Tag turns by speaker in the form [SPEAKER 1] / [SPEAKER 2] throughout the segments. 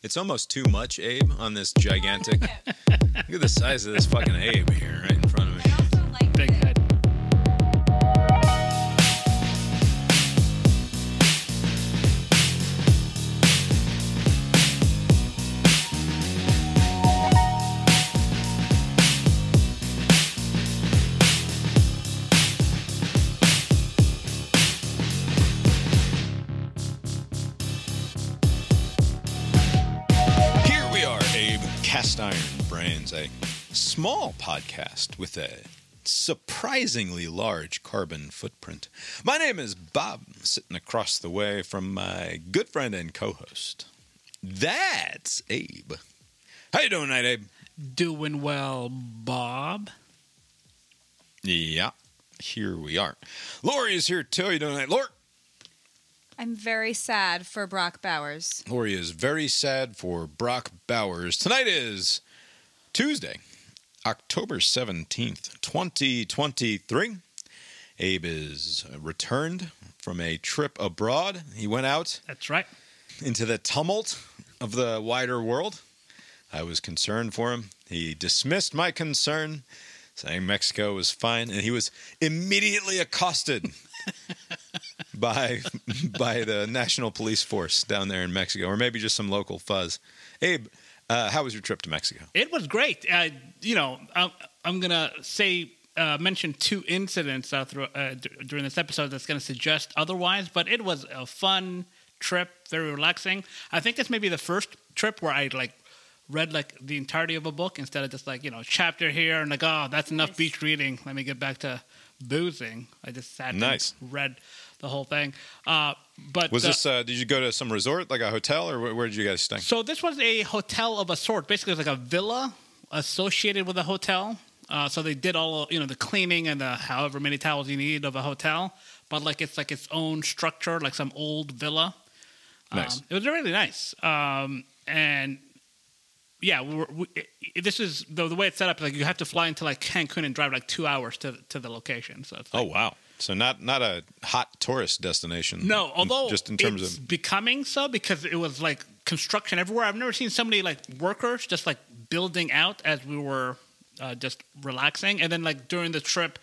[SPEAKER 1] It's almost too much, Abe, on this gigantic. Look at the size of this fucking Abe here, right in front of me.
[SPEAKER 2] also like
[SPEAKER 3] Big head.
[SPEAKER 1] Brains, a small podcast with a surprisingly large carbon footprint. My name is Bob, sitting across the way from my good friend and co-host. That's Abe. How you doing tonight, Abe?
[SPEAKER 3] Doing well, Bob.
[SPEAKER 1] Yeah, here we are. Lori is here too. How you doing tonight, Lori?
[SPEAKER 2] I'm very sad for Brock Bowers.
[SPEAKER 1] Lori is very sad for Brock Bowers. Tonight is Tuesday, October 17th, 2023. Abe is returned from a trip abroad. He went out
[SPEAKER 3] That's right.
[SPEAKER 1] into the tumult of the wider world. I was concerned for him. He dismissed my concern, saying Mexico was fine, and he was immediately accosted by by the national police force down there in Mexico, or maybe just some local fuzz. Abe, uh, how was your trip to Mexico?
[SPEAKER 3] It was great. Uh, you know, I'm, I'm gonna say uh, mention two incidents uh, through, uh, d- during this episode that's gonna suggest otherwise, but it was a fun trip, very relaxing. I think this may be the first trip where I like read like the entirety of a book instead of just like you know chapter here and like oh that's enough
[SPEAKER 2] Nice.
[SPEAKER 3] beach reading. Let me get back to boozing. I just sat and
[SPEAKER 1] Nice.
[SPEAKER 3] read the whole thing. Uh, but
[SPEAKER 1] Was
[SPEAKER 3] uh,
[SPEAKER 1] this? Uh, did you go to some resort, like a hotel, or where, where did you guys stay?
[SPEAKER 3] So this was a hotel of a sort. Basically, it was like a villa associated with a hotel. Uh, so they did all you know the cleaning and the however many towels you need of a hotel, but like it's like its own structure, like some old villa.
[SPEAKER 1] Nice.
[SPEAKER 3] Um, it was really nice. Um, and yeah, we were, we, it, this is the, the way it's set up. Like you have to fly into like Cancun and drive like two hours to to the location. So it's
[SPEAKER 1] Oh wow! So not not a hot tourist destination.
[SPEAKER 3] no, although
[SPEAKER 1] just in terms
[SPEAKER 3] it's
[SPEAKER 1] of
[SPEAKER 3] becoming so because it was like construction everywhere. I've never seen so many like workers just like building out as we were uh, just relaxing, and then like during the trip,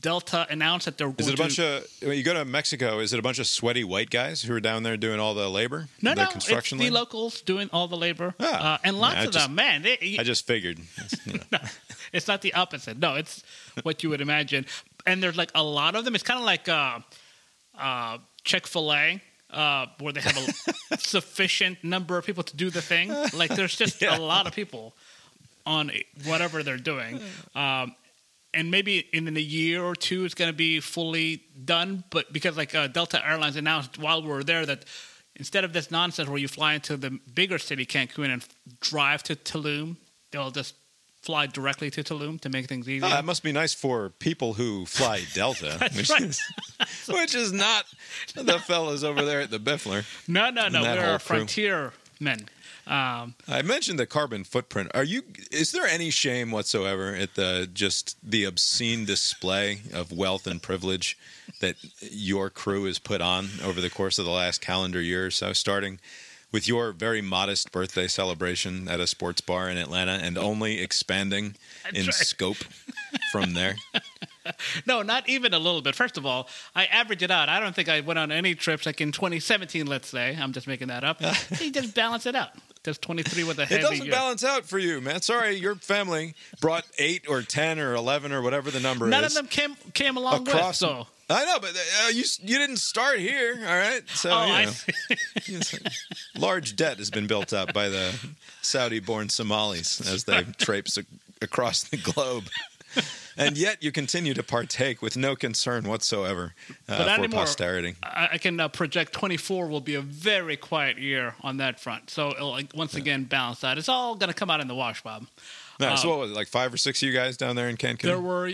[SPEAKER 3] Delta announced that they were going
[SPEAKER 1] Is it a
[SPEAKER 3] to
[SPEAKER 1] bunch of when you go to Mexico? Is it a bunch of sweaty white guys who are down there doing all the labor?
[SPEAKER 3] no,
[SPEAKER 1] the
[SPEAKER 3] no,
[SPEAKER 1] construction
[SPEAKER 3] it's the locals doing all the labor,
[SPEAKER 1] Ah.
[SPEAKER 3] uh, and lots
[SPEAKER 1] Yeah,
[SPEAKER 3] of
[SPEAKER 1] just-
[SPEAKER 3] them. Man, they,
[SPEAKER 1] I just figured. You know.
[SPEAKER 3] it's not the opposite. No, it's what you would imagine. And there's like a lot of them. It's kind of like uh, uh, Chick Fil A. Uh, where they have a sufficient number of people to do the thing. Like there's just
[SPEAKER 1] Yeah.
[SPEAKER 3] a lot of people on whatever they're doing. Um, and maybe in a year or two it's going to be fully done. But because like uh, Delta Airlines announced while we were there that instead of this nonsense where you fly into the bigger city Cancun and drive to Tulum, they'll just fly directly to Tulum to make things easier.
[SPEAKER 1] Oh, that must be nice for people who fly Delta, which
[SPEAKER 3] right.
[SPEAKER 1] is which is not the fellas over there at the Biffler.
[SPEAKER 3] no, no, no. We're frontier men. Um,
[SPEAKER 1] I mentioned the carbon footprint. Are you? Is there any shame whatsoever at the just the obscene display of wealth and privilege that your crew has put on over the course of the last calendar year or so, starting with your very modest birthday celebration at a sports bar in Atlanta, and only expanding in scope from there?
[SPEAKER 3] no, not even a little bit. First of all, I average it out. I don't think I went on any trips like in 2017, let's say. I'm just making that up. you just balance it out. Just 23 with a heavy
[SPEAKER 1] It doesn't
[SPEAKER 3] year.
[SPEAKER 1] balance out for you, man. Sorry, your family brought eight or ten or eleven or whatever the number
[SPEAKER 3] None
[SPEAKER 1] is.
[SPEAKER 3] of them came came along with.
[SPEAKER 1] across.
[SPEAKER 3] So,
[SPEAKER 1] I know, but uh, you you didn't start here, all right? So
[SPEAKER 3] oh,
[SPEAKER 1] you
[SPEAKER 3] I
[SPEAKER 1] know, yes, large debt has been built up by the Saudi-born Somalis as they traipse ac- across the globe. And yet, you continue to partake with no concern whatsoever uh, for
[SPEAKER 3] anymore.
[SPEAKER 1] posterity.
[SPEAKER 3] I, I can uh, project 24 will be a very quiet year on that front. So it'll like, once again balance that. It's all going to come out in the wash, Bob.
[SPEAKER 1] No, so what was it, like five or six of you guys down there in Cancun?
[SPEAKER 3] Um, There were,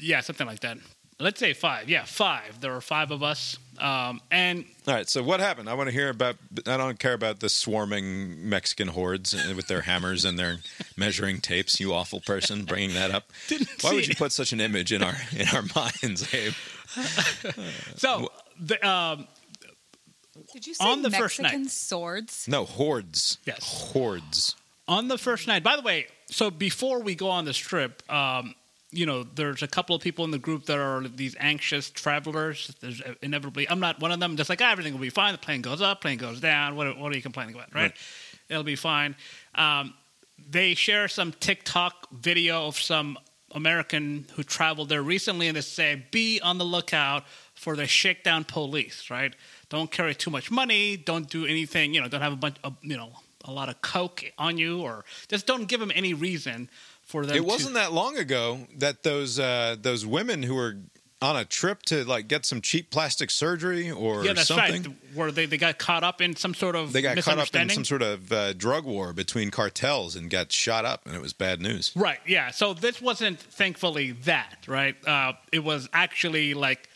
[SPEAKER 3] yeah, something like that. Let's say five. Yeah, five. There were five of us. Um, and
[SPEAKER 1] All right. So what happened? I want to hear about. I don't care about the swarming Mexican hordes with their hammers and their measuring tapes. You awful person, bringing that up.
[SPEAKER 3] Didn't
[SPEAKER 1] Why
[SPEAKER 3] see
[SPEAKER 1] would you
[SPEAKER 3] it.
[SPEAKER 1] put such an image in our in our minds, Abe?
[SPEAKER 3] so the, um,
[SPEAKER 2] Did you say
[SPEAKER 3] On the first
[SPEAKER 2] Mexican
[SPEAKER 3] night.
[SPEAKER 2] swords?
[SPEAKER 1] No, hordes.
[SPEAKER 3] Yes.
[SPEAKER 1] Hordes.
[SPEAKER 3] on the first night. By the way, so before we go on this trip, um, you know, there's a couple of people in the group that are these anxious travelers. There's inevitably, I'm not one of them. Just like ah, everything will be fine. The plane goes up, plane goes down. What, what are you complaining about, right?
[SPEAKER 1] Right.
[SPEAKER 3] It'll be fine. Um, they share some TikTok video of some American who traveled there recently, and they say, "Be on the lookout for the shakedown police." Right? Don't carry too much money. Don't do anything. You know, don't have a bunch of you know a lot of coke on you, or just don't give them any reason for them.
[SPEAKER 1] It wasn't that long ago that those uh, those women who were on a trip to like get some cheap plastic surgery or
[SPEAKER 3] Yeah, that's
[SPEAKER 1] something.
[SPEAKER 3] right. Where they, they got caught up in some sort of
[SPEAKER 1] They got caught up in some sort of uh, drug war between cartels and got shot up, and it was bad news.
[SPEAKER 3] Right. Yeah. So this wasn't thankfully that. Right. Uh, it was actually like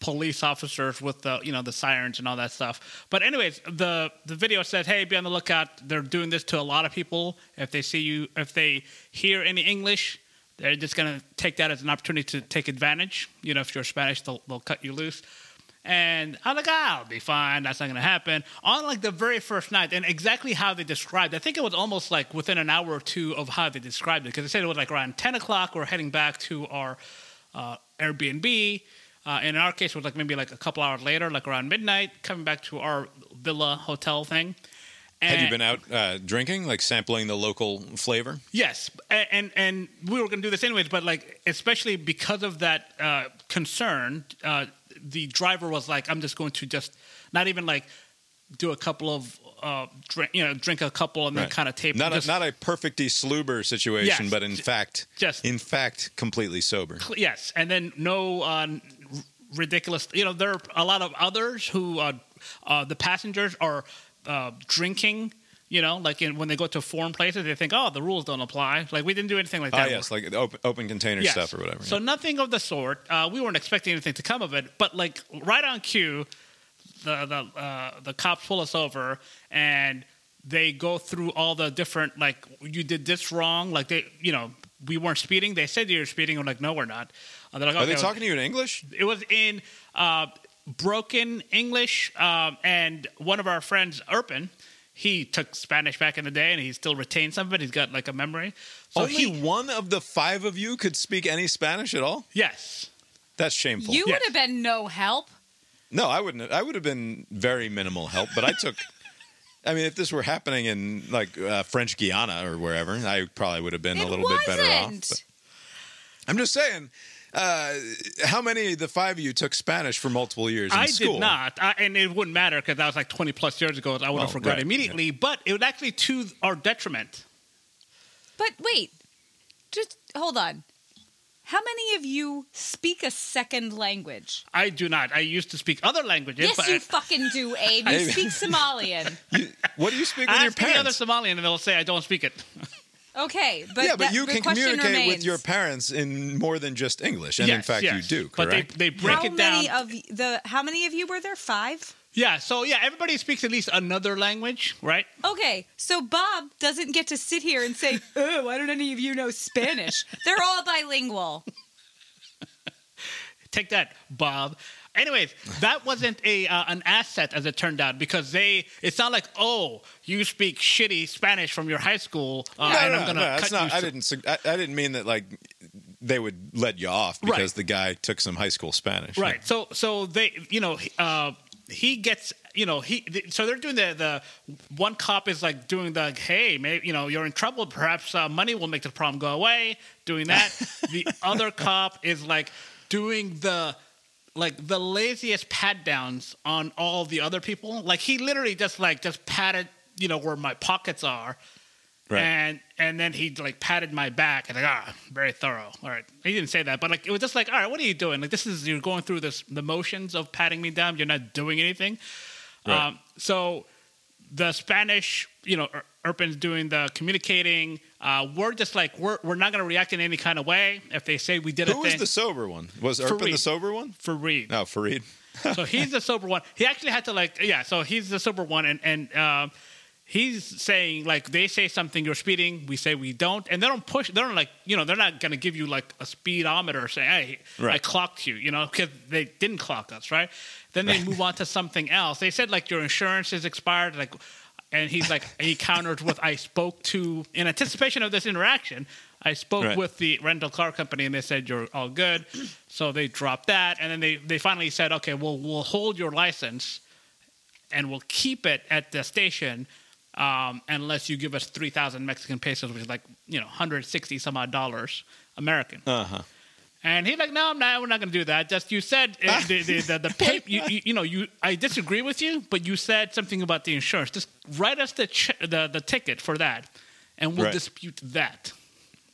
[SPEAKER 3] police officers with the you know the sirens and all that stuff. But anyways, the the video said, "Hey, be on the lookout. They're doing this to a lot of people. If they see you, if they hear any English." They're just gonna take that as an opportunity to take advantage. You know, if you're Spanish, they'll, they'll cut you loose. And I'm like, ah, I'll be fine. That's not going to happen. On like the very first night, and exactly how they described, I think it was almost like within an hour or two of how they described it, because they said it was like around 10 o'clock. We're heading back to our uh, Airbnb. Uh, and in our case, it was like maybe like a couple hours later, like around midnight, coming back to our villa hotel thing.
[SPEAKER 1] Had you been out uh, drinking, like sampling the local flavor?
[SPEAKER 3] Yes, a- and and we were going to do this anyways, but like especially because of that uh, concern, uh, the driver was like, "I'm just going to just not even like do a couple of uh, drink, you know, drink a couple and then
[SPEAKER 1] Right.
[SPEAKER 3] kind of tape.
[SPEAKER 1] Not
[SPEAKER 3] just,
[SPEAKER 1] a, not a perfecty sluber situation,
[SPEAKER 3] Yes,
[SPEAKER 1] but in
[SPEAKER 3] j-
[SPEAKER 1] fact,
[SPEAKER 3] just-
[SPEAKER 1] in fact, completely sober.
[SPEAKER 3] yes, and then no uh, ridiculous. You know, there are a lot of others who uh, uh, the passengers are uh, drinking. You know, like in, when they go to foreign places, they think, "Oh, the rules don't apply." Like we didn't do anything like
[SPEAKER 1] Ah,
[SPEAKER 3] that.
[SPEAKER 1] yes, like open, open container
[SPEAKER 3] Yes.
[SPEAKER 1] stuff or whatever.
[SPEAKER 3] So
[SPEAKER 1] yeah.
[SPEAKER 3] nothing of the sort. Uh, we weren't expecting anything to come of it, but like right on cue, the the uh, the cops pull us over and they go through all the different like you did this wrong. Like they, you know, we weren't speeding. They said you were speeding. I'm like, no, we're not. Uh, they're like,
[SPEAKER 1] Are
[SPEAKER 3] okay,
[SPEAKER 1] they talking to you in English?
[SPEAKER 3] It was in uh, broken English, um, and one of our friends, Urpin. He took Spanish back in the day, and he still retained some of it. He's got like a memory. So
[SPEAKER 1] Only
[SPEAKER 3] he,
[SPEAKER 1] one of the five of you could speak any Spanish at all.
[SPEAKER 3] yes,
[SPEAKER 1] That's shameful.
[SPEAKER 2] You
[SPEAKER 3] Yes.
[SPEAKER 2] would have been no help.
[SPEAKER 1] No, I wouldn't. I would have been very minimal help, but I took. I mean, if this were happening in like uh, French Guiana or wherever, I probably would have been
[SPEAKER 2] it
[SPEAKER 1] a little bit better off. but- I'm just saying, uh, how many of the five of you took Spanish for multiple years in
[SPEAKER 3] I
[SPEAKER 1] school?
[SPEAKER 3] did not, I, and it wouldn't matter because that was like twenty plus years ago. I would have
[SPEAKER 1] Oh,
[SPEAKER 3] forgot
[SPEAKER 1] right,
[SPEAKER 3] immediately. But it would actually to our detriment.
[SPEAKER 2] But wait, just hold on. How many of you speak a second language?
[SPEAKER 3] I do not. I used to speak other languages.
[SPEAKER 2] Yes,
[SPEAKER 3] but
[SPEAKER 2] you
[SPEAKER 3] I,
[SPEAKER 2] fucking do, Abe. You speak Somalian.
[SPEAKER 1] You, what do you speak with
[SPEAKER 3] I
[SPEAKER 1] your
[SPEAKER 3] ask any other
[SPEAKER 1] parents?
[SPEAKER 3] Somalian, and they'll say I don't speak it.
[SPEAKER 2] Okay, but
[SPEAKER 1] yeah, but
[SPEAKER 2] that-
[SPEAKER 1] you can communicate
[SPEAKER 2] remains,
[SPEAKER 1] with your parents in more than just English, and in
[SPEAKER 3] Yes,
[SPEAKER 1] fact, you
[SPEAKER 3] yes.
[SPEAKER 1] do.
[SPEAKER 3] But they
[SPEAKER 1] Correct?
[SPEAKER 3] they break
[SPEAKER 2] How
[SPEAKER 3] it down.
[SPEAKER 2] many of the? How many of you were there? Five.
[SPEAKER 3] yeah. So yeah, everybody speaks at least another language, right?
[SPEAKER 2] Okay, so Bob doesn't get to sit here and say, "Oh, why don't any of you know Spanish?" They're all bilingual.
[SPEAKER 3] Take that, Bob. Anyways, that wasn't a uh, an asset as it turned out because they. It's not like oh, you speak shitty Spanish from your high school, uh,
[SPEAKER 1] no,
[SPEAKER 3] and
[SPEAKER 1] no,
[SPEAKER 3] I'm gonna
[SPEAKER 1] no,
[SPEAKER 3] cut
[SPEAKER 1] that's
[SPEAKER 3] you.
[SPEAKER 1] not. I didn't. I, I didn't mean that. Like they would let you off because
[SPEAKER 3] Right.
[SPEAKER 1] the guy took some high school Spanish.
[SPEAKER 3] Right. So so they you know he- uh, he gets you know he th- so they're doing the the one cop is like doing the hey maybe you know you're in trouble perhaps uh, money will make the problem go away doing that the other cop is like doing the like the laziest pat downs on all the other people like he literally just like just patted you know where my pockets are
[SPEAKER 1] Right.
[SPEAKER 3] and and then he like patted my back and like ah very thorough. All right, he didn't say that, but like it was just like all right, what are you doing? Like this is you're going through this the motions of patting me down. You're not doing anything.
[SPEAKER 1] Right.
[SPEAKER 3] Um, so the Spanish, you know, Ur- Urpin's doing the communicating. Uh, we're just like we're we're not going to react in any kind of way if they say we did
[SPEAKER 1] Who was the sober one? Was Urpin the sober one?
[SPEAKER 3] for Reed.
[SPEAKER 1] No, Fareed.
[SPEAKER 3] so he's the sober one. He actually had to like yeah. So he's the sober one, and and uh, he's saying like they say something you're speeding we say we don't and they don't push they don't like you know they're not going to give you like a speedometer saying hey i clocked you you know because they didn't clock us right then they move on to something else they said like your insurance is expired like and he's like he countered with i spoke to in anticipation of this interaction i spoke
[SPEAKER 1] Right.
[SPEAKER 3] with the rental car company and they said you're all good so they dropped that and then they they finally said okay well we'll hold your license and we'll keep it at the station um, unless you give us 3,000 Mexican pesos, which is like, you know, 160 some odd dollars American.
[SPEAKER 1] Uh huh.
[SPEAKER 3] And he's like, no, I'm not, we're not going to do that. Just you said uh, the, the, the, the pay, you, you, you know, you, I disagree with you, but you said something about the insurance. Just write us the, ch- the, the ticket for that, and we'll
[SPEAKER 1] Right.
[SPEAKER 3] dispute that.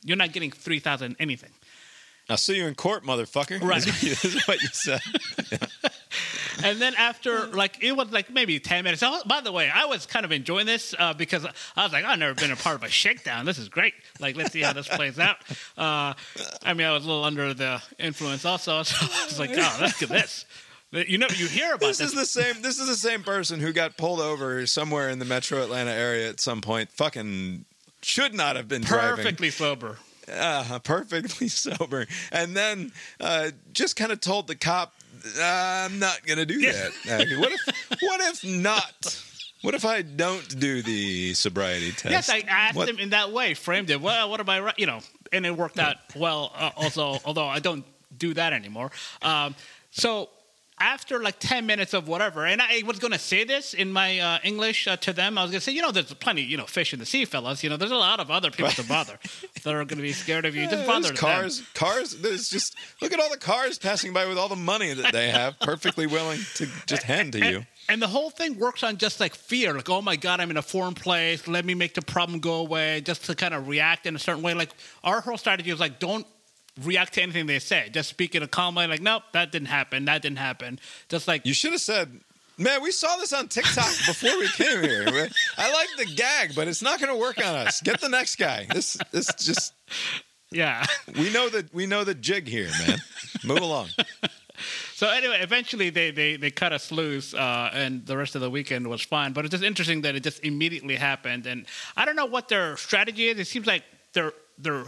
[SPEAKER 3] You're not getting 3,000 anything.
[SPEAKER 1] I'll see you in court, motherfucker.
[SPEAKER 3] Right.
[SPEAKER 1] This is- what you said.
[SPEAKER 3] And then after, like, it was like maybe 10 minutes. Oh, by the way, I was kind of enjoying this uh, because I was like, I've never been a part of a shakedown. This is great. Like, let's see how this plays out. Uh, I mean, I was a little under the influence also. So I was like, oh, look at this. You know, you hear about
[SPEAKER 1] This
[SPEAKER 3] this.
[SPEAKER 1] is the same. This is the same person who got pulled over somewhere in the Metro Atlanta area at some point. Fucking should not have been driving.
[SPEAKER 3] perfectly sober.
[SPEAKER 1] Uh, perfectly sober, and then uh, just kind of told the cop, "I'm not going to do that." Uh, what if? What if not? What if I don't do the sobriety test?
[SPEAKER 3] Yes, I asked
[SPEAKER 1] What-
[SPEAKER 3] him in that way, framed it. Well, what am I. You know, and it worked out well. Uh, also, although I don't do that anymore. Um, so after like ten minutes of whatever, and I was going to say this in my uh, English uh, to them. I was going to say, you know, there's plenty, you know, fish in the sea, fellas. You know, there's a lot of other people to bother that are going to be scared of you. Just bother
[SPEAKER 1] there's
[SPEAKER 3] them.
[SPEAKER 1] cars, cars. There's just look at all the cars passing by with all the money that they have, perfectly willing to just hand to you.
[SPEAKER 3] And, and the whole thing works on just like fear, like oh my god, I'm in a foreign place. Let me make the problem go away, just to kind of react in a certain way. Like our whole strategy is like don't react to anything they say. Just speak in a calm way. Like nope, that didn't happen. That didn't happen. Just like
[SPEAKER 1] You should have said, "Man, we saw this on TikTok before we came here. I like the gag, but it's not going to work on us. Get the next guy. This, this just
[SPEAKER 3] yeah.
[SPEAKER 1] we know that we know the jig here, man. Move along.
[SPEAKER 3] So anyway, eventually they they, they cut us loose, uh, and the rest of the weekend was fine. But it's just interesting that it just immediately happened, and I don't know what their strategy is. It seems like they're they're.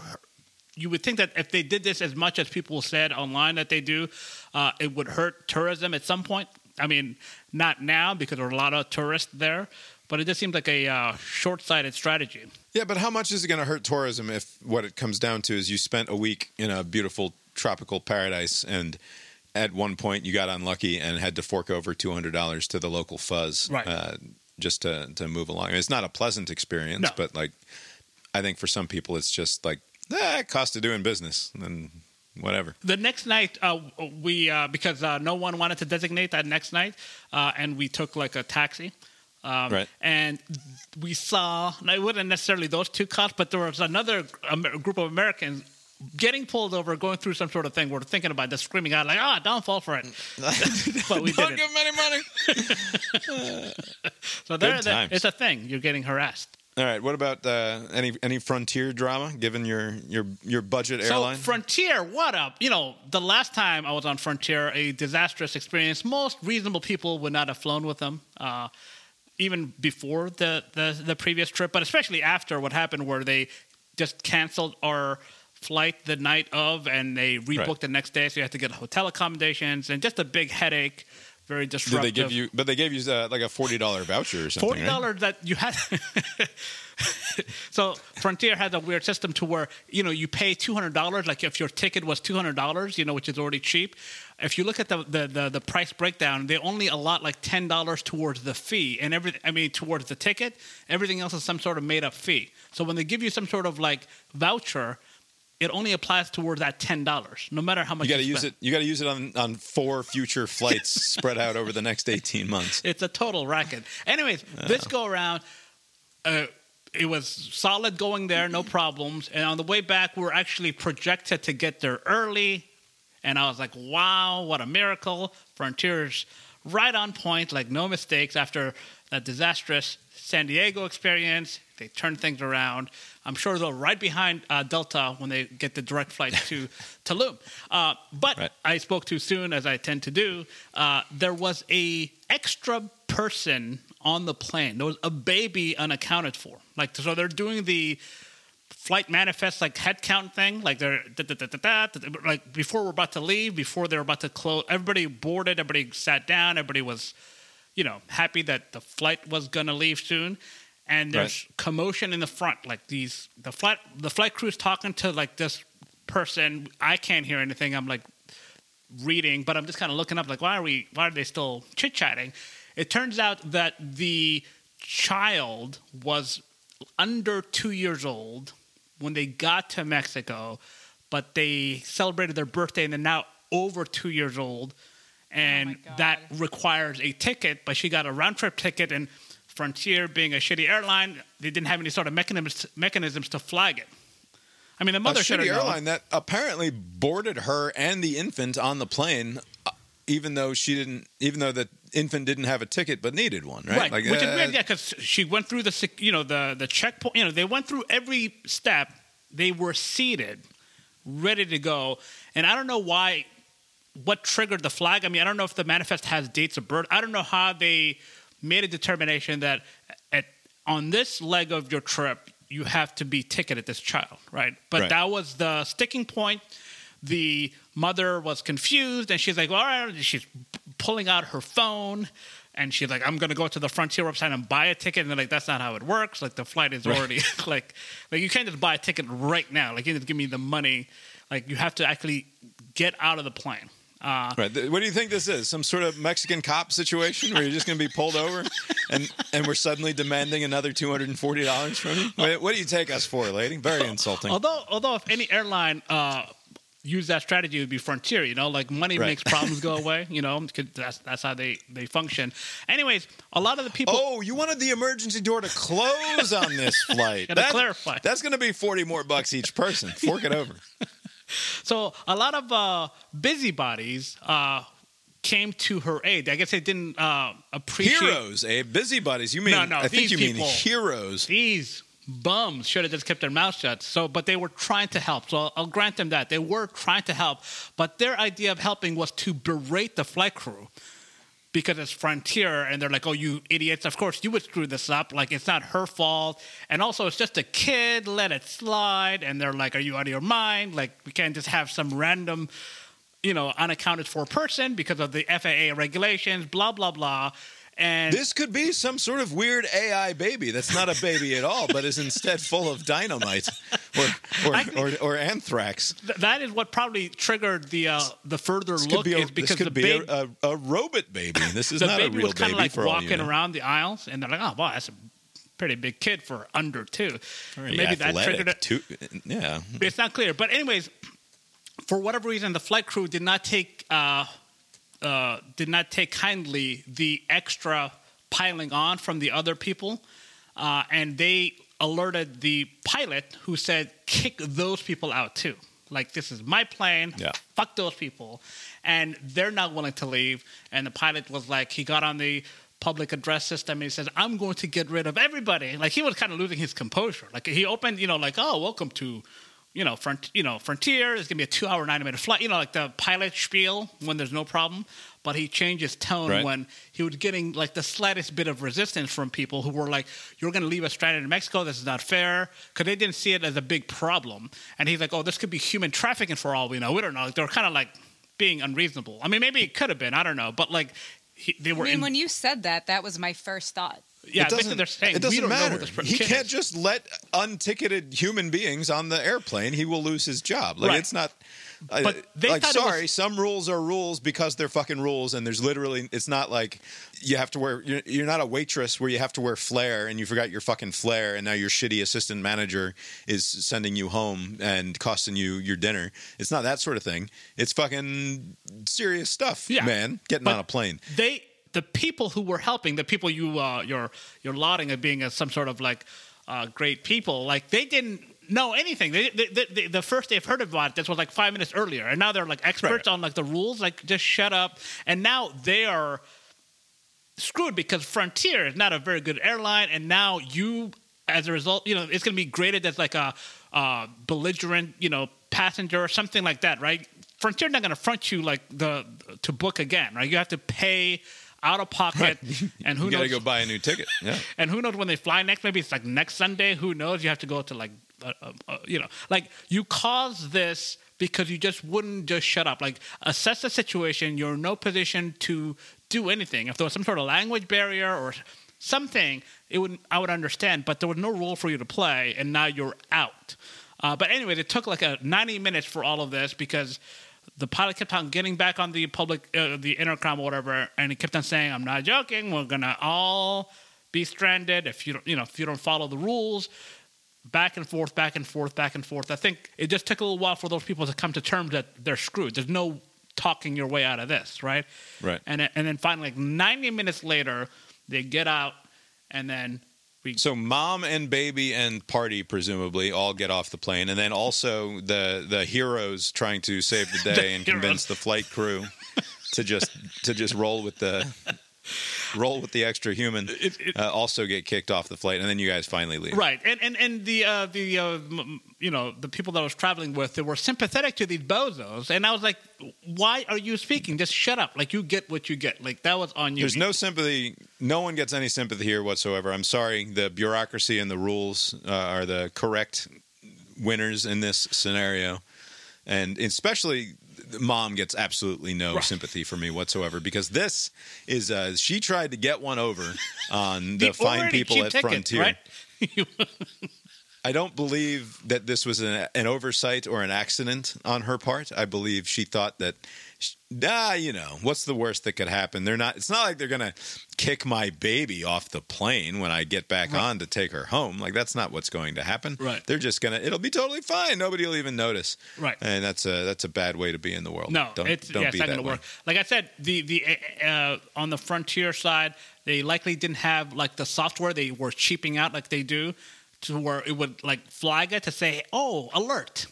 [SPEAKER 3] You would think that if they did this as much as people said online that they do, uh, it would hurt tourism at some point. I mean, not now because there are a lot of tourists there, but it just seems like a uh, short-sighted strategy.
[SPEAKER 1] Yeah, but how much is it going to hurt tourism if what it comes down to is you spent a week in a beautiful tropical paradise and at one point you got unlucky and had to fork over two hundred dollars to the local fuzz,
[SPEAKER 3] Right.
[SPEAKER 1] Uh, just to to move along. it's not a pleasant experience,
[SPEAKER 3] No.
[SPEAKER 1] but like I think for some people it's just like eh, cost of doing business and whatever.
[SPEAKER 3] The next night, uh, we uh, because uh, no one wanted to designate that next night, uh, and we took like a taxi. Um,
[SPEAKER 1] Right.
[SPEAKER 3] And we saw, it wasn't necessarily those two cops, but there was another group of Americans getting pulled over, going through some sort of thing. We're thinking about just screaming out, like, ah, don't fall for it. but we
[SPEAKER 1] Don't
[SPEAKER 3] did
[SPEAKER 1] give them any money.
[SPEAKER 3] So there, there- it's a thing. You're getting harassed.
[SPEAKER 1] All right. What about uh, any any frontier drama? Given your your your budget airline,
[SPEAKER 3] So Frontier, what up? You know, the last time I was on Frontier, a disastrous experience. Most reasonable people would not have flown with them, uh, even before the, the the previous trip, but especially after what happened, where they just canceled our flight the night of, and they rebooked
[SPEAKER 1] Right.
[SPEAKER 3] the next day, so you had to get hotel accommodations, and just a big headache. Very
[SPEAKER 1] did
[SPEAKER 3] disruptive.
[SPEAKER 1] they give you? But they gave you uh, like a forty dollar voucher or something.
[SPEAKER 3] Forty
[SPEAKER 1] right?
[SPEAKER 3] dollars that you had. so Frontier has a weird system to where you know you pay two hundred dollars. Like if your ticket was two hundred dollars, you know, which is already cheap. If you look at the, the the the price breakdown, they only allot like ten dollars towards the fee, and every I mean towards the ticket. Everything else is some sort of made up fee. So when they give you some sort of like voucher. It only applies towards that ten dollars, no matter how much
[SPEAKER 1] You got to use it. You got to use it on on four future flights spread out over the next eighteen months.
[SPEAKER 3] It's a total racket. Anyways, this go around, uh, it was solid going there, no problems. And on the way back, we were actually projected to get there early. And I was like, wow, what a miracle. Frontiers right on point, like no mistakes after that disastrous San Diego experience. They turned things around. I'm sure they're right behind uh, Delta when they get the direct flight to Tulum. Uh, but
[SPEAKER 1] Right.
[SPEAKER 3] I spoke too soon, as I tend to do. Uh, there was a extra person on the plane. There was a baby unaccounted for. Like so, they're doing the flight manifest like head count thing. Like they're da, da, da, like before we're about to leave, before they're about to close. Everybody boarded. Everybody sat down. Everybody was, you know, happy that the flight was gonna leave soon. And there's commotion in the front. Like these, the flight, the flight crew's talking to like this person. I can't hear anything. I'm like reading, but I'm just kind of looking up, like, why are we? Why are they still chit chatting? It turns out that the child was under two years old when they got to Mexico, but they celebrated their birthday and they're now over two years old, oh and
[SPEAKER 2] God.
[SPEAKER 3] that requires a ticket. But she got a round trip ticket, and Frontier, being a shitty airline, they didn't have any sort of mechanisms mechanisms to flag it. I mean, the
[SPEAKER 1] A
[SPEAKER 3] mother should
[SPEAKER 1] shitty airline that apparently boarded her and the infant on the plane, uh, even though she didn't, even though the infant didn't have a ticket but needed one, right?
[SPEAKER 3] right?
[SPEAKER 1] Like,
[SPEAKER 3] Which is
[SPEAKER 1] uh,
[SPEAKER 3] weird, yeah, because she went through the you know the the checkpoint. You know, they went through every step. They were seated, ready to go, and I don't know why. What triggered the flag? I mean, I don't know if the manifest has dates of birth. I don't know how they made a determination that at on this leg of your trip you have to be ticketed this child, right? But
[SPEAKER 1] Right.
[SPEAKER 3] that was the sticking point. The mother was confused, and she's like, "All right." She's pulling out her phone, and she's like, "I'm going to go to the Frontier website and buy a ticket." And they're like, "That's not how it works. Like the flight is
[SPEAKER 1] Right.
[SPEAKER 3] already like, like you can't just buy a ticket right now. Like you need to give me the money. Like you have to actually get out of the plane." Uh,
[SPEAKER 1] Right. What do you think this is? Some sort of Mexican cop situation where you're just going to be pulled over and, and we're suddenly demanding another $240 from you? What, what do you take us for, lady? Very insulting.
[SPEAKER 3] Although, although if any airline uh, used that strategy, it would be Frontier. You know, like money
[SPEAKER 1] Right.
[SPEAKER 3] makes problems go away. You know, 'cause that's that's how they they function. Anyways, a lot of the people.
[SPEAKER 1] Oh, you wanted the emergency door to close on this flight.
[SPEAKER 3] Gotta clarify.
[SPEAKER 1] That's going to be 40 more bucks each person. Fork it over.
[SPEAKER 3] So a lot of uh, busybodies uh, came to her aid. I guess they didn't uh, appreciate
[SPEAKER 1] Heroes, eh? Busybodies. You mean,
[SPEAKER 3] No, no,
[SPEAKER 1] I think you mean heroes.
[SPEAKER 3] these bums should have just kept their mouth shut. So, but they were trying to help. So I'll, I'll grant them that they were trying to help. But their idea of helping was to berate the flight crew because it's Frontier, and they're like, "Oh, you idiots! Of course you would screw this up. Like it's not her fault, and also it's just a kid. Let it slide." And they're like, "Are you out of your mind? Like we can't just have some random." You know, unaccounted for person because of the FAA regulations, blah blah blah, and
[SPEAKER 1] This could be some sort of weird AI baby that's not a baby at all, but is instead full of dynamite or, or, or, or anthrax.
[SPEAKER 3] Th- that is what probably triggered the uh, the further
[SPEAKER 1] This
[SPEAKER 3] look
[SPEAKER 1] could be, a,
[SPEAKER 3] is because
[SPEAKER 1] this
[SPEAKER 3] the
[SPEAKER 1] could be
[SPEAKER 3] baby,
[SPEAKER 1] a, a, a robot baby. This is
[SPEAKER 3] the
[SPEAKER 1] not a
[SPEAKER 3] baby
[SPEAKER 1] real
[SPEAKER 3] was kind
[SPEAKER 1] baby
[SPEAKER 3] of like
[SPEAKER 1] for
[SPEAKER 3] walking
[SPEAKER 1] you know.
[SPEAKER 3] around the aisles, and they're like, "Oh, wow, that's a pretty big kid for under two. Maybe that triggered it.
[SPEAKER 1] too. Yeah.
[SPEAKER 3] It's not clear, but anyways, for whatever reason, the flight crew did not take uh, uh, did not take kindly the extra piling on from the other people, uh, and they alerted the pilot, who said, "Kick those people out too." Like this is my plane.
[SPEAKER 1] Yeah.
[SPEAKER 3] Fuck those people, and they're not willing to leave. And the pilot was like, he got on the public address system and he says, "I'm going to get rid of everybody." Like he was kind of losing his composure. Like he opened, you know, like, "Oh, welcome to." You know, front, you know, Frontier. It's gonna be a two-hour, ninety-minute flight. You know, like the pilot spiel when there's no problem. But he changed his tone
[SPEAKER 1] Right.
[SPEAKER 3] when he was getting like the slightest bit of resistance from people who were like, "You're gonna leave us stranded in Mexico. This is not fair," because they didn't see it as a big problem. And he's like, "Oh, this could be human trafficking for all we know. We don't know." Like, they were kind of like being unreasonable. I mean, maybe it could have been. I don't know. But like, he, they
[SPEAKER 2] I
[SPEAKER 3] were.
[SPEAKER 2] mean,
[SPEAKER 3] in,
[SPEAKER 2] when you said that, that was my first thought.
[SPEAKER 3] Yeah,
[SPEAKER 1] it doesn't,
[SPEAKER 3] they're saying
[SPEAKER 1] it doesn't matter.
[SPEAKER 3] know who this
[SPEAKER 1] he can't
[SPEAKER 3] is.
[SPEAKER 1] just let unticketed human beings on the airplane. He will lose his job. Like
[SPEAKER 3] Right.
[SPEAKER 1] it's not. I-
[SPEAKER 3] But they
[SPEAKER 1] like,
[SPEAKER 3] thought it was-
[SPEAKER 1] sorry, some rules are rules because they're fucking rules, and there's literally. It's not like you have to wear. You're, you're not a waitress where you have to wear flair, and you forgot your fucking flair, and now your shitty assistant manager is sending you home and costing you your dinner. It's not that sort of thing. It's fucking serious stuff,
[SPEAKER 3] Yeah.
[SPEAKER 1] man. Getting
[SPEAKER 3] But
[SPEAKER 1] on a plane.
[SPEAKER 3] They the people who were helping, the people you uh, you're you're lauding as being as some sort of like uh, great people, like they didn't know anything. They, they, they, the first they've heard about this was like five minutes earlier, and now they're like experts
[SPEAKER 1] Right.
[SPEAKER 3] on like the rules. Like just shut up. And now they are screwed because Frontier is not a very good airline, and now you, as a result, you know it's going to be graded as like a uh, belligerent, you know, passenger or something like that, right? Frontier not going to front you like the to book again, right? You have to pay out of pocket, and who knows?
[SPEAKER 1] you got to
[SPEAKER 3] knows?
[SPEAKER 1] go buy a new ticket. Yeah.
[SPEAKER 3] and who knows when they fly next? Maybe it's like next Sunday. Who knows? You have to go to like, uh, uh, uh, you know, like you caused this because you just wouldn't just shut up. Like assess the situation. You're in no position to do anything. If there was some sort of language barrier or something, it would I would understand. But there was no role for you to play, and now you're out. Uh, but anyway, it took like a 90 minutes for all of this because the pilot kept on getting back on the public, uh, the intercom or whatever, and he kept on saying, "I'm not joking. We're gonna all be stranded if you don't, you know, if you don't follow the rules." Back and forth, back and forth, back and forth. I think it just took a little while for those people to come to terms that they're screwed. There's no talking your way out of this, right?
[SPEAKER 1] Right.
[SPEAKER 3] And then- and then finally, like 90 minutes later, they get out, and then
[SPEAKER 1] So mom and baby and party presumably all get off the plane, and then also the the heroes trying to save the day and
[SPEAKER 3] heroes.
[SPEAKER 1] convince the flight crew to just to just roll with the roll with the extra human.
[SPEAKER 3] It- it-
[SPEAKER 1] uh, also get kicked off the flight, and then you guys finally leave.
[SPEAKER 3] Right, and and and the uh, the uh, you know the people that I was traveling with, they were sympathetic to these bozos, and I was like, "Why are you speaking? Just shut up! Like you get what you get. Like that was on you."
[SPEAKER 1] There's no sympathy. No one gets any sympathy here whatsoever. I'm sorry. The bureaucracy and the rules uh, are the correct winners in this scenario, and especially mom gets absolutely no
[SPEAKER 3] Right.
[SPEAKER 1] sympathy for me whatsoever because this is uh, she tried to get one over on the, fine people at
[SPEAKER 3] tickets,
[SPEAKER 1] Frontier.
[SPEAKER 3] right?
[SPEAKER 1] I don't believe that this was an, an oversight or an accident on her part. I believe she thought that, ah, you know, what's the worst that could happen? They're not. It's not like they're gonna kick my baby off the plane when I get back on to take her home. Like that's not what's going to happen.
[SPEAKER 3] Right.
[SPEAKER 1] They're just gonna. It'll be totally fine. Nobody will even notice.
[SPEAKER 3] Right.
[SPEAKER 1] And that's a that's a bad way to be in the world.
[SPEAKER 3] No,
[SPEAKER 1] don't,
[SPEAKER 3] it's,
[SPEAKER 1] don't
[SPEAKER 3] yeah,
[SPEAKER 1] be
[SPEAKER 3] it's not to
[SPEAKER 1] way.
[SPEAKER 3] work. Like I said, the the uh, on the frontier side, they likely didn't have like the software they were cheaping out like they do, to where it would like flag it to say, "Oh, alert!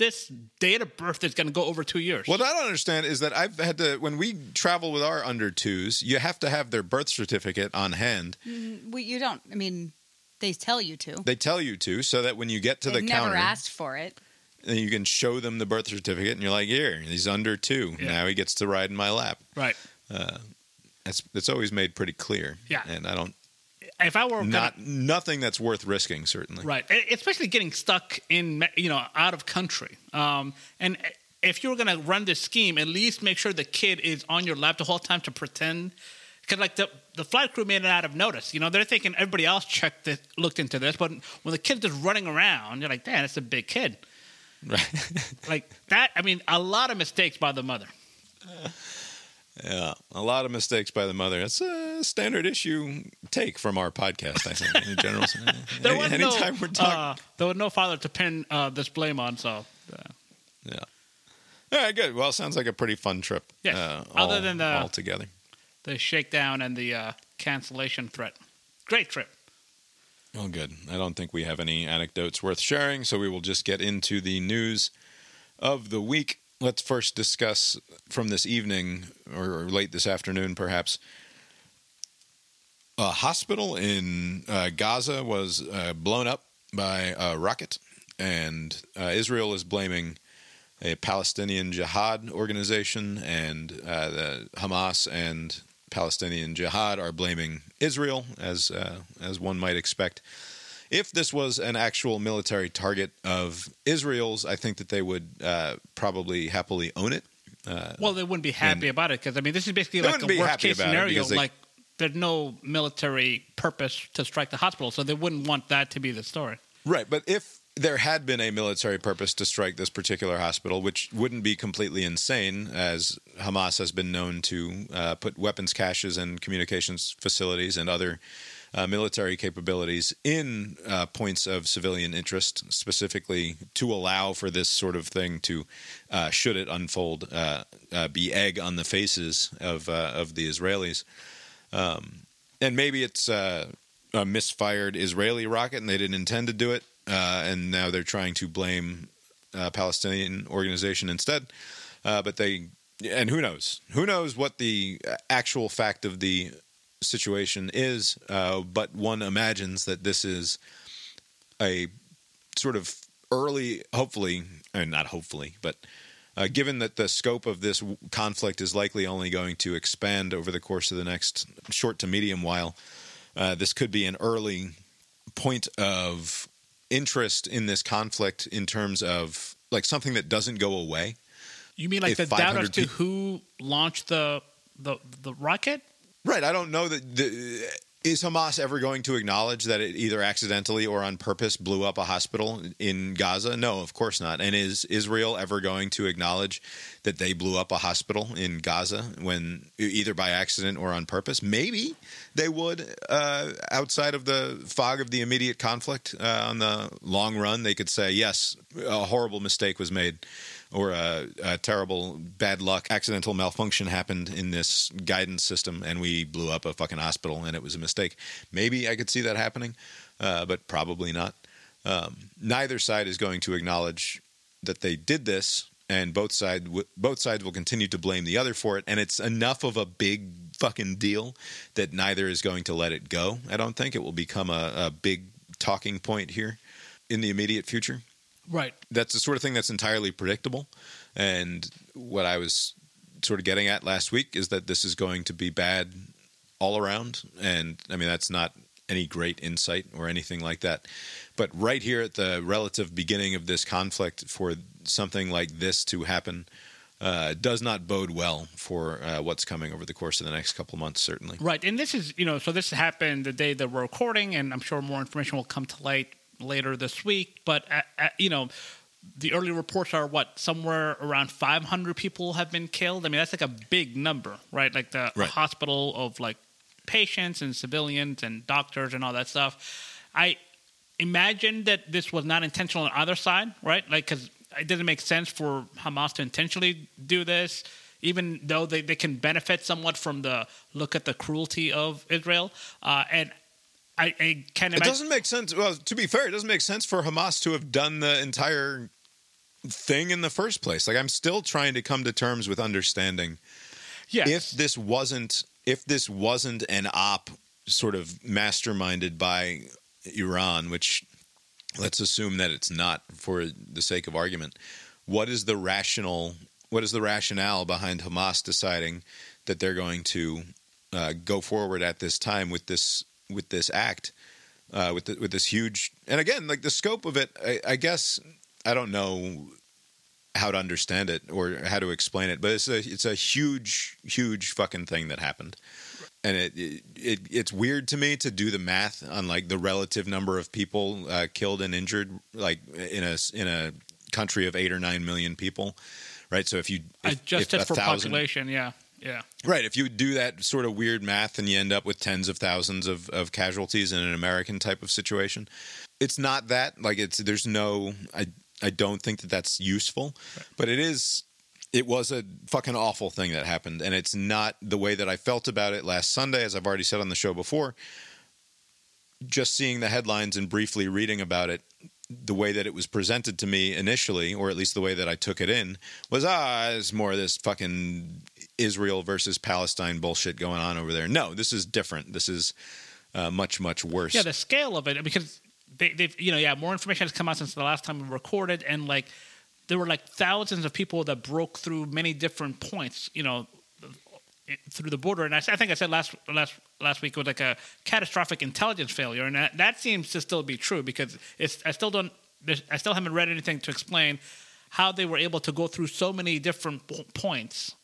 [SPEAKER 3] This date of birth is going to go over two years."
[SPEAKER 1] What I don't understand is that I've had to when we travel with our under twos, you have to have their birth certificate on hand.
[SPEAKER 2] Mm, well, you don't. I mean, they tell you to.
[SPEAKER 1] They tell you to, so that when you get to
[SPEAKER 2] They've
[SPEAKER 1] the
[SPEAKER 2] never
[SPEAKER 1] counter,
[SPEAKER 2] asked for it.
[SPEAKER 1] and you can show them the birth certificate, and you're like, "Here, he's under two.
[SPEAKER 3] Yeah.
[SPEAKER 1] Now he gets to ride in my lap."
[SPEAKER 3] right?
[SPEAKER 1] Uh, that's it's always made pretty clear.
[SPEAKER 3] Yeah.
[SPEAKER 1] and I don't
[SPEAKER 3] If I were gonna-
[SPEAKER 1] not nothing that's worth risking. Certainly,
[SPEAKER 3] Right, especially getting stuck in you know out of country. Um, and if you're gonna run this scheme, at least make sure the kid is on your lap the whole time to pretend. Because like the the flight crew made it out of notice. You know they're thinking everybody else checked it, looked into this, but when the kid's just running around, you're like, damn, it's a big kid.
[SPEAKER 1] Right.
[SPEAKER 3] Like that. I mean, a lot of mistakes by the mother.
[SPEAKER 1] Yeah, a lot of mistakes by the mother. That's a standard issue take from our podcast. I think in general.
[SPEAKER 3] There
[SPEAKER 1] Any-
[SPEAKER 3] was
[SPEAKER 1] anytime
[SPEAKER 3] no,
[SPEAKER 1] we're talking,
[SPEAKER 3] uh, there was no father to pin uh, this blame on. So uh,
[SPEAKER 1] yeah. All right, good. Well, sounds like a pretty fun trip.
[SPEAKER 3] Yes.
[SPEAKER 1] Uh,
[SPEAKER 3] Other
[SPEAKER 1] all-
[SPEAKER 3] than the-
[SPEAKER 1] all together.
[SPEAKER 3] the shakedown and the uh, cancellation threat. Great trip.
[SPEAKER 1] Well, good. I don't think we have any anecdotes worth sharing, so we will just get into the news of the week. Let's first discuss from this evening or, late this afternoon, perhaps. A hospital in uh, Gaza was uh, blown up by a rocket, and uh, Israel is blaming a Palestinian Jihad organization, and uh, the Hamas and Palestinian Jihad are blaming Israel, as uh, as one might expect. If this was an actual military target of Israel's, I think that they would uh, probably happily own it. Uh,
[SPEAKER 3] Well, they wouldn't be happy
[SPEAKER 1] And-
[SPEAKER 3] about it because I mean, this is basically like a worst case scenario.
[SPEAKER 1] they-
[SPEAKER 3] Like there's no military purpose to strike the hospital, so they wouldn't want that to be the story.
[SPEAKER 1] Right, but if there had been a military purpose to strike this particular hospital, which wouldn't be completely insane, as Hamas has been known to uh, put weapons caches and communications facilities and other uh, military capabilities in uh, points of civilian interest, specifically to allow for this sort of thing to, uh, should it unfold, uh, uh, be egg on the faces of of the Israelis. Um, and maybe it's a misfired Israeli rocket and they didn't intend to do it, and now they're trying to blame a Palestinian organization instead. But they, and who knows? Who knows what the actual fact of the situation is? Uh, but one imagines that this is a sort of early, hopefully, and not hopefully, but Uh, given that the scope of this conflict is likely only going to expand over the course of the next short to medium while, uh, this could be an early point of interest in this conflict in terms of like something that doesn't go away.
[SPEAKER 3] You mean like
[SPEAKER 1] If
[SPEAKER 3] the doubt as to who launched the the the rocket?
[SPEAKER 1] Right. I don't know that the, is Hamas ever going to acknowledge that it either accidentally or on purpose blew up a hospital in Gaza? No, of course not. And is Israel ever going to acknowledge that they blew up a hospital in Gaza when either by accident or on purpose? Maybe they would. Uh, outside of the fog of the immediate conflict, uh, on the long run, they could say yes, a horrible mistake was made or a, a terrible bad luck accidental malfunction happened in this guidance system and we blew up a fucking hospital and it was a mistake. Maybe i could see that happening uh, but probably not. Um, neither side is going to acknowledge that they did this and both side w- both sides will continue to blame the other for it and it's enough of a big fucking deal that neither is going to let it go i don't think. It will become a, a big talking point here in the immediate future
[SPEAKER 3] Right.
[SPEAKER 1] that's the sort of thing that's entirely predictable. And what I was sort of getting at last week is that this is going to be bad all around. And I mean, that's not any great insight or anything like that. But right here at the relative beginning of this conflict, for something like this to happen, uh, does not bode well for uh, what's coming over the course of the next couple months, certainly.
[SPEAKER 3] Right, and this is you know so this happened the day that we're recording, and I'm sure more information will come to light later this week. But uh uh you know, the early reports are what somewhere around 500 people have been killed. I mean that's like a big number, right? Like the
[SPEAKER 1] Right.
[SPEAKER 3] hospital of like patients and civilians and doctors and all that stuff. I imagine that this was not intentional on either side, right? Like because it doesn't make sense for Hamas to intentionally do this even though they, they can benefit somewhat from the look at the cruelty of Israel. Uh, and I, I can't
[SPEAKER 1] It doesn't make sense. Well, to be fair, it doesn't make sense for Hamas to have done the entire thing in the first place. Like, I'm still trying to come to terms with understanding
[SPEAKER 3] yes.
[SPEAKER 1] if this wasn't if this wasn't an op sort of masterminded by Iran, which let's assume that it's not for the sake of argument. What is the rational? What is the rationale behind Hamas deciding that they're going to uh, go forward at this time with this with this act, uh, with the, with this huge? And again, like the scope of it, I, I guess I don't know how to understand it or how to explain it, but it's a it's a huge huge fucking thing that happened. And it, it, it it's weird to me to do the math on like the relative number of people uh, killed and injured, like in a in a country of eight or nine million people, right? So if you if, if
[SPEAKER 3] for
[SPEAKER 1] thousand-
[SPEAKER 3] population. Yeah, yeah.
[SPEAKER 1] Right. If you do that sort of weird math and you end up with tens of thousands of, of casualties in an American type of situation, it's not that. Like it's there's no. I I don't think that that's useful, but it is. It was a fucking awful thing that happened, and it's not the way that I felt about it last Sunday, as I've already said on the show before. Just seeing the headlines and briefly reading about it, the way that it was presented to me initially, or at least the way that I took it in, was ah, it's more of this fucking Israel versus Palestine bullshit going on over there. No, this is different. This is uh, much much worse.
[SPEAKER 3] Yeah, the scale of it because they, they've you know yeah more information has come out since the last time we recorded and like there were like thousands of people that broke through many different points you know through the border and I, I think I said last last last week it was like a catastrophic intelligence failure and that, that seems to still be true because it's I still don't I still haven't read anything to explain how they were able to go through so many different points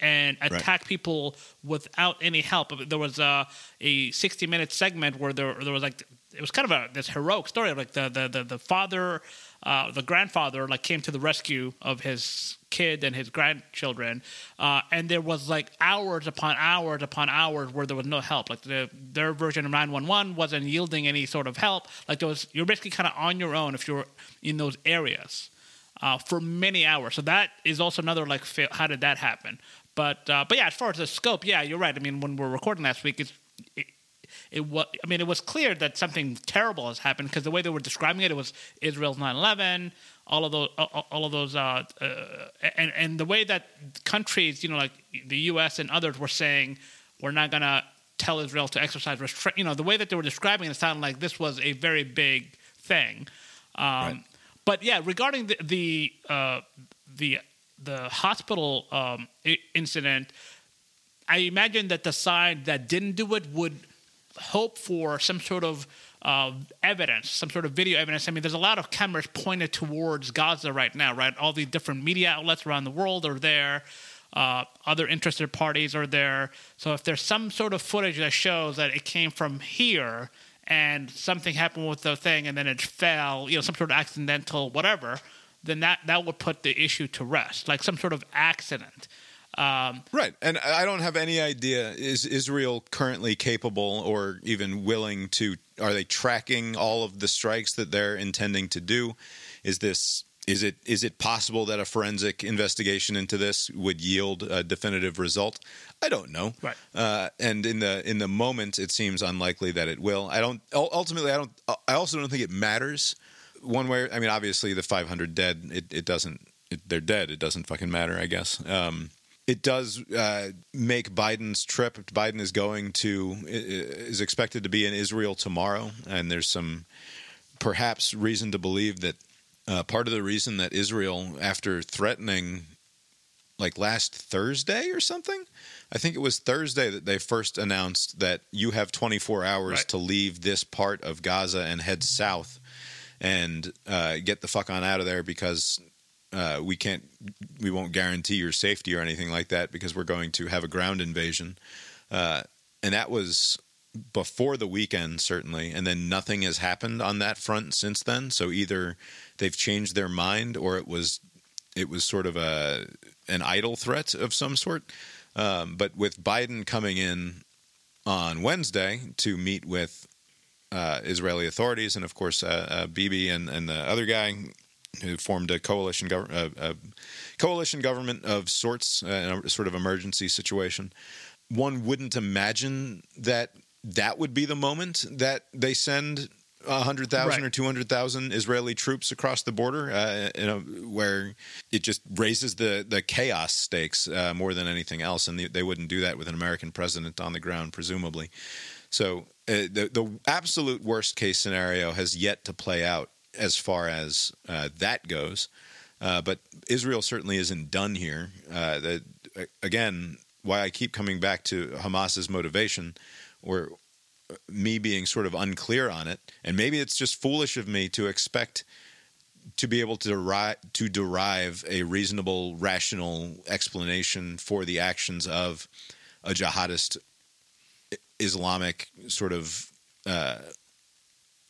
[SPEAKER 3] and attack people without any help. There was a, a 60 minute segment where there, there was like, it was kind of a this heroic story. Like the, the, the, the father, uh, the grandfather, like came to the rescue of his kid and his grandchildren. Uh, and there was like hours upon hours upon hours where there was no help. Like the, their version of 911 wasn't yielding any sort of help. Like there was, you're basically kind of on your own if you're in those areas uh, for many hours. So that is also another like, fail. how did that happen? But uh, but yeah, as far as the scope, yeah, you're right. I mean, when we're recording last week, it's, it it was. I mean, it was clear that something terrible has happened because the way they were describing it, it was Israel's 9/11, all of those, all of those, uh, uh, and and the way that countries, you know, like the U.S. and others were saying, we're not gonna tell Israel to exercise restraint. You know, the way that they were describing it, it sounded like this was a very big thing. Um,
[SPEAKER 1] Right.
[SPEAKER 3] But yeah, regarding the the uh, the the hospital um, incident, I imagine that the side that didn't do it would hope for some sort of uh, evidence, some sort of video evidence. I mean, there's a lot of cameras pointed towards Gaza right now, right? All the different media outlets around the world are there. Uh, other interested parties are there. So if there's some sort of footage that shows that it came from here and something happened with the thing and then it fell, you know, some sort of accidental whatever, then that that would put the issue to rest, like some sort of accident. Um,
[SPEAKER 1] Right. And I don't have any idea is Israel currently capable or even willing to are they tracking all of the strikes that they're intending to do? Is this is it is it possible that a forensic investigation into this would yield a definitive result? I don't know.
[SPEAKER 3] Right.
[SPEAKER 1] Uh, and in the in the moment, it seems unlikely that it will. I don't. Ultimately, I don't. I also don't think it matters one way. I mean, obviously, the 500 dead. It, it doesn't. It, they're dead. It doesn't fucking matter. I guess. Um, it does uh, make Biden's trip. Biden is going to is expected to be in Israel tomorrow, and there's some perhaps reason to believe that uh, part of the reason that Israel, after threatening like last Thursday or something, I think it was Thursday that they first announced that you have 24 hours
[SPEAKER 3] Right.
[SPEAKER 1] to leave this part of Gaza and head south and uh, get the fuck on out of there because uh, we can't, we won't guarantee your safety or anything like that because we're going to have a ground invasion. Uh, and that was before the weekend, certainly. And then nothing has happened on that front since then. So either they've changed their mind or it was it was sort of a an idle threat of some sort. Um, but with Biden coming in on Wednesday to meet with uh, Israeli authorities, and of course uh, uh, Bibi and, and the other guy who formed a coalition gov- uh, a coalition government of sorts, uh, in a sort of emergency situation. One wouldn't imagine that that would be the moment that they send a hundred thousand
[SPEAKER 3] Right.
[SPEAKER 1] or two hundred thousand Israeli troops across the border, uh, you know, where it just raises the the chaos stakes uh, more than anything else, and they, they wouldn't do that with an American president on the ground, presumably. So uh, the the absolute worst case scenario has yet to play out as far as uh, that goes. Uh, but Israel certainly isn't done here. Uh, the, again, why I keep coming back to Hamas's motivation, or me being sort of unclear on it, and maybe it's just foolish of me to expect to be able to derive, to derive a reasonable, rational explanation for the actions of a jihadist Islamic sort of uh,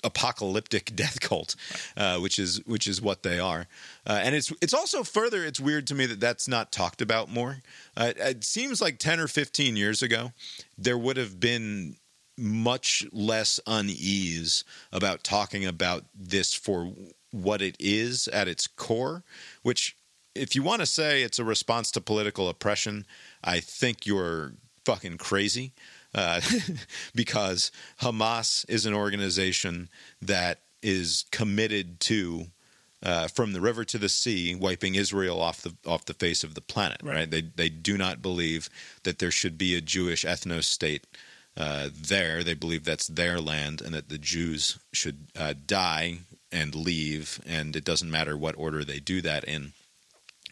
[SPEAKER 1] apocalyptic death cult, uh, which is which is what they are. Uh, and it's it's also further. It's weird to me that that's not talked about more. Uh, it seems like ten or fifteen years ago, there would have been much less unease about talking about this for what it is at its core. Which, if you want to say it's a response to political oppression, I think you're fucking crazy uh, because Hamas is an organization that is committed to uh, from the river to the sea, wiping Israel off the off the face of the planet. Right?
[SPEAKER 3] Right.
[SPEAKER 1] They they do not believe that there should be a Jewish ethno state uh, there. They believe that's their land and that the Jews should uh, die and leave, and it doesn't matter what order they do that in.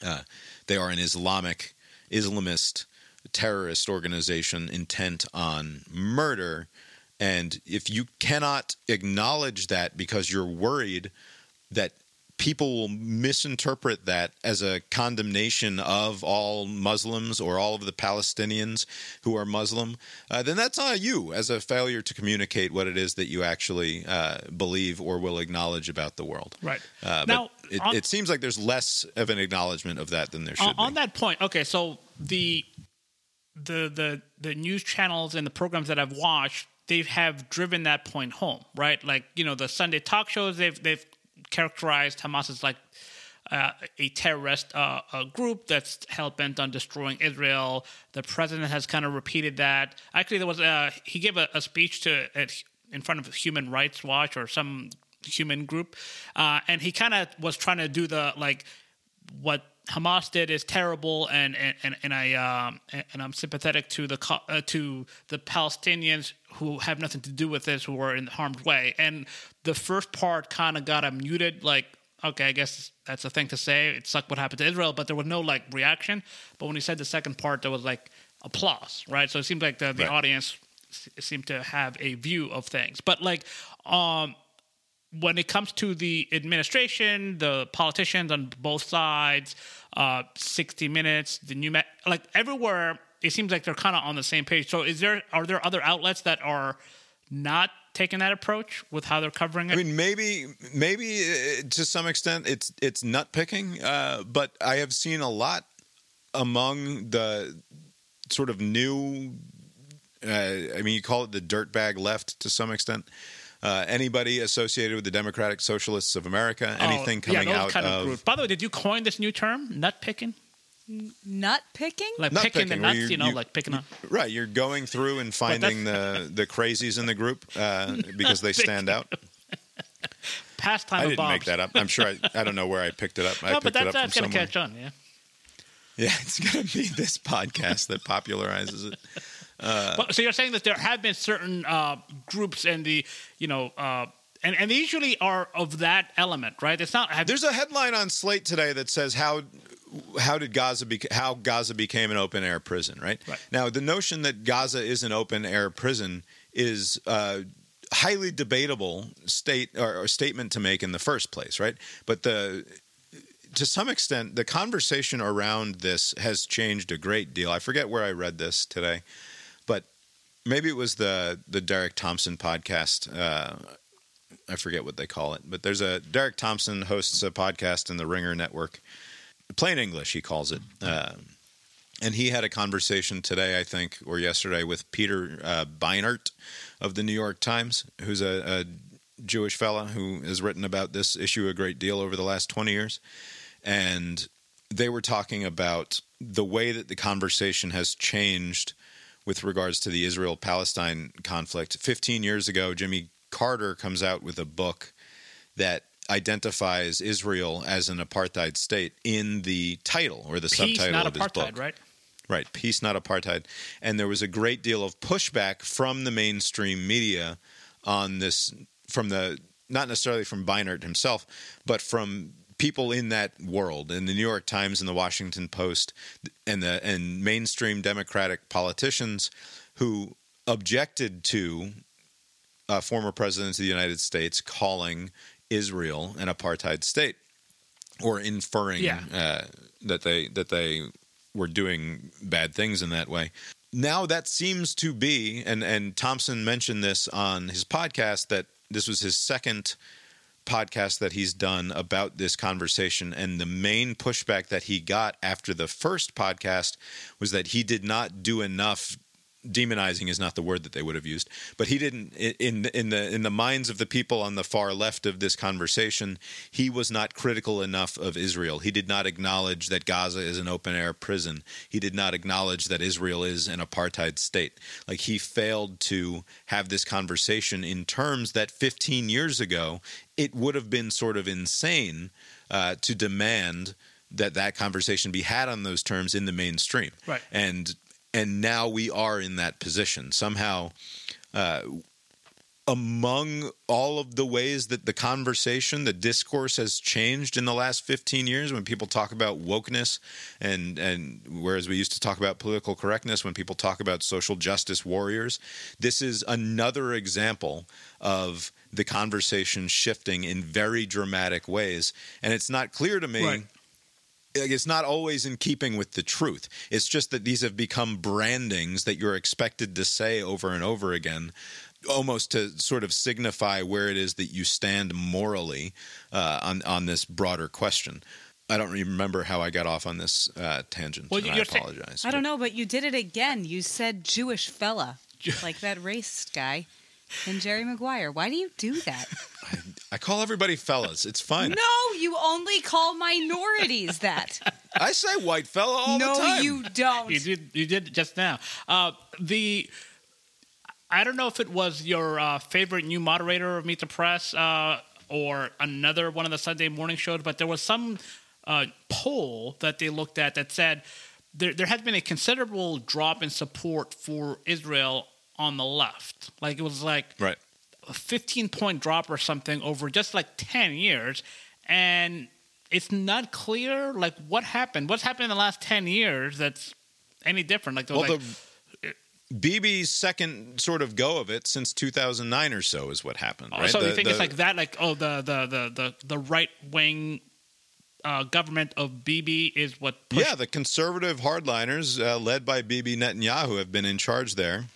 [SPEAKER 1] Uh, they are an Islamic, Islamist terrorist organization intent on murder. And if you cannot acknowledge that because you're worried that people will misinterpret that as a condemnation of all Muslims or all of the Palestinians who are Muslim, uh, then that's on you as a failure to communicate what it is that you actually uh, believe or will acknowledge about the world.
[SPEAKER 3] Right.
[SPEAKER 1] Uh,
[SPEAKER 3] Now,
[SPEAKER 1] it,
[SPEAKER 3] on-
[SPEAKER 1] it seems like there's less of an acknowledgement of that than there should
[SPEAKER 3] on, on that point, okay, so the the the the news channels and the programs that I've watched, they have driven that point home, right? Like you know, the Sunday talk shows, they've they've characterized Hamas as like uh, a terrorist uh, a group that's hell bent on destroying Israel. The president has kind of repeated that. Actually, there was uh, he gave a, a speech to in front of Human Rights Watch or some human group, uh, and he kind of was trying to do the like what Hamas did is terrible, and and and, and I um, and I'm sympathetic to the uh, to the Palestinians who have nothing to do with this, who are in harm's way. And the first part kind of got muted like okay, I guess that's a thing to say. It sucked what happened to Israel, but there was no like reaction. But when he said the second part, there was like applause, right? So it seemed like the, the
[SPEAKER 1] Right.
[SPEAKER 3] audience s- seemed to have a view of things. But like, um, when it comes to the administration, the politicians on both sides, uh, 60 Minutes, the new, like everywhere, it seems like they're kind of on the same page. So, is there are there other outlets that are not taking that approach with how they're covering it?
[SPEAKER 1] I mean, maybe, maybe uh, to some extent, it's it's nut picking. Uh, but I have seen a lot among the sort of new. Uh, I mean, you call it the dirtbag left to some extent. Uh, anybody associated with the Democratic Socialists of America, anything
[SPEAKER 3] Oh, yeah,
[SPEAKER 1] coming out
[SPEAKER 3] kind
[SPEAKER 1] of,
[SPEAKER 3] groups. By the way, did you coin this new term, nut picking?
[SPEAKER 2] Nut picking?
[SPEAKER 3] Like
[SPEAKER 1] Nut
[SPEAKER 3] picking the
[SPEAKER 1] picking, where
[SPEAKER 3] nuts, you,
[SPEAKER 1] you-
[SPEAKER 3] know,
[SPEAKER 1] you-
[SPEAKER 3] like picking up.
[SPEAKER 1] right, you're going through and finding the the crazies in the group uh, because they stand out.
[SPEAKER 3] Pastime
[SPEAKER 1] I didn't
[SPEAKER 3] Bob's.
[SPEAKER 1] make that up. I'm sure. I, I don't know where I picked it up. I
[SPEAKER 3] No,
[SPEAKER 1] picked
[SPEAKER 3] but that's,
[SPEAKER 1] up
[SPEAKER 3] that's
[SPEAKER 1] from
[SPEAKER 3] going to catch on, yeah.
[SPEAKER 1] Yeah, it's going to be this podcast that popularizes it.
[SPEAKER 3] But, so you're saying that there have been certain uh, groups and the, you know, uh, and, and they usually are of that element, right? It's not. Have,
[SPEAKER 1] There's a headline on Slate today that says how how did Gaza bec how Gaza became an open air prison, right?
[SPEAKER 3] Right.
[SPEAKER 1] Now, the notion that Gaza is an open air prison is uh, highly debatable state or, or statement to make in the first place, right? But the to some extent, the conversation around this has changed a great deal. I forget where I read this today, maybe it was the the Derek Thompson podcast. Uh, I forget what they call it, but there's a Derek Thompson hosts a podcast in the Ringer Network, plain English he calls it, um, and he had a conversation today, I think, or yesterday, with Peter uh, Beinart of the New York Times, who's a, a Jewish fella who has written about this issue a great deal over the last twenty years, and they were talking about the way that the conversation has changed with regards to the Israel Palestine conflict. 15 years ago, Jimmy Carter comes out with a book that identifies Israel as an apartheid state in the title or the
[SPEAKER 3] peace,
[SPEAKER 1] subtitle
[SPEAKER 3] not
[SPEAKER 1] of his book.
[SPEAKER 3] right?
[SPEAKER 1] Right, peace, not apartheid. And there was a great deal of pushback from the mainstream media on this, from the not necessarily from Beinart himself, but from people in that world, in the New York Times and the Washington Post, and the and mainstream Democratic politicians who objected to uh, former presidents of the United States calling Israel an apartheid state or inferring
[SPEAKER 3] Yeah.
[SPEAKER 1] uh, that they that they were doing bad things in that way. Now that seems to be, and and Thompson mentioned this on his podcast that this was his second podcast that he's done about this conversation and the main pushback that he got after the first podcast was that he did not do enough demonizing is not the word that they would have used but he didn't in in the in the minds of the people on the far left of this conversation he was not critical enough of Israel. He did not acknowledge that Gaza is an open air prison. He did not acknowledge that Israel is an apartheid state. Like he failed to have this conversation in terms that 15 years ago it would have been sort of insane uh, to demand that that conversation be had on those terms in the mainstream.
[SPEAKER 3] Right.
[SPEAKER 1] and and now we are in that position somehow uh, among all of the ways that the conversation the discourse has changed in the last 15 years when people talk about wokeness and and whereas we used to talk about political correctness when people talk about social justice warriors this is another example of the conversation shifting in very dramatic ways and it's not clear to me
[SPEAKER 3] Right.
[SPEAKER 1] It's not always in keeping with the truth. It's just that these have become brandings that you're expected to say over and over again, almost to sort of signify where it is that you stand morally uh, on on this broader question. I don't remember how I got off on this uh, tangent.
[SPEAKER 3] Well,
[SPEAKER 1] I apologize.
[SPEAKER 2] I don't know, but you did it again. You said Jewish fella, like that racist guy and Jerry Maguire. Why do you do that?
[SPEAKER 1] I call everybody fellas. It's fine.
[SPEAKER 2] No, you only call minorities that.
[SPEAKER 1] I say white fella all the time.
[SPEAKER 2] no, you don't.
[SPEAKER 3] You did. You did just now. Uh, the. I don't know if it was your uh, favorite new moderator of Meet the Press uh, or another one of the Sunday morning shows, but there was some uh, poll that they looked at that said there there has been a considerable drop in support for Israel on the left. Like it was like
[SPEAKER 1] Right.
[SPEAKER 3] a 15 point drop or something over just like 10 years. and it's not clear like what happened. What's happened in the last ten years that's any different? Like,
[SPEAKER 1] Well,
[SPEAKER 3] like
[SPEAKER 1] the Bibi's second sort of go of it since 2009 or so is what happened.
[SPEAKER 3] Oh,
[SPEAKER 1] right?
[SPEAKER 3] So
[SPEAKER 1] The-
[SPEAKER 3] you think
[SPEAKER 1] the-
[SPEAKER 3] it's like that? Like oh, the the the the, the right wing uh, government of Bibi is what? Pushed,
[SPEAKER 1] Yeah, the conservative hardliners, uh, led by Bibi Netanyahu, have been in charge there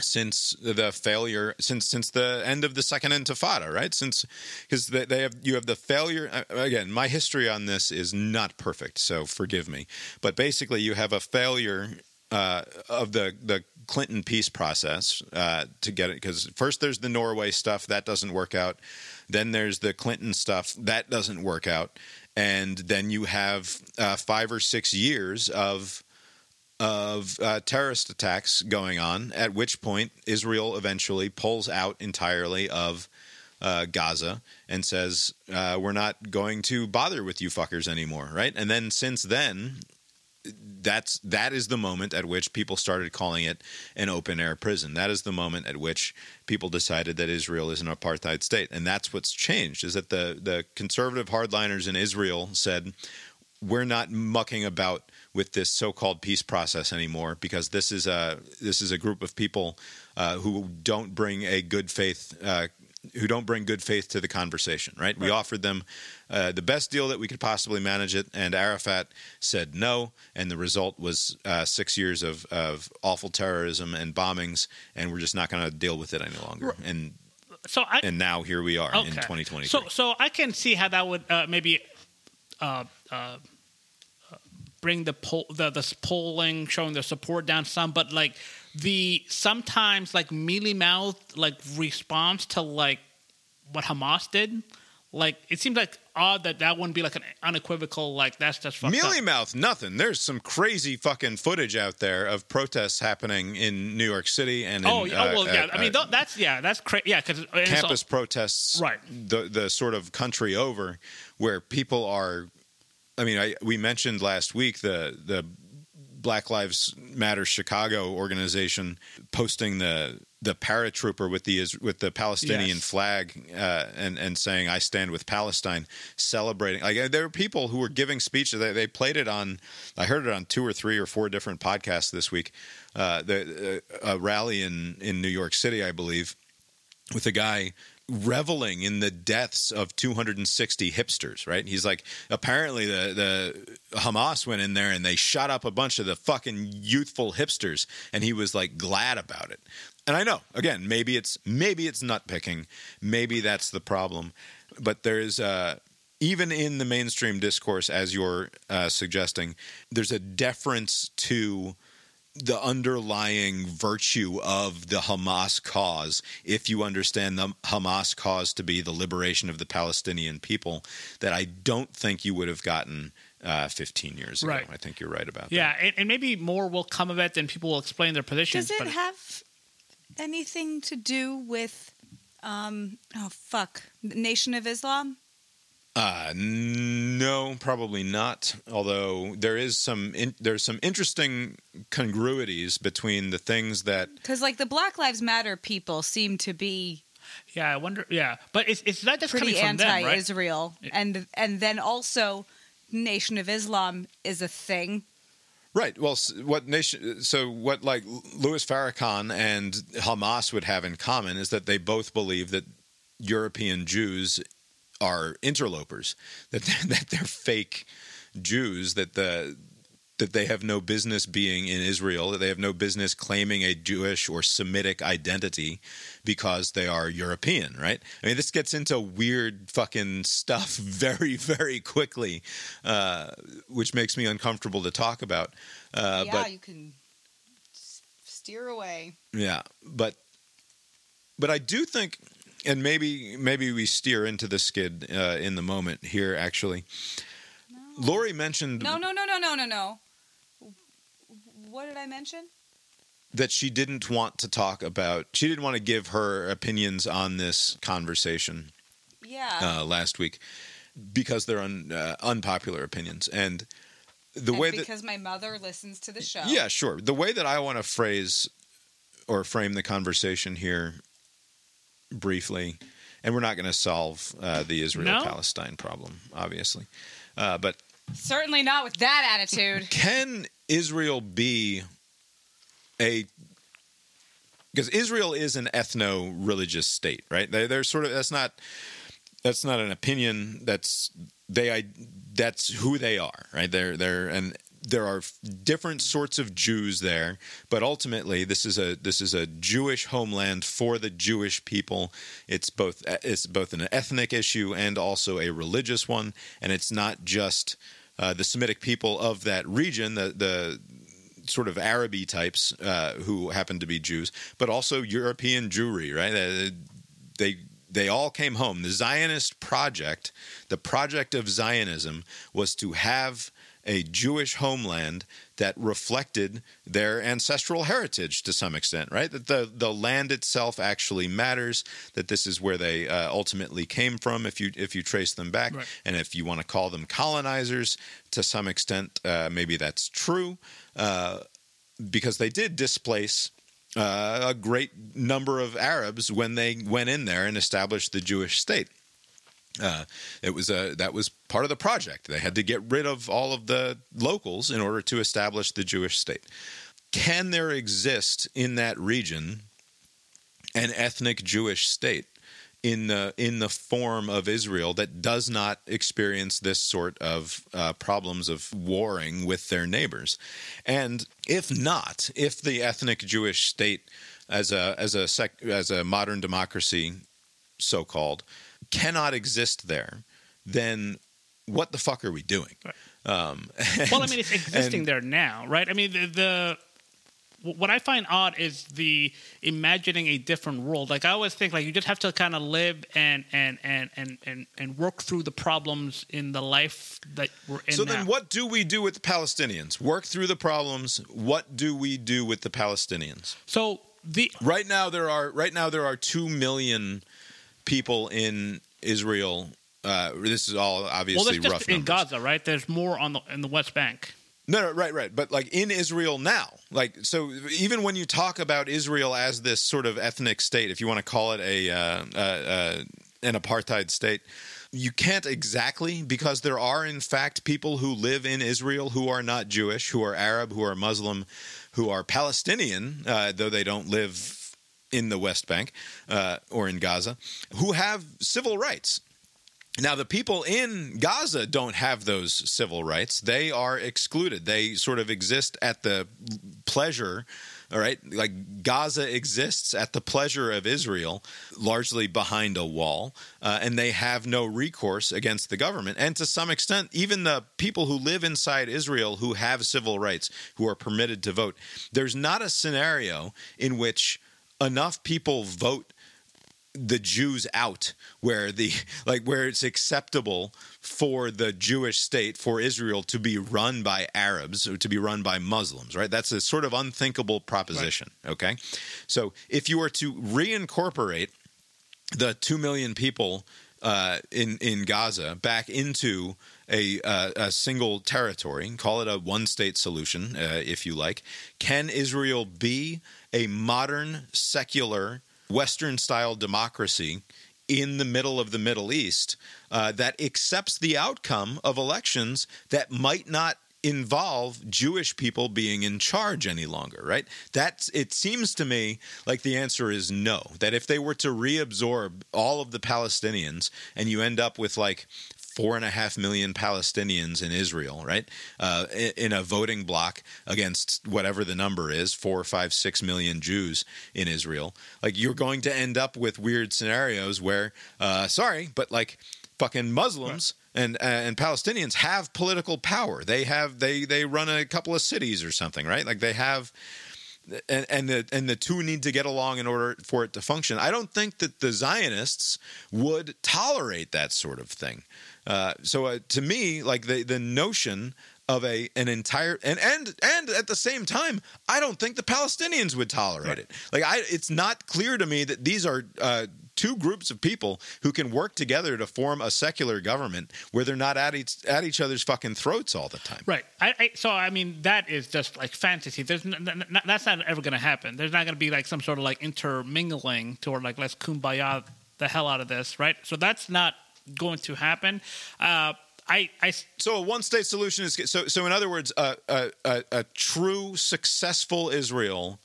[SPEAKER 1] since the failure, since since the end of the second Intifada, right? Since because they, they have you have the failure. uh, Again, my history on this is not perfect, so forgive me. But basically, you have a failure uh, of the the Clinton peace process uh, to get it because first there's the Norway stuff that doesn't work out, then there's the Clinton stuff that doesn't work out, and then you have uh, five or six years of of uh, terrorist attacks going on. At which point Israel eventually pulls out entirely of uh, Gaza and says uh, we're not going to bother with you fuckers anymore, right? And then since then, that's that is the moment at which people started calling it an open air prison. That is the moment at which people decided that Israel is an apartheid state, and that's what's changed. Is that the the conservative hardliners in Israel said we're not mucking about with this so-called peace process anymore because this is a this is a group of people uh, who don't bring a good faith uh, who don't bring good faith to the conversation. Right? We offered them uh, the best deal that we could possibly manage it, and Arafat said no, and the result was uh, six years of of awful terrorism and bombings, and we're just not going to deal with it any longer. And
[SPEAKER 3] So I
[SPEAKER 1] and now here we are in 2020.
[SPEAKER 3] So, so I can see how that would uh, maybe uh, uh, bring the poll, the the polling showing the support down some, but like the sometimes like mealy mouth like response to like what Hamas did, like it seems like odd that that wouldn't be like an unequivocal like that's just fucked
[SPEAKER 1] Mealy mouth, nothing. There's some crazy fucking footage out there of protests happening in New York City and in,
[SPEAKER 3] Oh, yeah,
[SPEAKER 1] uh,
[SPEAKER 3] oh, well, yeah.
[SPEAKER 1] uh,
[SPEAKER 3] I mean, th- that's yeah, that's crazy. Yeah, because
[SPEAKER 1] campus protests,
[SPEAKER 3] Right.
[SPEAKER 1] The the sort of country over, where people are. I mean, I, we mentioned last week the the Black Lives Matter Chicago organization posting the the paratrooper with the with the Palestinian
[SPEAKER 3] Yes.
[SPEAKER 1] flag uh, and and saying I stand with Palestine, celebrating. Like there were people who were giving speeches. They, they played it on. I heard it on two or three or four different podcasts this week. Uh, the uh, a rally in in New York City, I believe, with a guy reveling in the deaths of 260 hipsters right? He's like apparently the the hamas went in there and they shot up a bunch of the fucking youthful hipsters and he was like glad about it. And i know again maybe it's maybe it's nut picking maybe that's the problem. But there's uh even in the mainstream discourse as you're uh, suggesting there's a deference to the underlying virtue of the Hamas cause, if you understand the Hamas cause to be the liberation of the Palestinian people, that I don't think you would have gotten uh, 15 years ago.
[SPEAKER 3] Right.
[SPEAKER 1] I think you're right about that.
[SPEAKER 3] Yeah, and, and maybe more will come of it, than people will explain their positions.
[SPEAKER 2] Does it
[SPEAKER 3] but
[SPEAKER 2] have anything to do with um oh fuck Nation of Islam?
[SPEAKER 1] Uh, no, probably not. Although there is some in, there's some interesting congruities between the things that
[SPEAKER 2] Because like the Black Lives Matter people seem to be
[SPEAKER 3] Yeah, I wonder. Yeah, but it's it's not just
[SPEAKER 2] pretty
[SPEAKER 3] coming from them, right?
[SPEAKER 2] anti-Israel, and and then also Nation of Islam is a thing.
[SPEAKER 1] Right. Well, what nation? So what? Like Louis Farrakhan and Hamas would have in common is that they both believe that European Jews are interlopers, that they're, that they're fake Jews, that the that they have no business being in Israel, that they have no business claiming a Jewish or Semitic identity because they are European, right? I mean, this gets into weird fucking stuff very, very quickly, uh, which makes me uncomfortable to talk about. Uh,
[SPEAKER 2] yeah,
[SPEAKER 1] but
[SPEAKER 2] you can steer away.
[SPEAKER 1] yeah, but but I do think, and maybe maybe we steer into the skid uh, in the moment here. Actually, Lori mentioned
[SPEAKER 2] No, no, no, no, no, no, no. What did I mention?
[SPEAKER 1] that she didn't want to talk about. She didn't want to give her opinions on this conversation
[SPEAKER 2] Yeah.
[SPEAKER 1] uh, last week because they're un, uh, unpopular opinions, and the
[SPEAKER 2] and
[SPEAKER 1] way that
[SPEAKER 2] because my mother listens to the show.
[SPEAKER 1] Yeah, sure. The way that I want to phrase or frame the conversation here briefly and we're not going to solve uh, the Israel-Palestine problem, obviously. Uh, but
[SPEAKER 2] Certainly not with that attitude.
[SPEAKER 1] can Israel be a because Israel is an ethno-religious state, right? They, they're sort of that's not that's not an opinion. That's they I, that's who they are, right? They're they're and there are different sorts of Jews there, but ultimately this is a this is a Jewish homeland for the Jewish people. It's both it's both an ethnic issue and also a religious one, and it's not just uh, the Semitic people of that region, the the sort of Araby types uh, who happen to be Jews, but also European Jewry, right? Uh, they they all came home. The Zionist project, the project of Zionism, was to have a Jewish homeland that reflected their ancestral heritage to some extent, right? That the the land itself actually matters. That this is where they uh, ultimately came from. If you if you trace them back,
[SPEAKER 3] Right.
[SPEAKER 1] and if you want to call them colonizers, to some extent, uh, maybe that's true, uh, because they did displace uh, a great number of Arabs when they went in there and established the Jewish state. Uh, it was a that was part of the project. They had to get rid of all of the locals in order to establish the Jewish state. Can there exist in that region an ethnic Jewish state in the in the form of Israel that does not experience this sort of uh, problems of warring with their neighbors? And if not, if the ethnic Jewish state as a as a sec, as a modern democracy, so called, cannot exist there, then what the fuck are we doing? Um,
[SPEAKER 3] well, I mean, it's existing
[SPEAKER 1] and-
[SPEAKER 3] there now, right? I mean, the, the what I find odd is the imagining a different world. Like I always think, like you just have to kind of live and and and and and and work through the problems in the life that we're in.
[SPEAKER 1] So
[SPEAKER 3] now.
[SPEAKER 1] then, what do we do with the Palestinians? Work through the problems. What do we do with the Palestinians?
[SPEAKER 3] So the
[SPEAKER 1] Right now, there are right now there are two million people in Israel. Uh, this is all obviously
[SPEAKER 3] well, that's
[SPEAKER 1] rough
[SPEAKER 3] just in
[SPEAKER 1] numbers.
[SPEAKER 3] Gaza, right? There's more on the in the West Bank.
[SPEAKER 1] No, no, right, right. But like in Israel now, like so, even when you talk about Israel as this sort of ethnic state, if you want to call it a uh, uh, uh, an apartheid state, you can't exactly because there are in fact people who live in Israel who are not Jewish, who are Arab, who are Muslim, who are Palestinian, uh, though they don't live in the West Bank uh, or in Gaza, who have civil rights. Now, the people in Gaza don't have those civil rights. They are excluded. They sort of exist at the pleasure, all right? Like Gaza exists at the pleasure of Israel, largely behind a wall, uh, and they have no recourse against the government. And to some extent, even the people who live inside Israel who have civil rights, who are permitted to vote, there's not a scenario in which enough people vote the Jews out where the like where it's acceptable for the Jewish state for Israel to be run by Arabs or to be run by Muslims, right? That's a sort of unthinkable proposition, okay? So if you were to reincorporate the 2 million people uh, in in Gaza back into a, uh, a single territory, call it a one state solution, uh, if you like. Can Israel be a modern, secular, Western style democracy in the middle of the Middle East uh, that accepts the outcome of elections that might not involve Jewish people being in charge any longer, right? That's it seems to me like the answer is no. That if they were to reabsorb all of the Palestinians and you end up with like four and a half million Palestinians in Israel, right? Uh, in, in a voting block against whatever the number is, four, five, six million Jews in Israel. Like you're going to end up with weird scenarios where, uh, sorry, but like fucking Muslims and uh, and Palestinians have political power. They have they they run a couple of cities or something, right? Like they have and, and the and the two need to get along in order for it to function. I don't think that the Zionists would tolerate that sort of thing. Uh, so uh, to me, like the the notion of a an entire and and and at the same time, I don't think the Palestinians would tolerate it. Like I, it's not clear to me that these are. Uh, Two groups of people who can work together to form a secular government where they're not at each at each other's fucking throats all the time.
[SPEAKER 3] Right. I, I so I mean that is just like fantasy. There's n- n- n- that's not ever going to happen. There's not going to be like some sort of like intermingling toward like let's kumbaya the hell out of this, right? So that's not going to happen. Uh, I, I
[SPEAKER 1] So a one-state solution is so. So in other words, a a, a, a true successful Israel,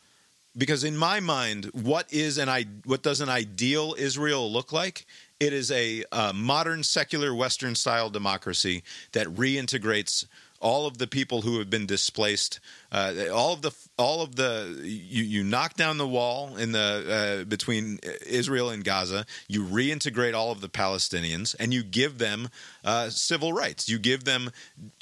[SPEAKER 1] because in my mind, what is an I what does an ideal Israel look like? It is a, uh modern secular Western style democracy that reintegrates all of the people who have been displaced. Uh, all of the all of the you, you knock down the wall in the uh, between Israel and Gaza. You reintegrate all of the Palestinians, and you give them uh, civil rights. You give them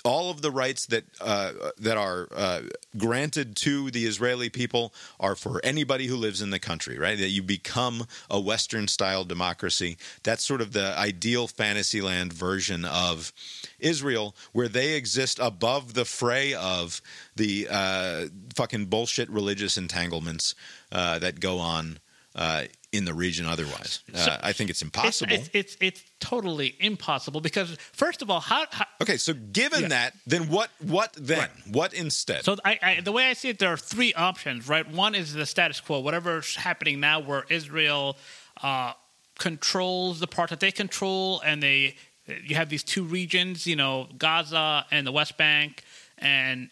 [SPEAKER 1] all of the rights that uh, that are uh, granted to the Israeli people are for anybody who lives in the country. Right? That you become a Western style democracy. That's sort of the ideal fantasyland version of Israel, where they exist above the fray of the uh, fucking bullshit religious entanglements uh, that go on uh, in the region. Otherwise,
[SPEAKER 3] So-
[SPEAKER 1] uh, I think it's
[SPEAKER 3] it's,
[SPEAKER 1] impossible.
[SPEAKER 3] it's it's it's totally impossible because first of all, how, how
[SPEAKER 1] okay, so given
[SPEAKER 3] Yeah.
[SPEAKER 1] that, then what? What then?
[SPEAKER 3] Right.
[SPEAKER 1] What instead?
[SPEAKER 3] So I, I, the way I see it, there are three options, right? One is the status quo, whatever's happening now, where Israel uh, controls the part that they control, and they you have these two regions, you know, Gaza and the West Bank, and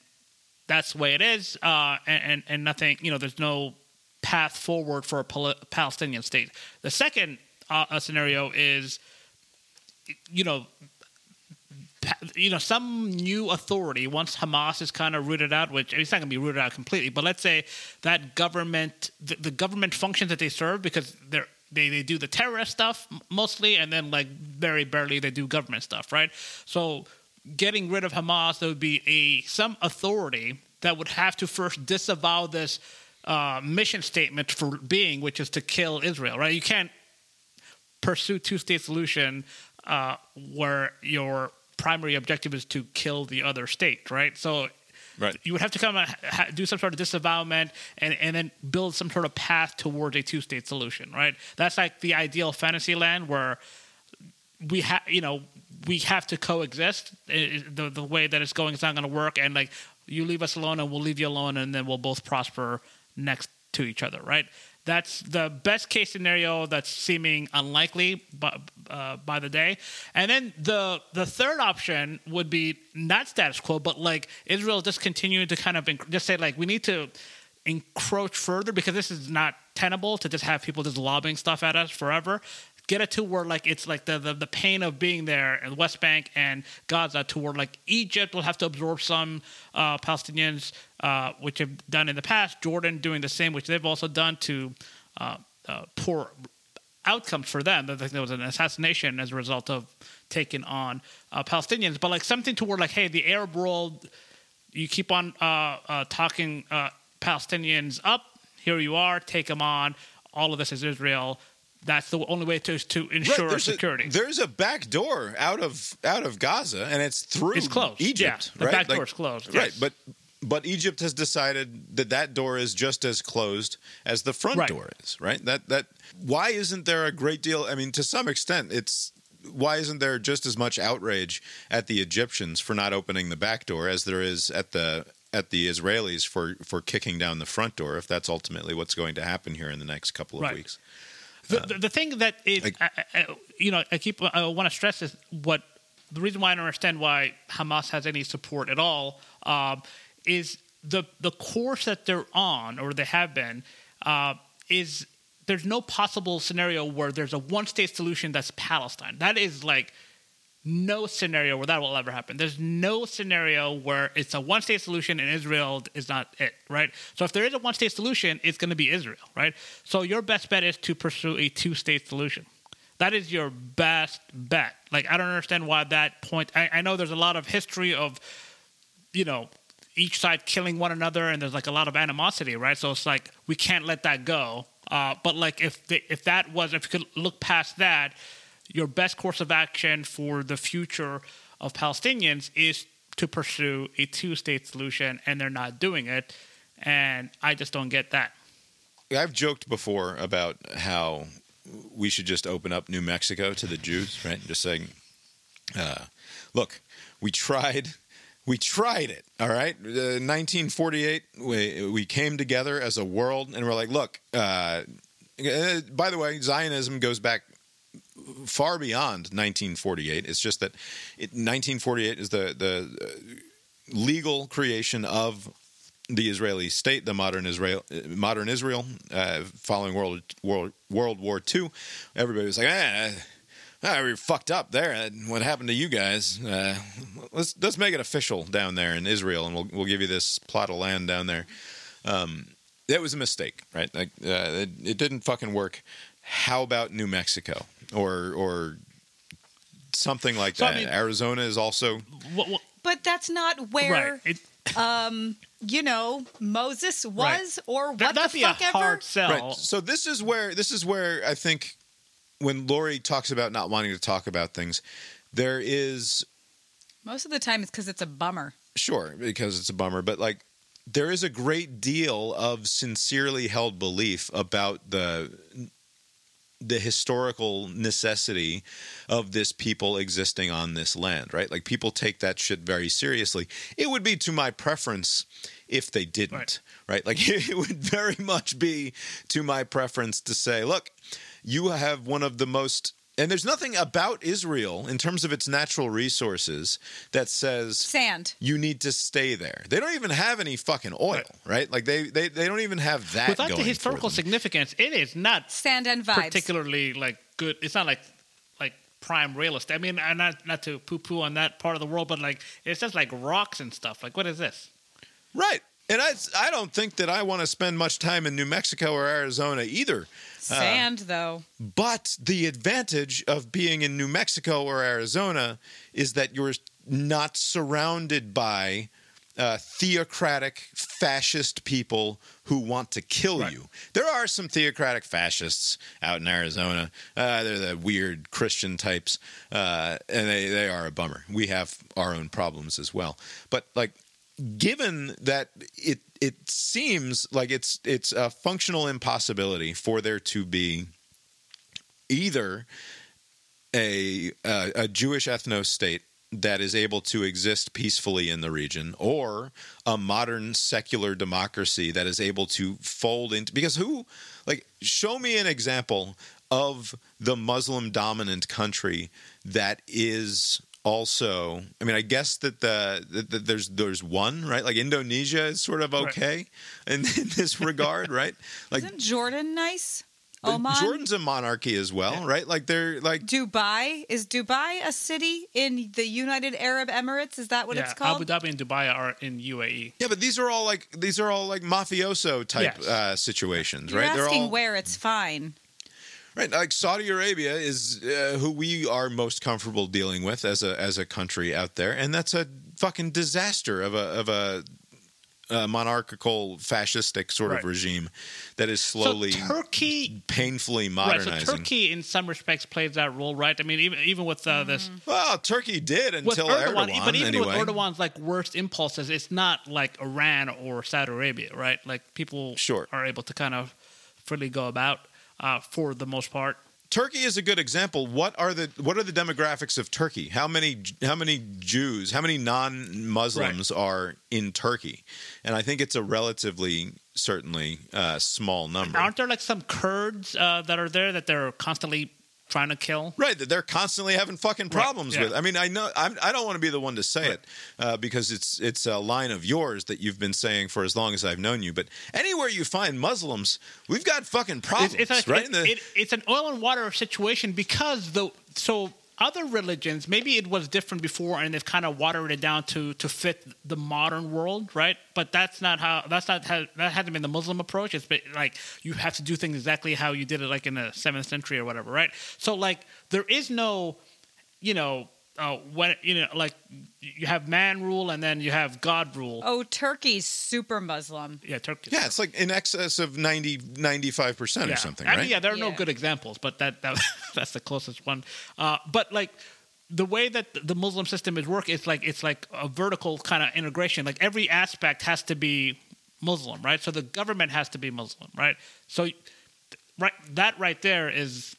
[SPEAKER 3] that's the way it is, uh, and, and and nothing, you know, there's no path forward for a Pal- Palestinian state. The second uh, uh, scenario is, you know, you know, some new authority once Hamas is kind of rooted out, which it's not going to be rooted out completely, but let's say that government, the, the government functions that they serve, because they're they, they do the terrorist stuff mostly, and then like very barely they do government stuff, right? So getting rid of Hamas, there would be a some authority that would have to first disavow this uh, mission statement for being, which is to kill Israel, right? You can't pursue two-state solution uh, where your primary objective is to kill the other state, right? So
[SPEAKER 1] Right.
[SPEAKER 3] you would have to come and ha- do some sort of disavowment and, and then build some sort of path towards a two-state solution, right? That's like the ideal fantasy land where we have, you know, we have to coexist. The the way that it's going, it's not going to work. And like, you leave us alone, and we'll leave you alone, and then we'll both prosper next to each other, right? That's the best case scenario. That's seeming unlikely, by, uh, by the day. And then the the third option would be not status quo, but like Israel just continuing to kind of enc- just say like we need to encroach further because this is not tenable to just have people just lobbing stuff at us forever. Get it to where like it's like the, the the pain of being there in the West Bank and Gaza to where like Egypt will have to absorb some uh, Palestinians, uh, which have done in the past. Jordan doing the same, which they've also done to uh, uh, poor outcomes for them. There was an assassination as a result of taking on uh, Palestinians. But like something to where like, hey, the Arab world, you keep on uh, uh, talking uh, Palestinians up. Here you are, take them on. All of this is Israel. That's the only way to to
[SPEAKER 1] Right,
[SPEAKER 3] ensure
[SPEAKER 1] there's
[SPEAKER 3] security.
[SPEAKER 1] A, there's a back door out of out of Gaza, and it's through
[SPEAKER 3] It's closed.
[SPEAKER 1] Egypt.
[SPEAKER 3] Yeah, the
[SPEAKER 1] right?
[SPEAKER 3] back door's closed,
[SPEAKER 1] Right,
[SPEAKER 3] yes.
[SPEAKER 1] but but Egypt has decided that that door is just as closed as the front
[SPEAKER 3] Right.
[SPEAKER 1] door is. Right. That that why isn't there a great deal? I mean, to some extent, it's why isn't there just as much outrage at the Egyptians for not opening the back door as there is at the at the Israelis for for kicking down the front door? If that's ultimately what's going to happen here in the next couple of
[SPEAKER 3] Right.
[SPEAKER 1] weeks.
[SPEAKER 3] The, the, the thing that is,
[SPEAKER 1] like-
[SPEAKER 3] I, I, you know, I keep I want to stress is what the reason why I don't understand why Hamas has any support at all um, is the the course that they're on or they have been uh, is there's no possible scenario where there's a one state solution that's Palestine. That is like no scenario where that will ever happen. There's no scenario where it's a one state solution and Israel is not it, right? So if there is a one state solution, it's going to be Israel, right? So your best bet is to pursue a two state solution. That is your best bet. Like I don't understand why that point. I, I know there's a lot of history of, you know, each side killing one another, and there's like a lot of animosity, right? So it's like we can't let that go. Uh, but like if the, if that was if you could look past that, your best course of action for the future of Palestinians is to pursue a two-state solution, and they're not doing it. And I just don't get that.
[SPEAKER 1] I've joked before about how we should just open up New Mexico to the Jews, right? Just saying, uh, look, we tried, we tried it. All right, uh, 1948, we we came together as a world, and we're like, look. Uh, uh, by the way, Zionism goes back far beyond 1948. It's just that it, 1948 is the the uh, legal creation of the Israeli state, the modern Israel, uh, modern Israel, uh, following World World World War II. Everybody was like, ah. Ah, we fucked up there. Uh, What happened to you guys? Uh, let's let's make it official down there in Israel, and we'll we'll give you this plot of land down there. Um, that was a mistake, right? Like uh, it, it didn't fucking work. How about New Mexico or or something like
[SPEAKER 3] So, I
[SPEAKER 1] that?
[SPEAKER 3] mean-
[SPEAKER 1] Arizona is also
[SPEAKER 3] What, what,
[SPEAKER 2] But that's not where
[SPEAKER 3] right. It, um,
[SPEAKER 2] you know Moses was or what
[SPEAKER 3] that'd
[SPEAKER 2] the
[SPEAKER 3] be a
[SPEAKER 2] fuck ever.
[SPEAKER 3] hard sell.
[SPEAKER 1] right. So this is where this is where I think when Lori talks about not wanting to talk about things, there is
[SPEAKER 2] Most of the time, it's because it's a bummer.
[SPEAKER 1] Sure, because it's a bummer, but like there is a great deal of sincerely held belief about the the historical necessity of this people existing on this land, right? Like people take that shit very seriously. It would be to my preference if they didn't,
[SPEAKER 3] Right.
[SPEAKER 1] right? Like it would very much be to my preference to say, look, you have one of the most and there's nothing about Israel in terms of its natural resources that says
[SPEAKER 2] Sand.
[SPEAKER 1] you need to stay there. They don't even have any fucking oil, right? Like they they, they don't even have that.
[SPEAKER 3] Without
[SPEAKER 1] going
[SPEAKER 3] the historical
[SPEAKER 1] for them.
[SPEAKER 3] significance, it is not
[SPEAKER 2] Sand and vibes.
[SPEAKER 3] particularly like good. It's not like like prime real estate. I mean, not not to poo poo on that part of the world, but like it's just like rocks and stuff. Like what is this?
[SPEAKER 1] right? And I I don't think that I want to spend much time in New Mexico or Arizona either.
[SPEAKER 2] Sand, though.
[SPEAKER 1] But the advantage of being in New Mexico or Arizona is that you're not surrounded by uh, theocratic fascist people who want to kill
[SPEAKER 3] Right.
[SPEAKER 1] you. There are some theocratic fascists out in Arizona. Uh, they're the weird Christian types, uh, and they, they are a bummer. We have our own problems as well. But like, given that it it seems like it's it's a functional impossibility for there to be either a a, a Jewish ethno state that is able to exist peacefully in the region or a modern secular democracy that is able to fold into because who like show me an example of the muslim dominant country that is also i mean i guess that the, that that there's there's one right like indonesia is sort of
[SPEAKER 3] Right.
[SPEAKER 1] okay in, in this regard right like
[SPEAKER 2] Isn't Jordan nice? Oman?
[SPEAKER 1] jordan's a monarchy as well right like they're like
[SPEAKER 2] Dubai? Is Dubai a city in the United Arab Emirates? Is that what
[SPEAKER 3] yeah,
[SPEAKER 2] it's called?
[SPEAKER 3] Abu Dhabi and Dubai are in. UAE.
[SPEAKER 1] Yeah, but these are all like these are all like mafioso type
[SPEAKER 3] Yes.
[SPEAKER 1] uh, situations,
[SPEAKER 2] You're
[SPEAKER 1] right?
[SPEAKER 2] They're asking
[SPEAKER 1] all
[SPEAKER 2] where it's fine.
[SPEAKER 1] Right. Like Saudi Arabia is uh, who we are most comfortable dealing with as a as a country out there, and that's a fucking disaster of a of a, uh monarchical fascistic sort
[SPEAKER 3] Right.
[SPEAKER 1] of regime that is slowly
[SPEAKER 3] so Turkey.
[SPEAKER 1] painfully
[SPEAKER 3] Right,
[SPEAKER 1] modernizing.
[SPEAKER 3] so Turkey, in some respects, plays that role, right? I mean, even even with uh, this
[SPEAKER 1] well, Turkey did
[SPEAKER 3] with
[SPEAKER 1] until
[SPEAKER 3] Erdogan,
[SPEAKER 1] Erdogan,
[SPEAKER 3] but even
[SPEAKER 1] anyway.
[SPEAKER 3] with Erdogan's like worst impulses, it's not like Iran or Saudi Arabia, right? Like people
[SPEAKER 1] Sure.
[SPEAKER 3] are able to kind of freely go about uh, for the most part.
[SPEAKER 1] Turkey is a good example. What are the what are the demographics of Turkey? How many how many Jews, how many non-Muslims are in Turkey? And I think it's a relatively certainly uh, small number.
[SPEAKER 3] Aren't there like some Kurds uh, that are there that they're constantly trying to kill?
[SPEAKER 1] Right, that they're constantly having fucking problems
[SPEAKER 3] yeah.
[SPEAKER 1] with. I mean, I know I'm, I don't want to be the one to say it uh, because it's it's a line of yours that you've been saying for as long as I've known you. But anywhere you find Muslims, we've got fucking problems,
[SPEAKER 3] It's, it's, like,
[SPEAKER 1] right?
[SPEAKER 3] it-
[SPEAKER 1] the-
[SPEAKER 3] it- it's an oil and water situation because the so other religions maybe it was different before and they've kind of watered it down to to fit the modern world, right? But that's not how that's not how that hasn't been the Muslim approach. It's been like you have to do things exactly how you did it like in the seventh century or whatever, right? So like there is no, you know. Uh, when you know, like you have man rule and then you have God rule.
[SPEAKER 2] Oh, Turkey's super Muslim.
[SPEAKER 3] Yeah, Turkey.
[SPEAKER 1] yeah, it's like in excess of 90 95 percent
[SPEAKER 3] yeah.
[SPEAKER 1] or something,
[SPEAKER 3] I
[SPEAKER 1] right?
[SPEAKER 3] mean, yeah, there are no good examples, but that, that that's the closest one. Uh, but like the way that the Muslim system is work, it's like it's like a vertical kind of integration. Like every aspect has to be Muslim, right? So the government has to be Muslim, right? So right that right there is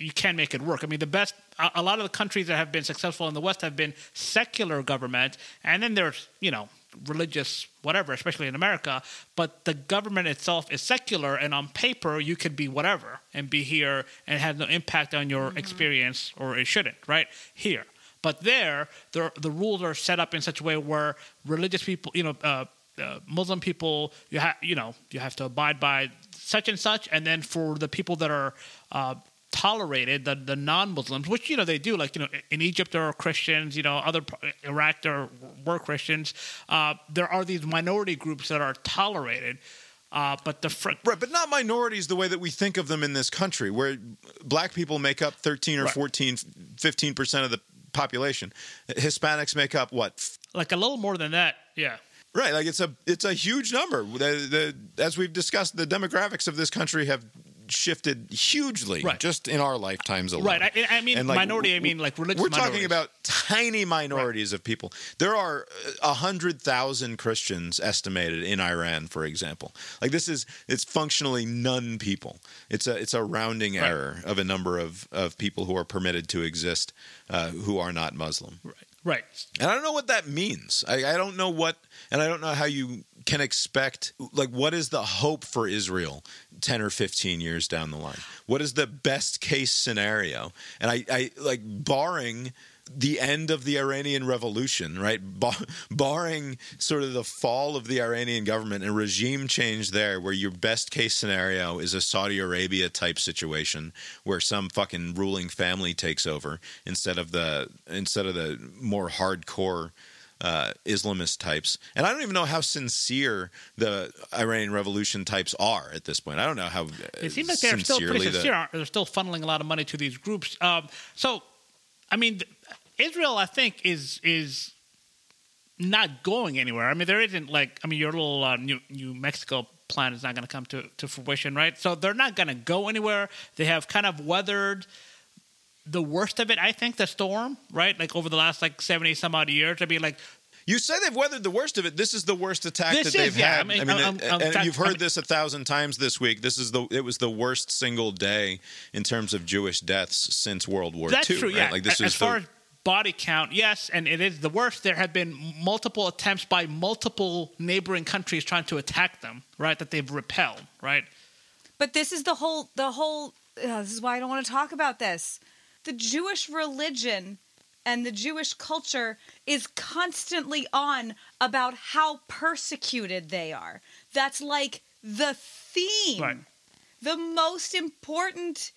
[SPEAKER 3] you can make it work. I mean, the best, a, a lot of the countries that have been successful in the West have been secular government, and then there's, you know, religious whatever, especially in America. But the government itself is secular, and on paper you could be whatever and be here and have no impact on your experience, or it shouldn't, right? Here. But there, the, the rules are set up in such a way where religious people, you know, uh, uh, Muslim people, you have, you know, you have to abide by such and such, and then for the people that are uh, tolerated, the the non-Muslims, which you know they do, like you know, in Egypt there are Christians, you know, other Iraq there were Christians. Uh, there are these minority groups that are tolerated, uh, but the fr-
[SPEAKER 1] Right, but not minorities the way that we think of them in this country, where black people make up 13 or
[SPEAKER 3] Right.
[SPEAKER 1] 14, 15% of the population. Hispanics make up what?
[SPEAKER 3] like a little more than that, yeah.
[SPEAKER 1] Right, like it's a it's a huge number. The, the, as we've discussed, the demographics of this country have shifted hugely
[SPEAKER 3] Right.
[SPEAKER 1] just in our lifetimes alone.
[SPEAKER 3] Right, I- I mean
[SPEAKER 1] And,
[SPEAKER 3] minority, I mean, like, religious
[SPEAKER 1] We're talking about tiny minorities of people. There are a hundred thousand Christians estimated in Iran, for example. Like this is it's functionally none people. It's a it's a rounding
[SPEAKER 3] Right.
[SPEAKER 1] error of a number of of people who are permitted to exist uh, who are not Muslim.
[SPEAKER 3] Right, right.
[SPEAKER 1] And I don't know what that means. I, I don't know what, and I don't know how you can expect, like, what is the hope for Israel 10 or 15 years down the line? What is the best case scenario? And I, I like, barring the end of the Iranian Revolution, right? Bar- barring sort of the fall of the Iranian government and regime change there, where your best case scenario is a Saudi Arabia type situation where some fucking ruling family takes over instead of the instead of the more hardcore uh, Islamist types. And I don't even know how sincere the Iranian Revolution types are at this point. I don't know how.
[SPEAKER 3] It seems like they're still pretty
[SPEAKER 1] the-
[SPEAKER 3] sincere. they? They're still funneling a lot of money to these groups. Um, so, I mean, Israel, I think, is is not going anywhere. I mean, there isn't like, I mean, your little uh, New, New Mexico plan is not going to come to to fruition, right? So they're not going to go anywhere. They have kind of weathered the worst of it. I think the storm, right? Like over the last like seventy some odd years. I mean, like
[SPEAKER 1] You say they've weathered the worst of it. This is the worst attack
[SPEAKER 3] This
[SPEAKER 1] that they've
[SPEAKER 3] is, yeah.
[SPEAKER 1] had.
[SPEAKER 3] I mean,
[SPEAKER 1] I mean,
[SPEAKER 3] I'm-
[SPEAKER 1] and-
[SPEAKER 3] I'm-
[SPEAKER 1] and
[SPEAKER 3] I'm-
[SPEAKER 1] you've
[SPEAKER 3] I
[SPEAKER 1] heard this a thousand times this week. This is the it was the worst single day in terms of Jewish deaths since World War
[SPEAKER 3] That's
[SPEAKER 1] II.
[SPEAKER 3] true.
[SPEAKER 1] right?
[SPEAKER 3] Yeah.
[SPEAKER 1] Like this
[SPEAKER 3] as
[SPEAKER 1] is
[SPEAKER 3] far
[SPEAKER 1] the,
[SPEAKER 3] as body count, yes, and it is the worst. There have been multiple attempts by multiple neighboring countries trying to attack them. Right, that they've repelled. Right.
[SPEAKER 2] But this is the whole the whole uh, this is why I don't want to talk about this. The Jewish religion and the Jewish culture is constantly on about how persecuted they are. That's like the theme.
[SPEAKER 3] Right.
[SPEAKER 2] The most important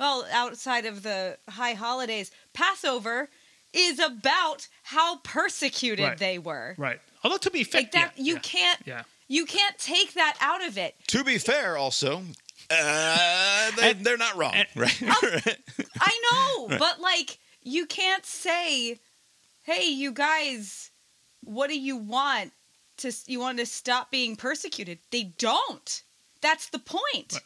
[SPEAKER 2] well, outside of the high holidays, Passover is about how persecuted
[SPEAKER 3] Right.
[SPEAKER 2] they were.
[SPEAKER 3] Right. Although to be fair,
[SPEAKER 2] Like that
[SPEAKER 3] yeah,
[SPEAKER 2] you
[SPEAKER 3] yeah,
[SPEAKER 2] can't
[SPEAKER 3] Yeah.
[SPEAKER 2] you can't take that out of it.
[SPEAKER 1] to be fair, also. Uh, they,
[SPEAKER 3] And-
[SPEAKER 1] they're not wrong,
[SPEAKER 3] and-
[SPEAKER 1] right?
[SPEAKER 2] I know, but like you can't say, "Hey, you guys, what do you want to you want to stop being persecuted?" They don't. That's the point.
[SPEAKER 3] Right.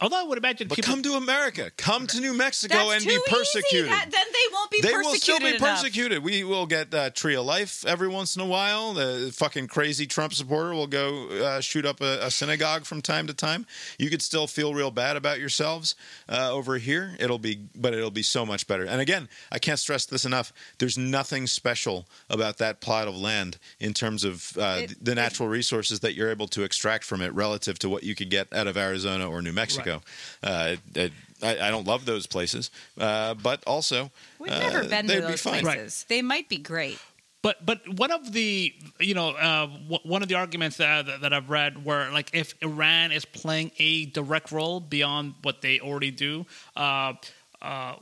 [SPEAKER 3] Although I would imagine
[SPEAKER 1] but
[SPEAKER 3] people
[SPEAKER 1] come to America, come to New Mexico,
[SPEAKER 2] That's
[SPEAKER 1] and be persecuted.
[SPEAKER 2] That- then they won't be
[SPEAKER 1] they
[SPEAKER 2] persecuted
[SPEAKER 1] will still be
[SPEAKER 2] enough.
[SPEAKER 1] persecuted. We will get uh, Tree of Life every once in a while. The fucking crazy Trump supporter will go uh, shoot up a, a synagogue from time to time. You could still feel real bad about yourselves uh, over here. It'll be, but it'll be so much better. And again, I can't stress this enough. There's nothing special about that plot of land in terms of uh,
[SPEAKER 2] It-
[SPEAKER 1] the natural resources that you're able to extract from it relative to what you could get out of Arizona or New Mexico. Uh, I, I don't love those places, uh, but also
[SPEAKER 2] We've
[SPEAKER 1] uh,
[SPEAKER 2] never been to
[SPEAKER 1] they'd be
[SPEAKER 2] those
[SPEAKER 1] fine.
[SPEAKER 2] places. They might be great.
[SPEAKER 3] But but one of the you know uh, w- one of the arguments that, that that I've read where like if Iran is playing a direct role beyond what they already do, uh, uh, i-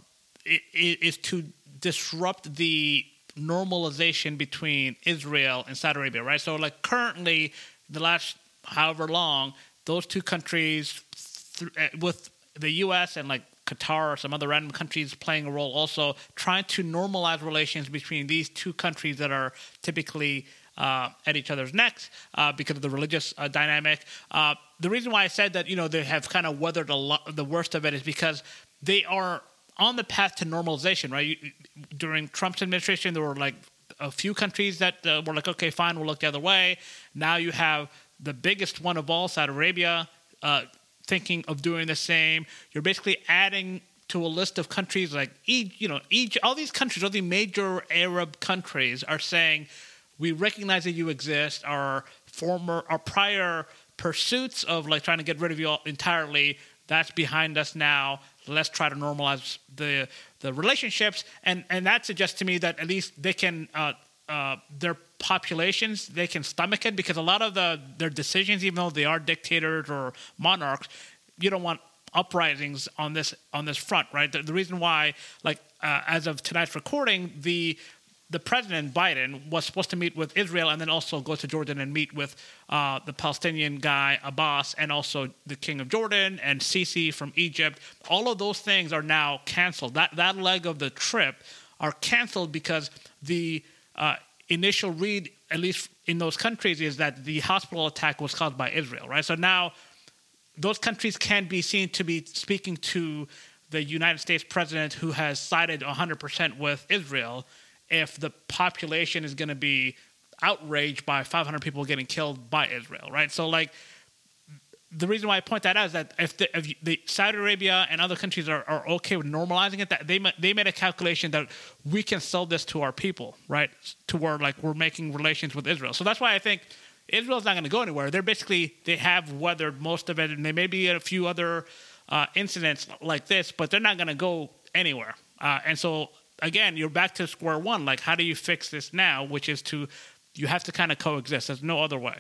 [SPEAKER 3] i- is to disrupt the normalization between Israel and Saudi Arabia, right? So like currently, the last however long, those two countries uh, with the U.S. and like Qatar or some other random countries playing a role also trying to normalize relations between these two countries that are typically uh, at each other's necks uh, because of the religious uh, dynamic. Uh, the reason why I said that you know they have kind of weathered a lot, the worst of it is because they are on the path to normalization. Right You- during Trump's administration, there were like a few countries that uh, were like, okay, fine, we'll look the other way. Now you have the biggest one of all, Saudi Arabia, uh, thinking of doing the same. You're basically adding to a list of countries like each, you know, each all these countries, all the major Arab countries are saying we recognize that you exist. Our former, our prior pursuits of like trying to get rid of you entirely, that's behind us now. Let's try to normalize the the relationships, and and that suggests to me that at least they can. Uh, uh, their populations they can stomach it because a lot of the their decisions, even though they are dictators or monarchs, you don't want uprisings on this on this front, right? The, the reason why, like uh, as of tonight's recording, the the president Biden was supposed to meet with Israel and then also go to Jordan and meet with uh, the Palestinian guy Abbas and also the king of Jordan and Sisi from Egypt. All of those things are now canceled. That that leg of the trip are canceled because the uh, initial read, at least in those countries, is that the hospital attack was caused by Israel, right? So now those countries can be seen to be speaking to the United States president who has sided 100% with Israel if the population is going to be outraged by 500 people getting killed by Israel, right? So, like, the reason why I point that out is that if, the, if the Saudi Arabia and other countries are, are okay with normalizing it, that they they made a calculation that we can sell this to our people, right? To where like we're making relations with Israel. So that's why I think Israel's not going to go anywhere. They're basically they have weathered most of it, and they may be a few other uh, incidents like this, but they're not going to go anywhere. Uh, and so again, you're back to square one. Like, how do you fix this now? Which is to you have to kind of coexist. There's no other way.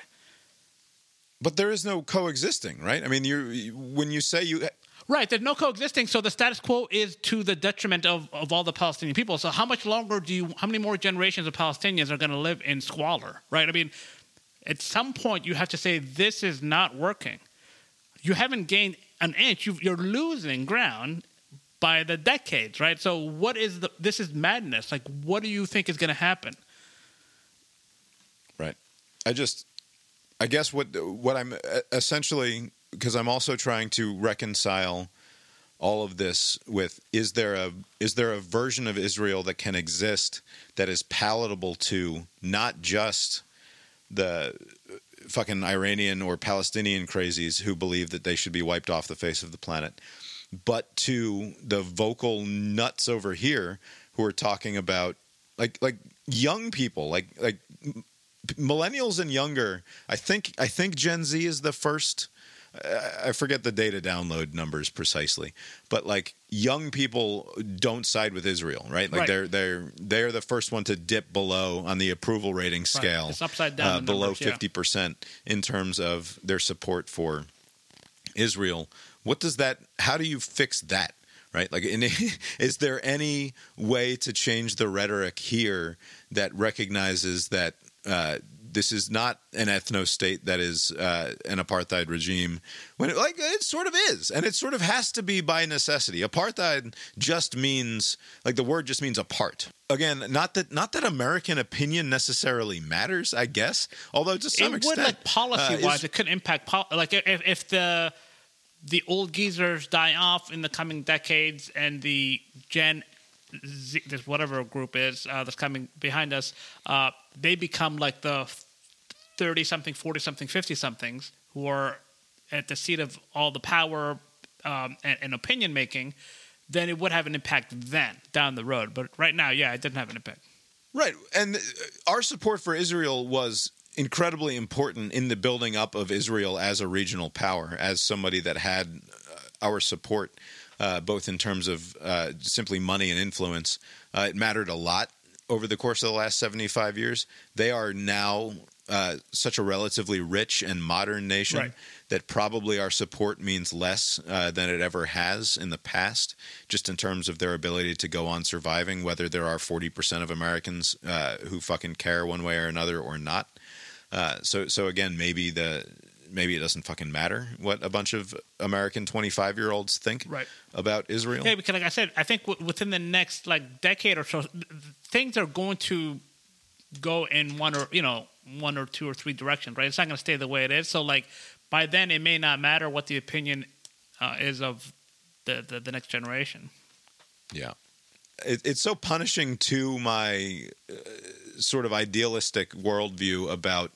[SPEAKER 1] But there is no coexisting, right? I mean, you when you say you
[SPEAKER 3] Right, there's no coexisting, so the status quo is to the detriment of, of all the Palestinian people. So how much longer do you how many more generations of Palestinians are gonna live in squalor? Right? I mean, at some point you have to say this is not working. You haven't gained an inch, you you're losing ground by the decades, right? So what is the this is madness. Like what do you think is gonna happen?
[SPEAKER 1] Right. I just I guess what what I'm essentially because I'm also trying to reconcile all of this with is there a is there a version of Israel that can exist that is palatable to not just the uh, fucking Iranian or Palestinian crazies who believe that they should be wiped off the face of the planet, but to the vocal nuts over here who are talking about like like young people like like millennials and younger. I think I think Gen Z is the first. I forget the data download numbers precisely, but like young people don't side with Israel, right? Like
[SPEAKER 3] Right.
[SPEAKER 1] they're they're they're the first one to dip below on the approval rating scale,
[SPEAKER 3] It's upside down
[SPEAKER 1] uh, below fifty percent in terms of their support for Israel. What does that? How do you fix that? Right? Like, in, is there any way to change the rhetoric here that recognizes that uh, this is not an ethno state that is uh, an apartheid regime? When it, like it sort of is, and it sort of has to be by necessity. Apartheid just means like the word just means apart. Again, not that not that American opinion necessarily matters. I guess, although to some
[SPEAKER 3] it
[SPEAKER 1] extent,
[SPEAKER 3] would like policy
[SPEAKER 1] uh,
[SPEAKER 3] wise,
[SPEAKER 1] is-
[SPEAKER 3] it could impact pol- like if, if the the old geezers die off in the coming decades and the Gen Z, this whatever group is uh, that's coming behind us, uh, they become like the thirty something, forty something, fifty somethings who are at the seat of all the power um, and, and opinion making. Then it would have an impact then down the road. But right now, yeah, it didn't have an impact.
[SPEAKER 1] Right. And our support for Israel was incredibly important in the building up of Israel as a regional power, as somebody that had uh, our support, uh, both in terms of uh, simply money and influence. Uh, it mattered a lot over the course of the last 75 years. They are now uh, such a relatively rich and modern nation
[SPEAKER 3] Right.
[SPEAKER 1] that probably our support means less uh, than it ever has in the past, just in terms of their ability to go on surviving, whether there are 40% of Americans uh, who fucking care one way or another or not. Uh, so, so again, maybe the maybe it doesn't fucking matter what a bunch of American 25 year olds think
[SPEAKER 3] Right.
[SPEAKER 1] about Israel.
[SPEAKER 3] Yeah, because like I said, I think w- within the next like decade or so, th- th- things are going to go in one or you know one or two or three directions, right? It's not going to stay the way it is. So like by then, it may not matter what the opinion uh, is of the, the the next generation.
[SPEAKER 1] Yeah. It, it's so punishing to my uh, sort of idealistic worldview about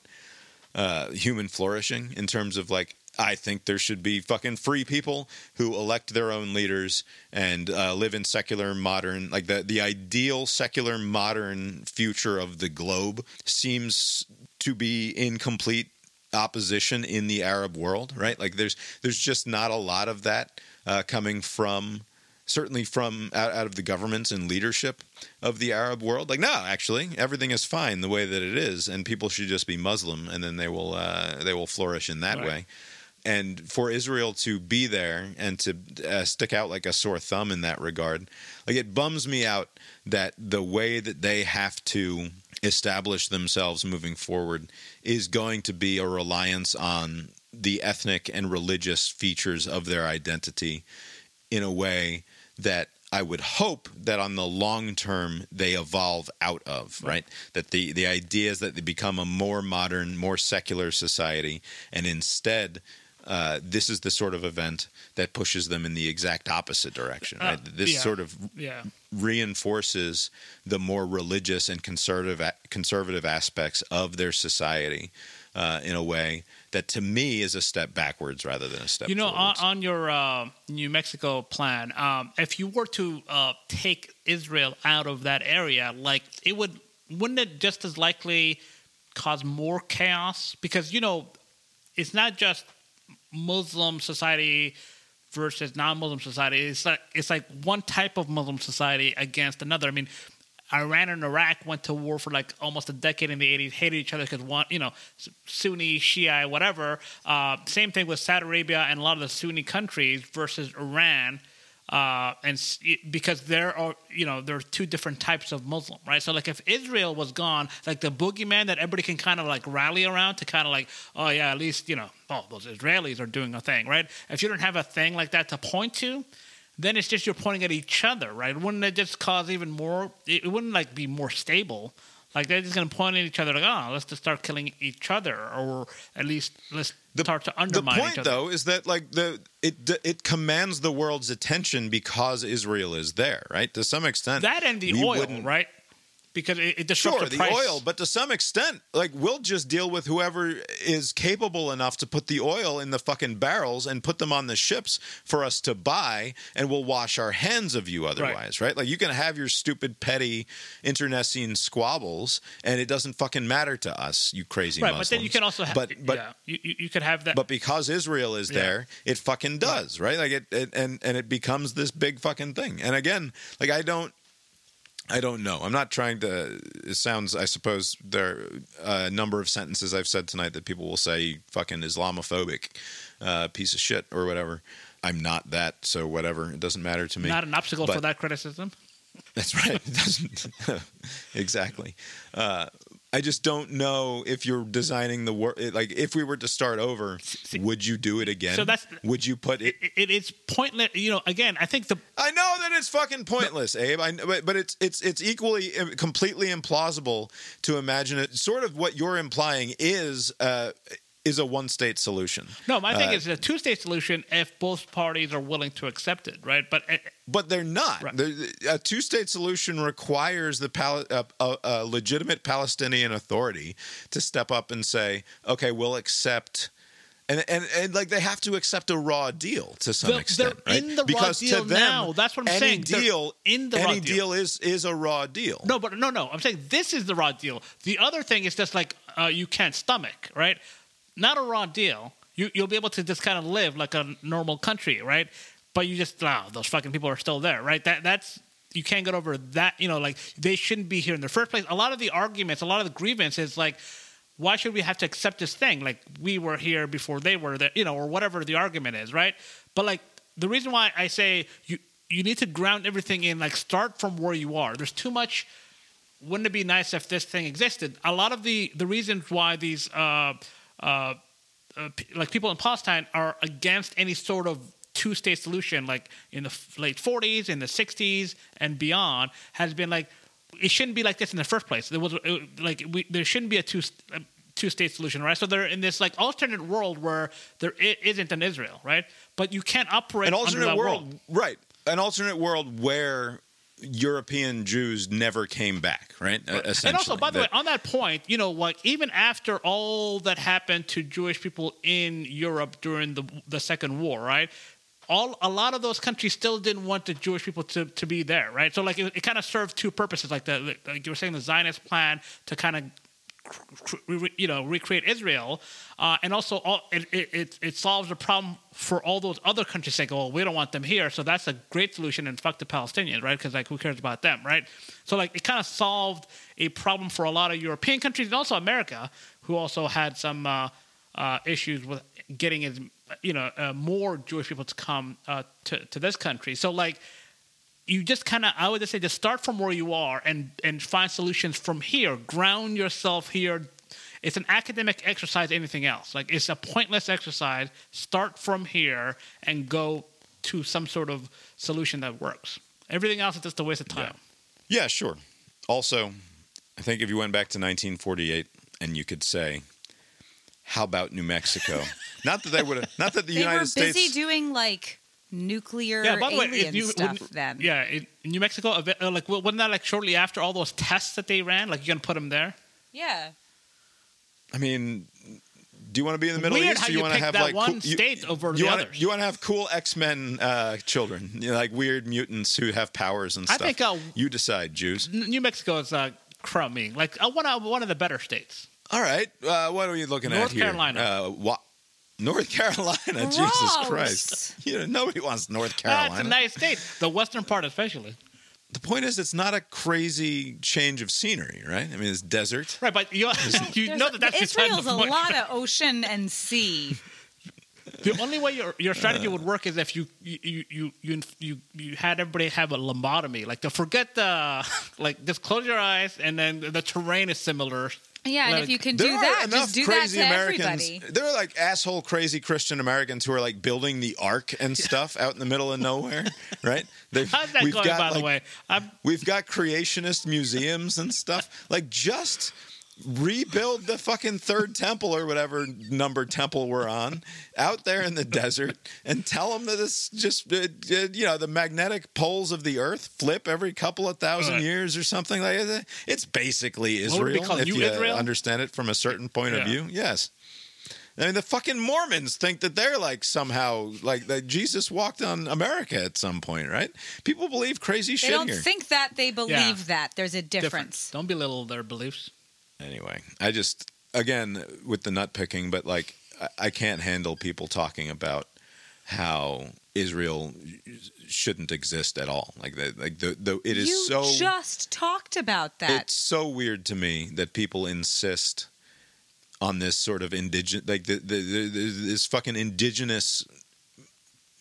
[SPEAKER 1] uh, human flourishing in terms of like I think there should be fucking free people who elect their own leaders and uh, live in secular modern, like the the ideal secular modern future of the globe seems to be in complete opposition in the Arab world, right? Like there's there's just not a lot of that uh, coming from certainly from out, out of the governments and leadership of the Arab world. Like no, actually, everything is fine the way that it is, and people should just be Muslim, and then they will uh, they will flourish in that
[SPEAKER 3] Right.
[SPEAKER 1] way. And for Israel to be there and to uh, stick out like a sore thumb in that regard, like it bums me out that the way that they have to establish themselves moving forward is going to be a reliance on the ethnic and religious features of their identity in a way that I would hope that on the long term they evolve out of, right? That the, the idea is that they become a more modern, more secular society, and instead, uh, this is the sort of event that pushes them in the exact opposite direction,
[SPEAKER 3] Uh,
[SPEAKER 1] right? this
[SPEAKER 3] yeah.
[SPEAKER 1] sort of
[SPEAKER 3] Yeah.
[SPEAKER 1] reinforces the more religious and conservative conservative aspects of their society uh, in a way that to me is a step backwards rather than a step
[SPEAKER 3] You know, on, on your uh, New Mexico plan, um, if you were to uh, take Israel out of that area, like it would, wouldn't it just as likely cause more chaos? Because you know, it's not just Muslim society versus non-Muslim society. It's like it's like one type of Muslim society against another. I mean, Iran and Iraq went to war for like almost a decade in the 80s, hated each other because one, you know, Sunni, Shia, whatever. Uh, same thing with Saudi Arabia and a lot of the Sunni countries versus Iran. Uh, and because there are, you know, there are two different types of Muslim, right? So, like, if Israel was gone, like the boogeyman that everybody can kind of like rally around to kind of like, oh yeah, at least you know, oh those Israelis are doing a thing, right? If you don't have a thing like that to point to, then it's just you're pointing at each other, right? Wouldn't it just cause even more? It wouldn't like be more stable. Like they're just gonna point at each other, like, oh, let's just start killing each other, or at least let's start to
[SPEAKER 1] the
[SPEAKER 3] undermine
[SPEAKER 1] point
[SPEAKER 3] each other.
[SPEAKER 1] though is that like the it it commands the world's attention because Israel is there, right? To some extent,
[SPEAKER 3] that and the oil,
[SPEAKER 1] wouldn't-
[SPEAKER 3] right? Because it, it disrupts
[SPEAKER 1] Sure,
[SPEAKER 3] the,
[SPEAKER 1] the oil, but to some extent, like we'll just deal with whoever is capable enough to put the oil in the fucking barrels and put them on the ships for us to buy, and we'll wash our hands of you otherwise, right? Like you can have your stupid, petty, internecine squabbles, and it doesn't fucking matter to us, you crazy
[SPEAKER 3] right?
[SPEAKER 1] Muslims.
[SPEAKER 3] But then you can also have,
[SPEAKER 1] but but
[SPEAKER 3] yeah, you, you could have that.
[SPEAKER 1] but because Israel is
[SPEAKER 3] Yeah.
[SPEAKER 1] there, it fucking does, right? Like it, it and and it becomes this big fucking thing. And again, like I don't I don't know. I'm not trying to it sounds I suppose there are a number of sentences I've said tonight that people will say fucking Islamophobic uh, piece of shit or whatever. I'm not that, so whatever. It doesn't matter to me.
[SPEAKER 3] not an obstacle for that criticism.
[SPEAKER 1] That's right. It doesn't exactly. Uh, I just don't know if you're designing the work. Like, if we were to start over, would you do it again?
[SPEAKER 3] So that's-
[SPEAKER 1] would you put it?
[SPEAKER 3] It, it is pointless. You know, again, I think the
[SPEAKER 1] I know that it's fucking pointless, Abe. I, but, but it's it's it's equally uh, completely implausible to imagine it. Sort of what you're implying is uh, is a one state solution.
[SPEAKER 3] no, my thing
[SPEAKER 1] Uh,
[SPEAKER 3] is a two state solution if both parties are willing to accept it, right? But uh,
[SPEAKER 1] But they're not.
[SPEAKER 3] Right.
[SPEAKER 1] The- a two-state solution requires the Pal- a, a, a legitimate Palestinian authority to step up and say, "Okay, we'll accept." And, and and like they have to accept a raw deal to some
[SPEAKER 3] They're-
[SPEAKER 1] extent,
[SPEAKER 3] they're
[SPEAKER 1] right?
[SPEAKER 3] in the raw
[SPEAKER 1] because
[SPEAKER 3] deal
[SPEAKER 1] to them,
[SPEAKER 3] now. That's what I'm
[SPEAKER 1] any
[SPEAKER 3] saying. They're
[SPEAKER 1] Deal
[SPEAKER 3] in the raw
[SPEAKER 1] any
[SPEAKER 3] deal.
[SPEAKER 1] deal is is a raw deal.
[SPEAKER 3] No, but no, no. I'm saying this is the raw deal. The other thing is just like uh, you can't stomach, right? Not a raw deal. You you'll be able to just kind of live like a normal country, right? But you just wow, those fucking people are still there, right? That that's you can't get over that. You know, like they shouldn't be here in the first place. A lot of the arguments, a lot of the grievances, is like. Why should we have to accept this thing? Like we were here before they were there, you know, or whatever the argument is, right? But like the reason why I say you you need to ground everything in like start from where you are. There's too much wouldn't it be nice if this thing existed? A lot of the the reasons why these uh, uh, uh, like people in Palestine are against any sort of two state solution, like in the f- late 40s, in the 60s, and beyond, has been like it shouldn't be like this in the first place. There was it, like we, there shouldn't be a two. A, Two state solution, right? So they're in this like alternate world where there i- isn't an Israel, right? But you can't operate
[SPEAKER 1] an alternate
[SPEAKER 3] that
[SPEAKER 1] world, right? An alternate world where European Jews never came back, right? Essentially.
[SPEAKER 3] And also, by the
[SPEAKER 1] That-
[SPEAKER 3] way, on that point, you know, like even after all that happened to Jewish people in Europe during the the Second War, right? All a lot of those countries still didn't want the Jewish people to, to be there, right? So like it, it kind of served two purposes, like the like you were saying, the Zionist plan to kind of you know recreate Israel, uh, and also all, it, it it solves a problem for all those other countries saying, "Well, we don't want them here," so that's a great solution. And fuck the Palestinians, right? Because like who cares about them, right? So like it kind of solved a problem for a lot of European countries and also America, who also had some uh, uh, issues with getting you know uh, more Jewish people to come uh, to to this country. So like you just kind of i would just say just start from where you are and and find solutions from here ground yourself here it's an academic exercise anything else like it's a pointless exercise start from here and go to some sort of solution that works everything else is just a waste of time
[SPEAKER 1] Yeah, sure. Also, I think if you went back to 1948 and you could say, "How about New Mexico?" not that they would have, not that the
[SPEAKER 2] they
[SPEAKER 1] United
[SPEAKER 2] were busy
[SPEAKER 1] States.
[SPEAKER 2] doing like nuclear
[SPEAKER 3] yeah by the way
[SPEAKER 2] alien
[SPEAKER 3] if you
[SPEAKER 2] stuff
[SPEAKER 3] wouldn't-
[SPEAKER 2] then.
[SPEAKER 3] yeah in in new mexico uh, like wasn't that like shortly after all those tests that they ran like you're gonna put them there
[SPEAKER 2] Yeah.
[SPEAKER 1] I mean, do you want to be in the Middle
[SPEAKER 3] Weird
[SPEAKER 1] East?
[SPEAKER 3] how
[SPEAKER 1] or
[SPEAKER 3] you
[SPEAKER 1] you want to have
[SPEAKER 3] that
[SPEAKER 1] like
[SPEAKER 3] one
[SPEAKER 1] cool, you-
[SPEAKER 3] state over
[SPEAKER 1] you
[SPEAKER 3] the
[SPEAKER 1] wanna,
[SPEAKER 3] others.
[SPEAKER 1] You want to have cool X Men uh, children, you know, like weird mutants who have powers and stuff.
[SPEAKER 3] I
[SPEAKER 1] stuff.
[SPEAKER 3] think, uh,
[SPEAKER 1] you decide, Jews.
[SPEAKER 3] New mexico is uh crummy like uh, one of one of the better states
[SPEAKER 1] All right, uh, what are we looking
[SPEAKER 3] North
[SPEAKER 1] at here?
[SPEAKER 3] North Carolina.
[SPEAKER 1] Uh, wa- North Carolina, Jesus Christ! You know, nobody wants North
[SPEAKER 3] That's
[SPEAKER 1] Carolina.
[SPEAKER 3] a nice state. The western part, especially.
[SPEAKER 1] the point is, it's not a crazy change of scenery, right? I mean, it's desert.
[SPEAKER 3] Right, but you, you know that that's beside
[SPEAKER 2] Israel's a lot of ocean and sea.
[SPEAKER 3] The only way your your strategy uh. would work is if you you you you you, you had everybody have a lobotomy. Like to forget the like just close your eyes and then the terrain is similar.
[SPEAKER 2] Yeah, and if you can do that,
[SPEAKER 1] enough
[SPEAKER 2] just do that
[SPEAKER 1] crazy
[SPEAKER 2] to
[SPEAKER 1] Americans.
[SPEAKER 2] everybody.
[SPEAKER 1] There are like asshole crazy Christian Americans who are like building the ark and stuff out in the middle of nowhere, right? They've,
[SPEAKER 3] How's that
[SPEAKER 1] we've
[SPEAKER 3] going,
[SPEAKER 1] got,
[SPEAKER 3] by the way? I'm,
[SPEAKER 1] We've got creationist museums and stuff. Like just rebuild the fucking third temple or whatever number temple we're on out there in the desert and tell them that it's just uh, uh, you know the magnetic poles of the earth flip every couple of thousand
[SPEAKER 3] Right.
[SPEAKER 1] years or something like that. It's basically
[SPEAKER 3] What would it
[SPEAKER 1] Israel if
[SPEAKER 3] New
[SPEAKER 1] you
[SPEAKER 3] Israel?
[SPEAKER 1] understand it from a certain point of view. Yes. I mean, the fucking Mormons think that they're like somehow like that Jesus walked on America at some point, right? People believe crazy
[SPEAKER 2] They
[SPEAKER 1] shit They
[SPEAKER 2] don't
[SPEAKER 1] here.
[SPEAKER 2] think that, they believe
[SPEAKER 3] Yeah.
[SPEAKER 2] that. There's a
[SPEAKER 3] different.
[SPEAKER 2] difference.
[SPEAKER 3] Don't belittle their beliefs.
[SPEAKER 1] Anyway i just again with the nut picking but like I, I can't handle people talking about how israel shouldn't exist at all like the, like the, the it is
[SPEAKER 2] you
[SPEAKER 1] so
[SPEAKER 2] just talked about that.
[SPEAKER 1] it's so weird to me that people insist on this sort of indigenous like the, the, the, this fucking indigenous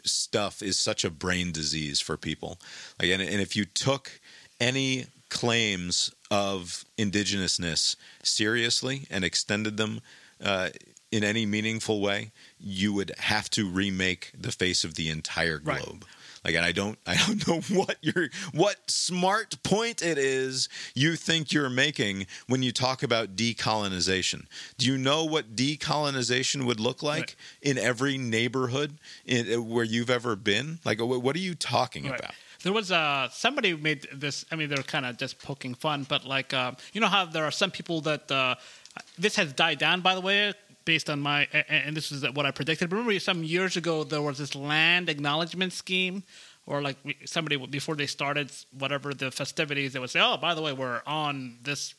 [SPEAKER 1] stuff is such a brain disease for people like and, and if you took any claims of indigenousness seriously and extended them uh, in any meaningful way you would have to remake the face of the entire
[SPEAKER 3] Right.
[SPEAKER 1] globe like and i don't i don't know what your what smart point it is you think you're making when you talk about decolonization do you know what decolonization would look like
[SPEAKER 3] Right.
[SPEAKER 1] in every neighborhood in, where you've ever been like what are you talking
[SPEAKER 3] Right.
[SPEAKER 1] about
[SPEAKER 3] There was uh, somebody made this. I mean, they're kind of just poking fun, but like, uh, you know how there are some people that uh, this has died down. By the way, based on my and this is what I predicted. Remember, some years ago there was this land acknowledgement scheme, or like somebody before they started whatever the festivities, they would say, "Oh, by the way, we're on this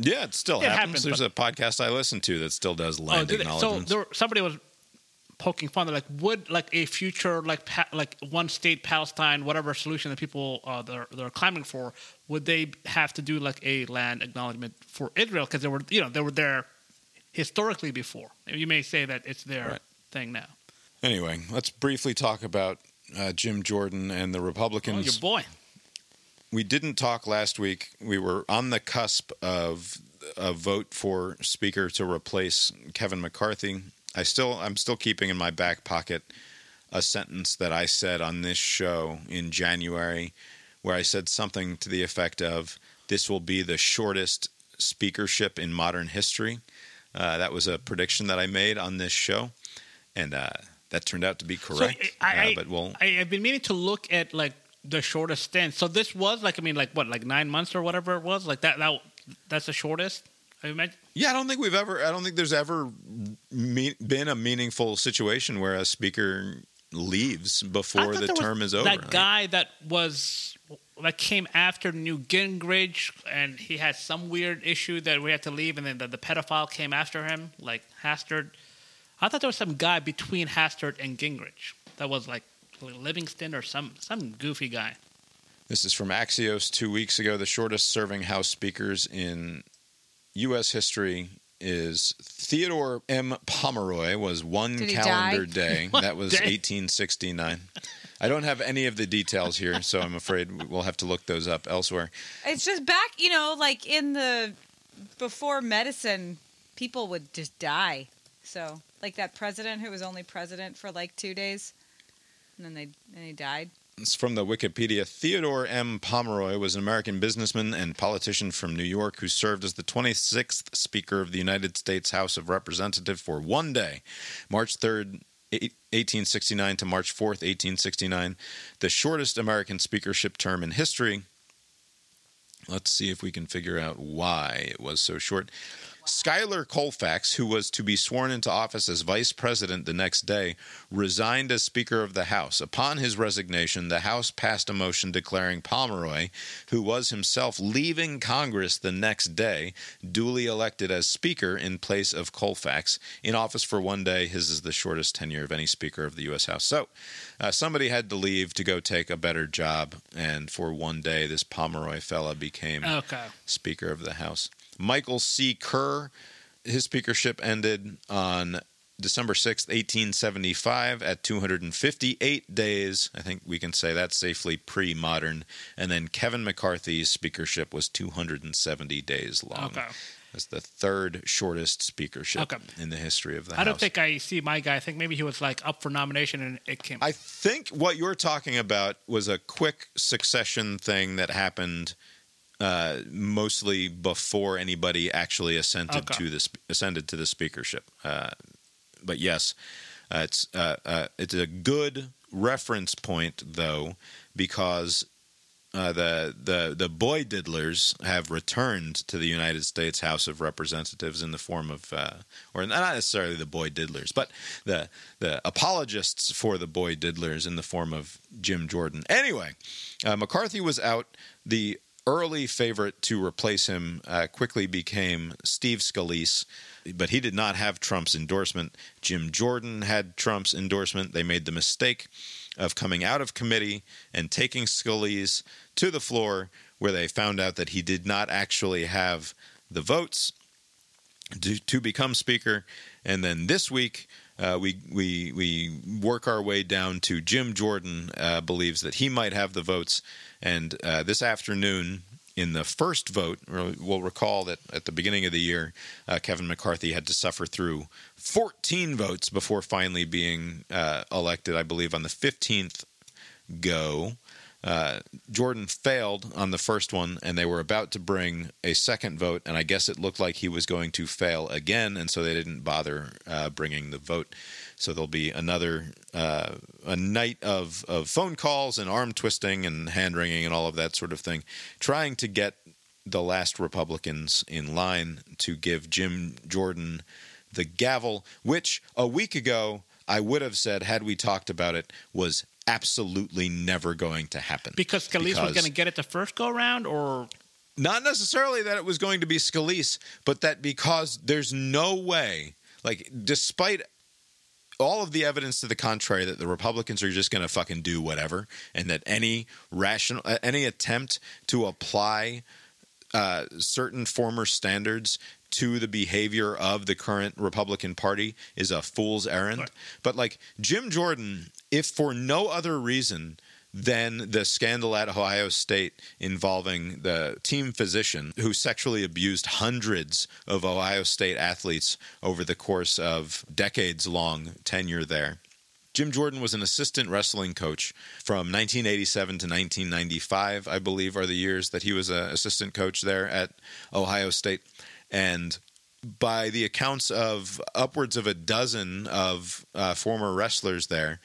[SPEAKER 1] yeah it still
[SPEAKER 3] It
[SPEAKER 1] happens
[SPEAKER 3] happens,
[SPEAKER 1] there's a podcast i listen to that still does land
[SPEAKER 3] Oh, they? So there, somebody was poking fun. They're like, would like a future like pa- like one state Palestine, whatever solution that people uh, they're they're clamoring for, would they have to do like a land acknowledgement for Israel because they were you know they were there historically before. You may say that it's their
[SPEAKER 1] Right.
[SPEAKER 3] thing now.
[SPEAKER 1] anyway let's briefly talk about uh, jim jordan and the
[SPEAKER 3] Oh,
[SPEAKER 1] republicans
[SPEAKER 3] your boy.
[SPEAKER 1] we didn't talk last week. We were on the cusp of a vote for speaker to replace Kevin McCarthy. I still I'm still keeping in my back pocket a sentence that I said on this show in January where I said something to the effect of this will be the shortest speakership in modern history. Uh, that was a prediction that I made on this show, and uh, that turned out to be correct.
[SPEAKER 3] I, I,
[SPEAKER 1] uh, but we'll
[SPEAKER 3] I, have been meaning to look at like the shortest stint. So this was like I mean like what like nine months or whatever it was like that that that's the shortest. I imagine.
[SPEAKER 1] Yeah, I don't think we've ever. I don't think there's ever me, been a meaningful situation where a speaker leaves before the term is over.
[SPEAKER 3] That guy that was that came after Newt Gingrich, and he had some weird issue that we had to leave, and then the, the pedophile came after him, like Hastert. I thought there was some guy between Hastert and Gingrich that was like Livingston or some some goofy guy.
[SPEAKER 1] This is from Axios two weeks ago. The shortest serving House speakers in U.S. history is Theodore M. Pomeroy was one
[SPEAKER 2] Did
[SPEAKER 1] calendar day. That was
[SPEAKER 3] day?
[SPEAKER 1] 1869. I don't have any of the details here, so I'm afraid we'll have to look those up elsewhere.
[SPEAKER 2] It's just back, you know, like in the before medicine, people would just die. So, like that president who was only president for like two days, and then they and he died.
[SPEAKER 1] It's from the Wikipedia. Theodore M. Pomeroy was an American businessman and politician from New York who served as the 26th Speaker of the United States House of Representatives for one day, March 3rd, 1869 to March 4th, 1869, the shortest American speakership term in history. Let's see if we can figure out why it was so short. Schuyler Colfax, who was to be sworn into office as vice president the next day, resigned as Speaker of the House. Upon his resignation, the House passed a motion declaring Pomeroy, who was himself leaving Congress the next day, duly elected as Speaker in place of Colfax. In office for one day, his is the shortest tenure of any Speaker of the U.S. House. So, uh, somebody had to leave to go take a better job, and for one day, this Pomeroy fella became
[SPEAKER 3] Okay.
[SPEAKER 1] Speaker of the House. Michael C. Kerr, his speakership ended on December 6th, 1875, at 258 days. I think we can say that's safely pre modern. And then Kevin McCarthy's speakership was 270 days long.
[SPEAKER 3] Okay.
[SPEAKER 1] That's the third shortest speakership
[SPEAKER 3] Okay.
[SPEAKER 1] in the history of the
[SPEAKER 3] I
[SPEAKER 1] House.
[SPEAKER 3] don't think I see my guy. I think maybe he was like up for nomination and it came.
[SPEAKER 1] I think what you're talking about was a quick succession thing that happened uh, mostly before anybody actually ascended
[SPEAKER 3] Okay.
[SPEAKER 1] to the sp- ascended to the speakership. Uh, but yes, uh, it's uh, uh, it's a good reference point though because. Uh, the the the boy diddlers have returned to the United States House of Representatives in the form of, uh, or not necessarily the boy diddlers, but the the apologists for the boy diddlers in the form of Jim Jordan. Anyway, uh, McCarthy was out. The early favorite to replace him uh, quickly became Steve Scalise, but he did not have Trump's endorsement. Jim Jordan had Trump's endorsement. They made the mistake of coming out of committee and taking Scalise to the floor, where they found out that he did not actually have the votes to, to become speaker. And then this week, uh, we we we work our way down to Jim Jordan uh, believes that he might have the votes, and uh, this afternoon. In the first vote, we'll recall that at the beginning of the year, uh, Kevin McCarthy had to suffer through 14 votes before finally being uh, elected, I believe, on the 15th go. Uh, Jordan failed on the first one, and they were about to bring a second vote, and I guess it looked like he was going to fail again, and so they didn't bother uh, bringing the vote. So there'll be another uh, a night of of phone calls and arm twisting and hand wringing and all of that sort of thing, trying to get the last Republicans in line to give Jim Jordan the gavel, which a week ago I would have said, had we talked about it, was absolutely never going to happen.
[SPEAKER 3] because Scalise was going to get it the first go round, or
[SPEAKER 1] Not necessarily that it was going to be Scalise, but that because there's no way, like, despite all of the evidence to the contrary that the Republicans are just going to fucking do whatever, and that any rational, any attempt to apply uh, certain former standards to the behavior of the current Republican Party is a fool's errand.
[SPEAKER 3] Right.
[SPEAKER 1] But like Jim Jordan, if for no other reason than the scandal at Ohio State involving the team physician who sexually abused hundreds of Ohio State athletes over the course of decades long tenure there. Jim Jordan was an assistant wrestling coach from 1987 to 1995, I believe, are the years that he was an assistant coach there at Ohio State. And by the accounts of upwards of a dozen of uh, former wrestlers there,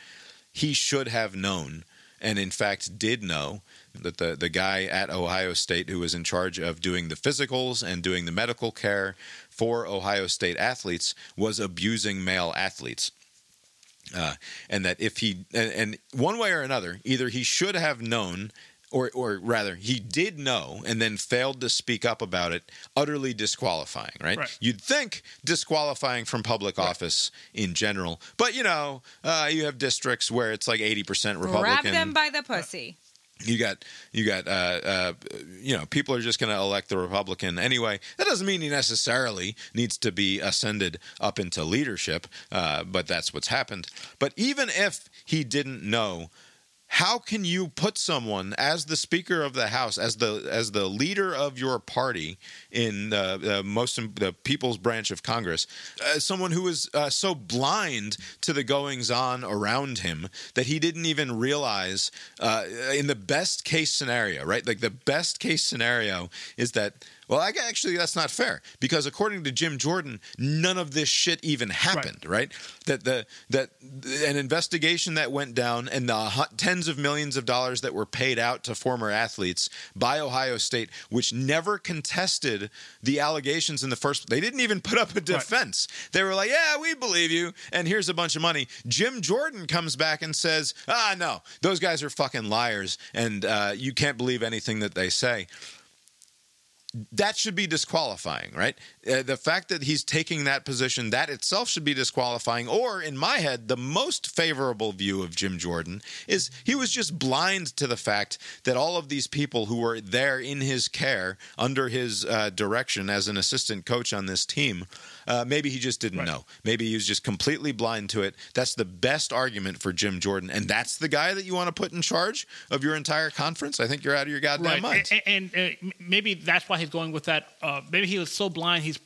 [SPEAKER 1] he should have known and in fact did know that the the guy at Ohio State who was in charge of doing the physicals and doing the medical care for Ohio State athletes was abusing male athletes. Uh, and that if he and, and one way or another, either he should have known or or rather he did know and then failed to speak up about it utterly disqualifying right,
[SPEAKER 3] Right.
[SPEAKER 1] you'd think disqualifying from public office in general but you know uh, you have districts where it's like 80% republican
[SPEAKER 2] Grab them by the pussy.
[SPEAKER 1] You got you got uh, uh, you know people are just going to elect the republican anyway. That doesn't mean he necessarily needs to be ascended up into leadership uh, but that's what's happened. But even if he didn't know how can you put someone as the speaker of the house as the as the leader of your party in the, most the people's branch of congress uh, someone who is uh, so blind to the goings on around him that he didn't even realize uh, in the best case scenario right? Like the best case scenario is that well, I, actually, that's not fair because according to Jim Jordan, none of this shit even happened. Right? That the that an investigation that went down and the tens of millions of dollars that were paid out to former athletes by Ohio State, which never contested the allegations in the first. They didn't even put up a defense. They were like, "Yeah, we believe you," and here's a bunch of money. Jim Jordan comes back and says, "Ah, no, those guys are fucking liars, and uh, you can't believe anything that they say." That should be disqualifying, right? Uh, the fact that he's taking that position, that itself should be disqualifying. Or, in my head, the most favorable view of Jim Jordan is he was just blind to the fact that all of these people who were there in his care, under his uh, direction as an assistant coach on this team, uh, maybe he just didn't
[SPEAKER 3] Right.
[SPEAKER 1] know. Maybe he was just completely blind to it. That's the best argument for Jim Jordan. And that's the guy that you want to put in charge of your entire conference? I think you're out of your goddamn mind.
[SPEAKER 3] And, and, and, uh, maybe that's why he's going with that. Uh, maybe he was so blind. He's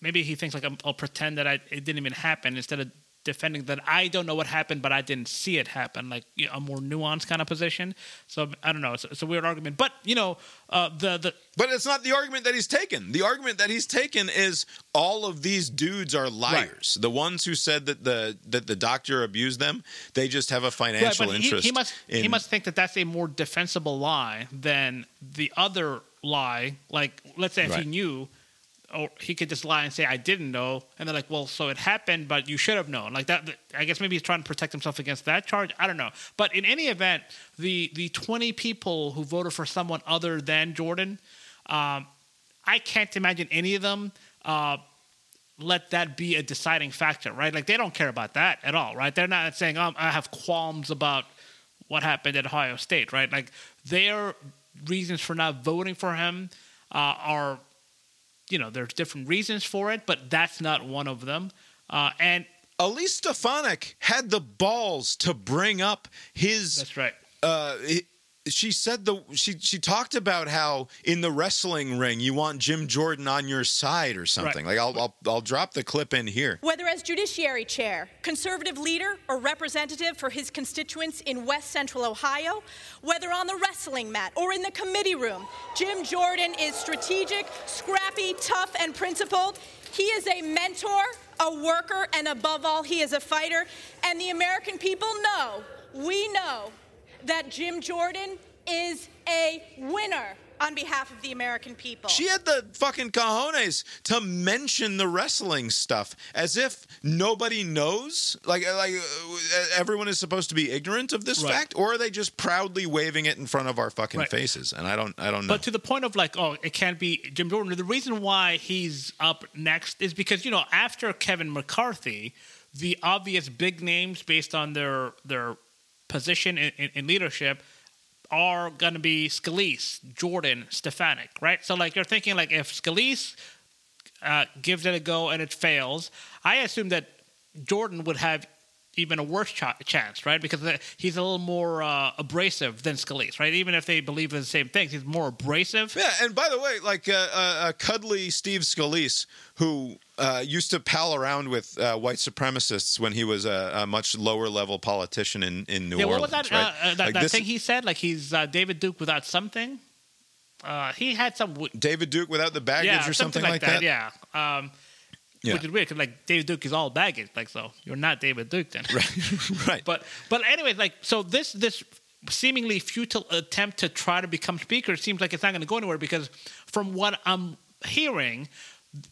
[SPEAKER 3] maybe he thinks like I'm, I'll pretend that I, it didn't even happen instead of defending that I don't know what happened, but I didn't see it happen. Like you know, a more nuanced kind of position. So I don't know. It's, it's a weird argument, but you know, uh, the the
[SPEAKER 1] But it's not the argument that he's taken. The argument that he's taken is all of these dudes are liars. The ones who said that the that the doctor abused them, they just have a financial
[SPEAKER 3] Right, but he,
[SPEAKER 1] interest.
[SPEAKER 3] he must he must think that that's a more defensible lie than the other lie. Like, let's say if
[SPEAKER 1] Right.
[SPEAKER 3] he knew, or he could just lie and say I didn't know, and they're like, well, so it happened, but you should have known. Like that. I guess maybe he's trying to protect himself against that charge. I don't know. But in any event, the the twenty people who voted for someone other than Jordan, um, I can't imagine any of them. Uh, let that be a deciding factor, right? Like they don't care about that at all, right? They're not saying, um, I have qualms about what happened at Ohio State, right? Like their reasons for not voting for him uh, are, you know, there's different reasons for it, but that's not one of them. Uh, and
[SPEAKER 1] Elise Stefanik had the balls to bring up his
[SPEAKER 3] that's right.
[SPEAKER 1] uh, she said the she she talked about how in the wrestling ring you want Jim Jordan on your side or something. Like I'll, I'll I'll drop the clip in here.
[SPEAKER 4] Whether as Judiciary Chair, conservative leader, or representative for his constituents in West Central Ohio, whether on the wrestling mat or in the committee room, Jim Jordan is strategic, scrappy, tough, and principled. He is a mentor, a worker, and above all, he is a fighter. And the American people know, we know, that Jim Jordan is a winner on behalf of the American people.
[SPEAKER 1] She had the fucking cojones to mention the wrestling stuff as if nobody knows. Like like uh, everyone is supposed to be ignorant of this
[SPEAKER 3] Right.
[SPEAKER 1] fact, or are they just proudly waving it in front of our fucking
[SPEAKER 3] Right.
[SPEAKER 1] faces? And I don't I don't know.
[SPEAKER 3] But to the point of like, oh, it can't be Jim Jordan. The reason why he's up next is because you know after Kevin McCarthy, the obvious big names based on their their position in, in, in leadership are going to be Scalise, Jordan, Stefanik, right? So like you're thinking like if Scalise uh, gives it a go and it fails, I assume that Jordan would have even a worse ch- chance, right? Because he's a little more uh, abrasive than Scalise, right? Even if they believe in the same things, he's more abrasive.
[SPEAKER 1] Yeah, and by the way, like uh, uh, uh, cuddly Steve Scalise, who uh, used to pal around with uh, white supremacists when he was a, a much lower level politician in, in New
[SPEAKER 3] yeah, what
[SPEAKER 1] Orleans.
[SPEAKER 3] was that?
[SPEAKER 1] right?
[SPEAKER 3] That
[SPEAKER 1] Like
[SPEAKER 3] that thing he said, like he's David Duke without something. Uh, he had some, w-
[SPEAKER 1] David Duke without the baggage
[SPEAKER 3] yeah,
[SPEAKER 1] or something, like that.
[SPEAKER 3] Yeah, um,
[SPEAKER 1] Yeah.
[SPEAKER 3] which is weird because like David Duke is all baggage, like so you're not David Duke then.
[SPEAKER 1] right. right.
[SPEAKER 3] But but anyways, like so this this seemingly futile attempt to try to become speaker seems like it's not going to go anywhere because from what I'm hearing,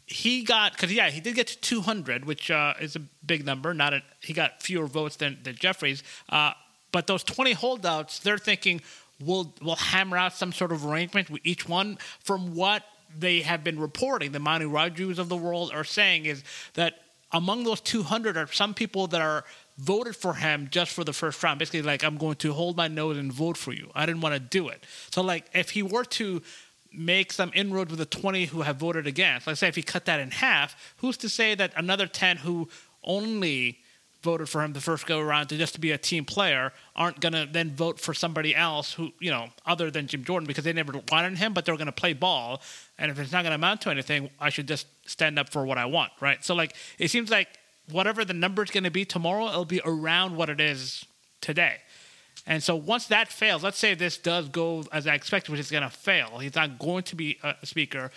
[SPEAKER 3] he got because yeah he did get to 200, which uh, is a big number. Not a, he got fewer votes than than Jeffries, uh, but those 20 holdouts, they're thinking we'll we'll hammer out some sort of arrangement with each one. From what they have been reporting, the Manu Rajus of the world are saying is that among those 200 are some people that are voted for him just for the first round. Basically, like I'm going to hold my nose and vote for you. I didn't want to do it. So, like, if he were to make some inroads with the 20 who have voted against, let's say if he cut that in half, who's to say that another 10 who only voted for him the first go around to just to be a team player aren't going to then vote for somebody else who, you know, other than Jim Jordan because they never wanted him, but they're going to play ball. And if it's not going to amount to anything, I should just stand up for what I want, right? So, like, it seems like whatever the number is going to be tomorrow, it'll be around what it is today. And so once that fails, let's say this does go as I expected, which is going to fail. He's not going to be a speaker.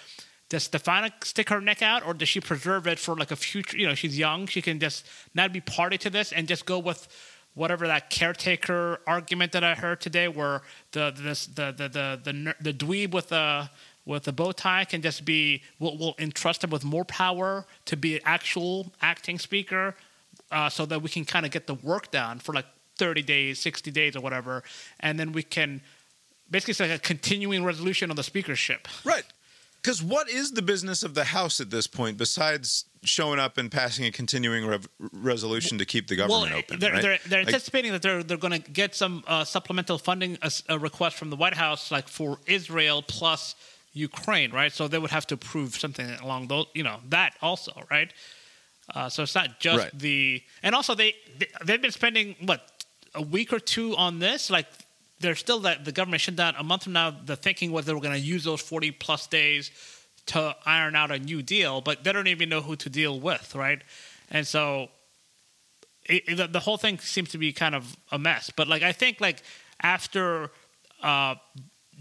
[SPEAKER 3] Does Stefanik stick her neck out, or does she preserve it for like a future? You know, she's young; she can just not be party to this and just go with whatever that caretaker argument that I heard today, where the this, the the the the the dweeb with the with the bow tie can just be we'll, we'll entrust him with more power to be an actual acting speaker, uh, so that we can kind of get the work done for like 30 days, 60 days, or whatever, and then we can basically it's like a continuing resolution of the speakership.
[SPEAKER 1] Right. Because what is the business of the House at this point besides showing up and passing a continuing rev- resolution to keep the government
[SPEAKER 3] well,
[SPEAKER 1] open?
[SPEAKER 3] They're,
[SPEAKER 1] right?
[SPEAKER 3] they're, they're
[SPEAKER 1] Like,
[SPEAKER 3] anticipating that they're they're going to get some uh, supplemental funding a, a request from the White House, like for Israel plus Ukraine, right? So they would have to prove something along those, you know, that also, right? Uh, so it's not just
[SPEAKER 1] Right.
[SPEAKER 3] the, and also they, they they've been spending what a week or two on this, like. They're still that the government shut down a month from now. The thinking was they were going to use those forty plus days to iron out a new deal, but they don't even know who to deal with, right? And so it, it- the, the whole thing seems to be kind of a mess. But like I think like after uh,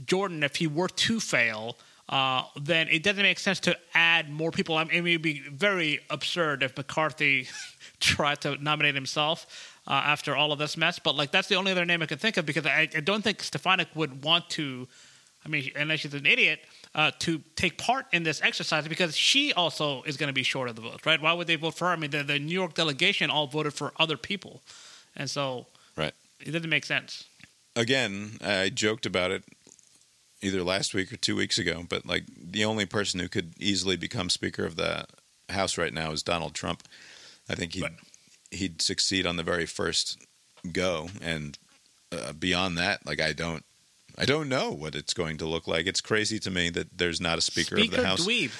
[SPEAKER 3] Jordan, if he were to fail, uh, then it doesn't make sense to add more people. I mean, it would be very absurd if McCarthy tried to nominate himself. Uh, after all of this mess, but like that's the only other name I can think of because I, I don't think Stefanik would want to I mean, unless she's an idiot, uh, to take part in this exercise because she also is going to be short of the vote, right? Why would they vote for her? I mean, the, the New York delegation all voted for other people, and so
[SPEAKER 1] right.
[SPEAKER 3] it doesn't make sense.
[SPEAKER 1] Again, I joked about it either last week or two weeks ago, but like the only person who could easily become Speaker of the House right now is Donald Trump. I think he'd,
[SPEAKER 3] Right.
[SPEAKER 1] he'd succeed on the very first go. And uh, beyond that, like, I don't. I don't know what it's going to look like. It's crazy to me that there's not a Speaker,
[SPEAKER 3] Speaker
[SPEAKER 1] of the House.
[SPEAKER 3] dweeb.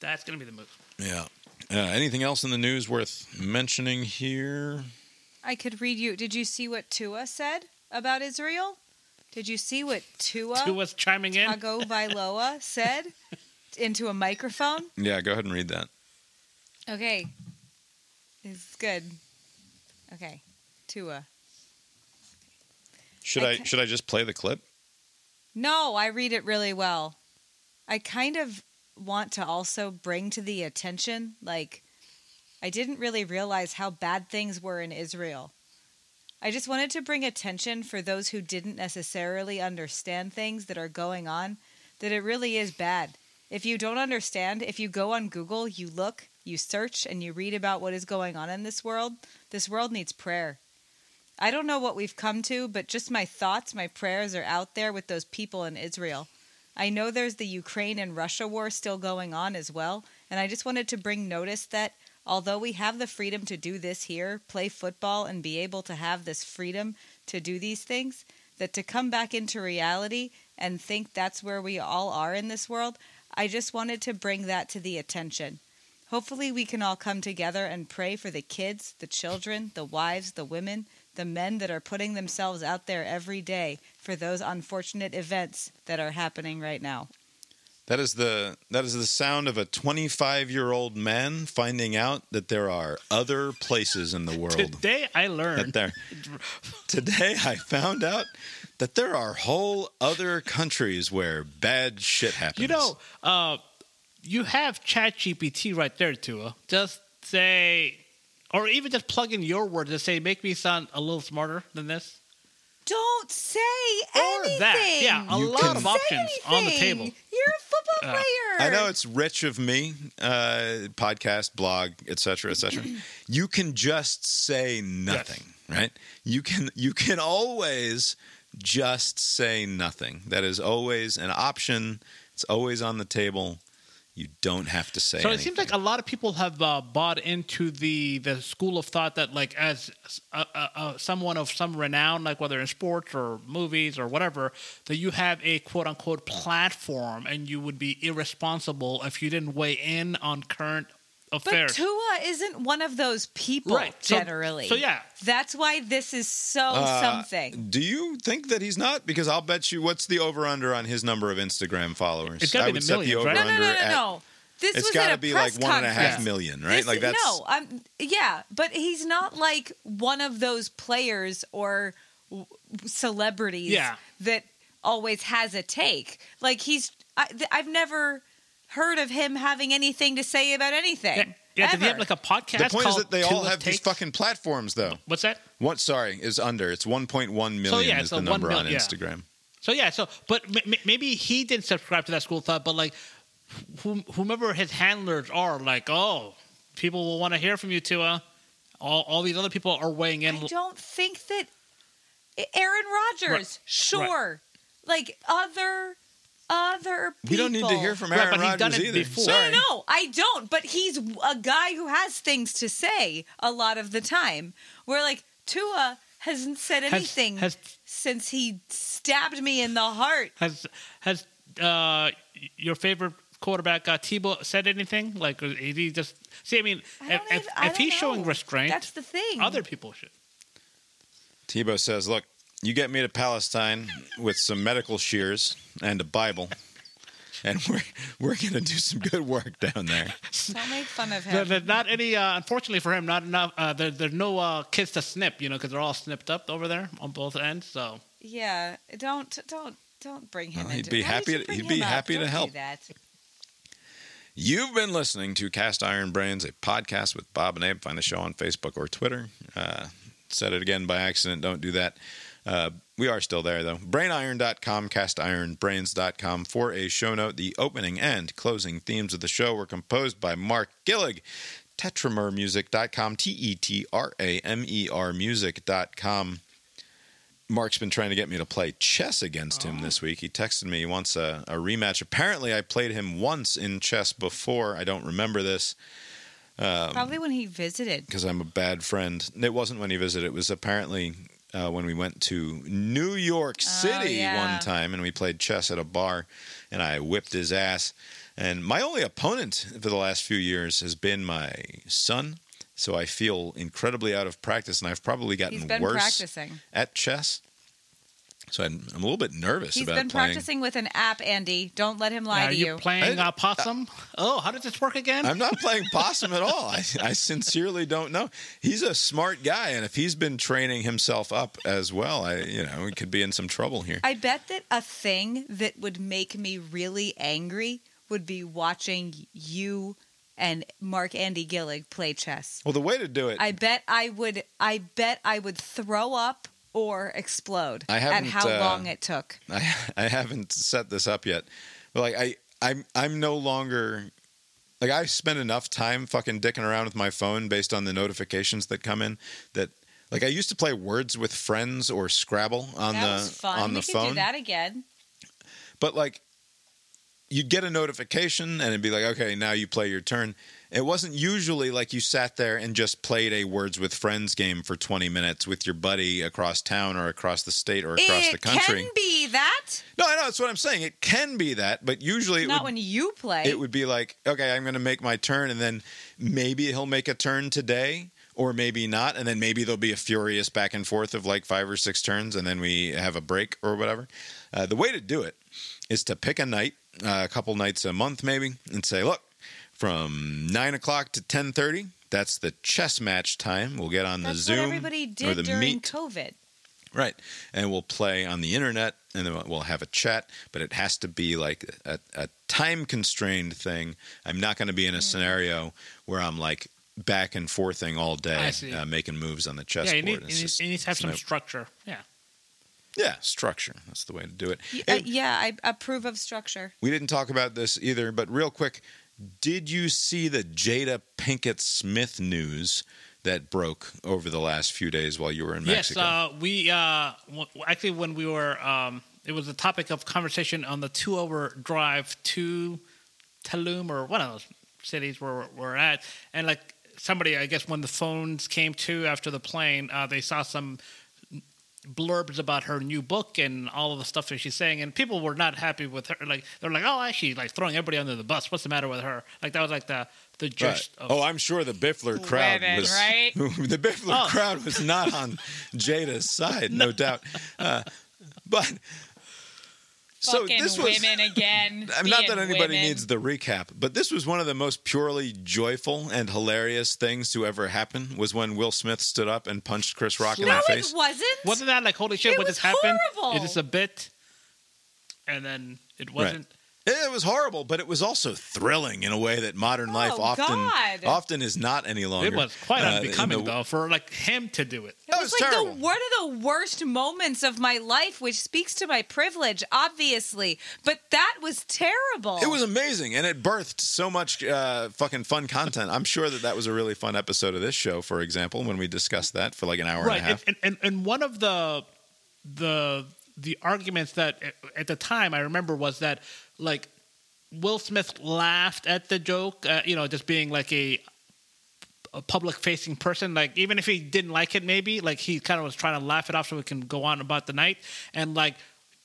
[SPEAKER 3] That's going to be the move.
[SPEAKER 1] Yeah. Uh, anything else in the news worth mentioning here?
[SPEAKER 2] I could read you. Did you see what Tua said about Israel? Did you see what Tua
[SPEAKER 3] Who was chiming in?
[SPEAKER 2] Tagovailoa said into a microphone?
[SPEAKER 1] Yeah, go ahead and read that.
[SPEAKER 2] Okay. It's good. Okay. Tua.
[SPEAKER 1] Should
[SPEAKER 2] I
[SPEAKER 1] I, should I just play the clip?
[SPEAKER 2] No, I read it really well. I kind of want to also bring to the attention, like, I didn't really realize how bad things were in Israel. I just wanted to bring attention for those who didn't necessarily understand things that are going on, that it really is bad. If you don't understand, if you go on Google, you look, you search, and you read about what is going on in this world, this world needs prayer. I don't know what we've come to, but just my thoughts, my prayers are out there with those people in Israel. I know there's the Ukraine and Russia war still going on as well, and I just wanted to bring notice that although we have the freedom to do this here, play football, and be able to have this freedom to do these things, that to come back into reality and think that's where we all are in this world, I just wanted to bring that to the attention. Hopefully, we can all come together and pray for the kids, the children, the wives, the women, the men that are putting themselves out there every day for those unfortunate events that are happening right now.
[SPEAKER 1] That is the that is the sound of a 25 year old man finding out that there are other places in the world.
[SPEAKER 3] Today I
[SPEAKER 1] that
[SPEAKER 3] learned.
[SPEAKER 1] there. Today I found out that there are whole other countries where bad shit happens.
[SPEAKER 3] You know, uh, you have ChatGPT right there, Tua. Just say, or even just plug in your words and say, make me sound a little smarter than this.
[SPEAKER 2] Don't say
[SPEAKER 3] Or
[SPEAKER 2] anything.
[SPEAKER 3] that. Yeah, a
[SPEAKER 1] You
[SPEAKER 3] lot of
[SPEAKER 2] Say
[SPEAKER 3] options on the table.
[SPEAKER 2] You're a football
[SPEAKER 3] Uh,
[SPEAKER 2] player.
[SPEAKER 1] I know it's rich of me, uh, podcast, blog, etc., etc. you can just say nothing, right? You can you can always just say nothing. That is always an option. It's always on the table. You don't have to say.
[SPEAKER 3] So it seems like a lot of people have uh, bought into the the school of thought that like as a, a, a, someone of some renown, like whether in sports or movies or whatever, that you have a quote unquote platform and you would be irresponsible if you didn't weigh in on current
[SPEAKER 2] But
[SPEAKER 3] affairs.
[SPEAKER 2] Tua isn't one of those people
[SPEAKER 3] Right. So-
[SPEAKER 2] generally.
[SPEAKER 3] so yeah.
[SPEAKER 2] That's why this is so
[SPEAKER 1] Uh,
[SPEAKER 2] something.
[SPEAKER 1] Do you think that he's not? Because I'll bet you. What's the over under on his number of Instagram followers?
[SPEAKER 3] It's gotta
[SPEAKER 1] I
[SPEAKER 3] be
[SPEAKER 1] would
[SPEAKER 3] the
[SPEAKER 1] set
[SPEAKER 3] millions,
[SPEAKER 1] the
[SPEAKER 3] right?
[SPEAKER 1] over
[SPEAKER 2] No, no, no, no,
[SPEAKER 1] at.
[SPEAKER 2] no. This
[SPEAKER 1] It's
[SPEAKER 2] was
[SPEAKER 1] got to be like one and a half
[SPEAKER 2] conference.
[SPEAKER 1] million, right?
[SPEAKER 2] This-
[SPEAKER 1] like that's
[SPEAKER 2] no, I'm yeah, but he's not like one of those players or w- celebrities
[SPEAKER 3] Yeah.
[SPEAKER 2] that always has a take. Like he's, I, th- I've never heard of him having anything to say about anything.
[SPEAKER 3] yeah, yeah did he have like a podcast?
[SPEAKER 1] the point is that they all
[SPEAKER 3] Tua's
[SPEAKER 1] have these fucking platforms, though.
[SPEAKER 3] What's that?
[SPEAKER 1] What? Sorry, is under. It's 1.1 million so,
[SPEAKER 3] yeah,
[SPEAKER 1] is
[SPEAKER 3] so
[SPEAKER 1] the number
[SPEAKER 3] mil-
[SPEAKER 1] on
[SPEAKER 3] yeah.
[SPEAKER 1] Instagram.
[SPEAKER 3] So yeah, so but m- m- maybe he didn't subscribe to that school of thought, but like whom- whomever his handlers are, like, oh, people will want to hear from you, Tua. All, all these other people are weighing in.
[SPEAKER 2] I don't think that Aaron Rodgers,
[SPEAKER 3] Right.
[SPEAKER 2] sure, like other other people.
[SPEAKER 1] We don't need to hear from
[SPEAKER 3] Right,
[SPEAKER 1] Aaron
[SPEAKER 3] but he's done
[SPEAKER 1] Rodgers
[SPEAKER 3] it
[SPEAKER 1] either.
[SPEAKER 3] before.
[SPEAKER 2] No,
[SPEAKER 1] Sorry.
[SPEAKER 2] no, no, I don't. But he's a guy who has things to say a lot of the time. Where like Tua hasn't said anything
[SPEAKER 3] has-
[SPEAKER 2] since he stabbed me in the heart.
[SPEAKER 3] Has has uh, your favorite quarterback uh, Tebow said anything? Like, is he just see? I mean,
[SPEAKER 2] I
[SPEAKER 3] if,
[SPEAKER 2] don't
[SPEAKER 3] if,
[SPEAKER 2] I
[SPEAKER 3] if he's
[SPEAKER 2] don't
[SPEAKER 3] showing restraint,
[SPEAKER 2] That's the thing.
[SPEAKER 3] other people should.
[SPEAKER 1] Tebow says, "Look, you get me to Palestine with some medical shears and a Bible, and we're we're gonna do some good work down there."
[SPEAKER 2] Don't make fun of
[SPEAKER 3] There,
[SPEAKER 2] him.
[SPEAKER 3] there's not any. Uh, unfortunately for him, not enough. Uh, there, there's no uh, kids to snip, you know, because they're all snipped up over there on both ends. So
[SPEAKER 2] yeah, don't don't don't bring him.
[SPEAKER 1] Well, he'd
[SPEAKER 2] into,
[SPEAKER 1] be happy to- he'd be
[SPEAKER 2] up?
[SPEAKER 1] happy to
[SPEAKER 2] Don't do
[SPEAKER 1] help.
[SPEAKER 2] that.
[SPEAKER 1] You've been listening to Cast Iron Brains, a podcast with Bob and Abe. Find the show on Facebook or Twitter. Uh, said it again by accident. Don't do that. Uh, we are still there, though. Brainiron.com, castironbrains.com for a show note. The opening and closing themes of the show were composed by Mark Gillig. Tetramermusic.com, T E T R A M E R music.com. Mark's been trying to get me to play chess against him this week. He texted me he wants a, a rematch. Apparently, I played him once in chess before. I don't remember this
[SPEAKER 2] Probably when he visited.
[SPEAKER 1] because I'm a bad friend. It wasn't when he visited. It was apparently uh, when we went to New York City
[SPEAKER 2] yeah.
[SPEAKER 1] one time and we played chess at a bar, and I whipped his ass. And my only opponent for the last few years has been my son. So I feel incredibly out of practice, and I've probably gotten
[SPEAKER 2] He's been
[SPEAKER 1] worse
[SPEAKER 2] practicing.
[SPEAKER 1] at chess. So I'm, I'm a little bit nervous
[SPEAKER 2] He's
[SPEAKER 1] about
[SPEAKER 2] been
[SPEAKER 1] playing.
[SPEAKER 2] practicing with an app, Andy. Don't let him lie
[SPEAKER 3] are
[SPEAKER 2] to
[SPEAKER 3] you, Are
[SPEAKER 2] you.
[SPEAKER 3] playing
[SPEAKER 1] I-
[SPEAKER 3] uh, possum? oh, how does this work again?
[SPEAKER 1] I'm not playing possum at all. I, I sincerely don't know. He's a smart guy, and if he's been training himself up as well, I you know he could be in some trouble here.
[SPEAKER 2] I bet that a thing that would make me really angry would be watching you and Mark Andy Gillig play chess.
[SPEAKER 1] well, the way to do it,
[SPEAKER 2] I bet I would. I bet I would throw up or explode
[SPEAKER 1] I
[SPEAKER 2] at
[SPEAKER 1] haven't,
[SPEAKER 2] how
[SPEAKER 1] uh,
[SPEAKER 2] long it took.
[SPEAKER 1] I I haven't set this up yet, but like I I'm I'm no longer like I spend enough time fucking dicking around with my phone based on the notifications that come in that. Like I used to play Words with Friends or Scrabble on
[SPEAKER 2] that
[SPEAKER 1] the
[SPEAKER 2] was fun.
[SPEAKER 1] on
[SPEAKER 2] we
[SPEAKER 1] the
[SPEAKER 2] could
[SPEAKER 1] phone.
[SPEAKER 2] do that again.
[SPEAKER 1] But like, you'd get a notification and it'd be like, okay, now you play your turn. It wasn't usually like you sat there and just played a Words with Friends game for 20 minutes with your buddy across town or across the state or across
[SPEAKER 2] it
[SPEAKER 1] the country.
[SPEAKER 2] can be that.
[SPEAKER 1] No, I know that's what I'm saying. It can be that, but usually it
[SPEAKER 2] Not
[SPEAKER 1] would,
[SPEAKER 2] when you play.
[SPEAKER 1] it would be like, okay, I'm going to make my turn, and then maybe he'll make a turn today, or maybe not, and then maybe there'll be a furious back and forth of like five or six turns, and then we have a break or whatever. Uh, the way to do it is to pick a night, uh, a couple nights a month maybe, and say, look, from nine o'clock to ten thirty. That's the chess match time. We'll get on
[SPEAKER 2] That's
[SPEAKER 1] the Zoom
[SPEAKER 2] what everybody
[SPEAKER 1] or the
[SPEAKER 2] during
[SPEAKER 1] Meet.
[SPEAKER 2] COVID.
[SPEAKER 1] Right. And we'll play on the internet and then we'll have a chat, but it has to be like a, a time constrained thing. I'm not going to be in a scenario where I'm like back and forthing all day, uh, making moves on the
[SPEAKER 3] yeah,
[SPEAKER 1] chessboard.
[SPEAKER 3] you need, you,
[SPEAKER 1] just-
[SPEAKER 3] need, you need to have some
[SPEAKER 1] no-
[SPEAKER 3] structure. Yeah.
[SPEAKER 1] Yeah, structure. That's the way to do it.
[SPEAKER 2] Uh, yeah, I approve of structure.
[SPEAKER 1] we didn't talk about this either, but real quick, did you see the Jada Pinkett Smith news that broke over the last few days while you were in Mexico?
[SPEAKER 3] Yes, uh, we uh, w- actually when we were, um, it was a topic of conversation on the two-hour drive to Tulum or one of those cities where we're- we're at, and like somebody, I guess, when the phones came to after the plane, uh, they saw some blurbs about her new book and all of the stuff that she's saying, and people were not happy with her. Like they're like, "Oh, actually, like throwing everybody under the bus. What's the matter with her?" Like that was like the the
[SPEAKER 1] Right.
[SPEAKER 3] gist of
[SPEAKER 1] Oh, I'm sure the Biffler crowd
[SPEAKER 2] Women,
[SPEAKER 1] was
[SPEAKER 2] right?
[SPEAKER 1] the Biffler
[SPEAKER 3] Oh.
[SPEAKER 1] crowd was not on Jada's side, no, doubt. Uh, but so
[SPEAKER 2] Fucking
[SPEAKER 1] this was
[SPEAKER 2] women again.
[SPEAKER 1] I'm not that anybody
[SPEAKER 2] women.
[SPEAKER 1] needs the recap, but this was one of the most purely joyful and hilarious things to ever happen. Was when Will Smith stood up and punched Chris Rock in
[SPEAKER 2] No,
[SPEAKER 1] the
[SPEAKER 2] it
[SPEAKER 1] face.
[SPEAKER 2] wasn't.
[SPEAKER 3] Wasn't that like holy shit?
[SPEAKER 2] It
[SPEAKER 3] what just happened?
[SPEAKER 2] horrible.
[SPEAKER 3] Is this a bit? And then it wasn't.
[SPEAKER 1] It was horrible, but it was also thrilling in a way that modern life
[SPEAKER 2] Oh,
[SPEAKER 1] often
[SPEAKER 2] God.
[SPEAKER 1] often is not any longer.
[SPEAKER 3] It was quite
[SPEAKER 1] Uh,
[SPEAKER 3] unbecoming
[SPEAKER 1] the-
[SPEAKER 3] though for like him to do it.
[SPEAKER 2] It
[SPEAKER 1] That
[SPEAKER 2] was,
[SPEAKER 1] was
[SPEAKER 2] like
[SPEAKER 1] terrible.
[SPEAKER 2] the one of the worst moments of my life, which speaks to my privilege, obviously. But that was terrible.
[SPEAKER 1] It was amazing, and it birthed so much uh, fucking fun content. I'm sure that that was a really fun episode of this show, for example, when we discussed that for like an hour
[SPEAKER 3] right.
[SPEAKER 1] and a half.
[SPEAKER 3] And, and and one of the the the arguments that at- the time I remember was that like Will Smith laughed at the joke, uh, you know, just being like a a public facing person like even if he didn't like it maybe like he kind of was trying to laugh it off so we can go on about the night and like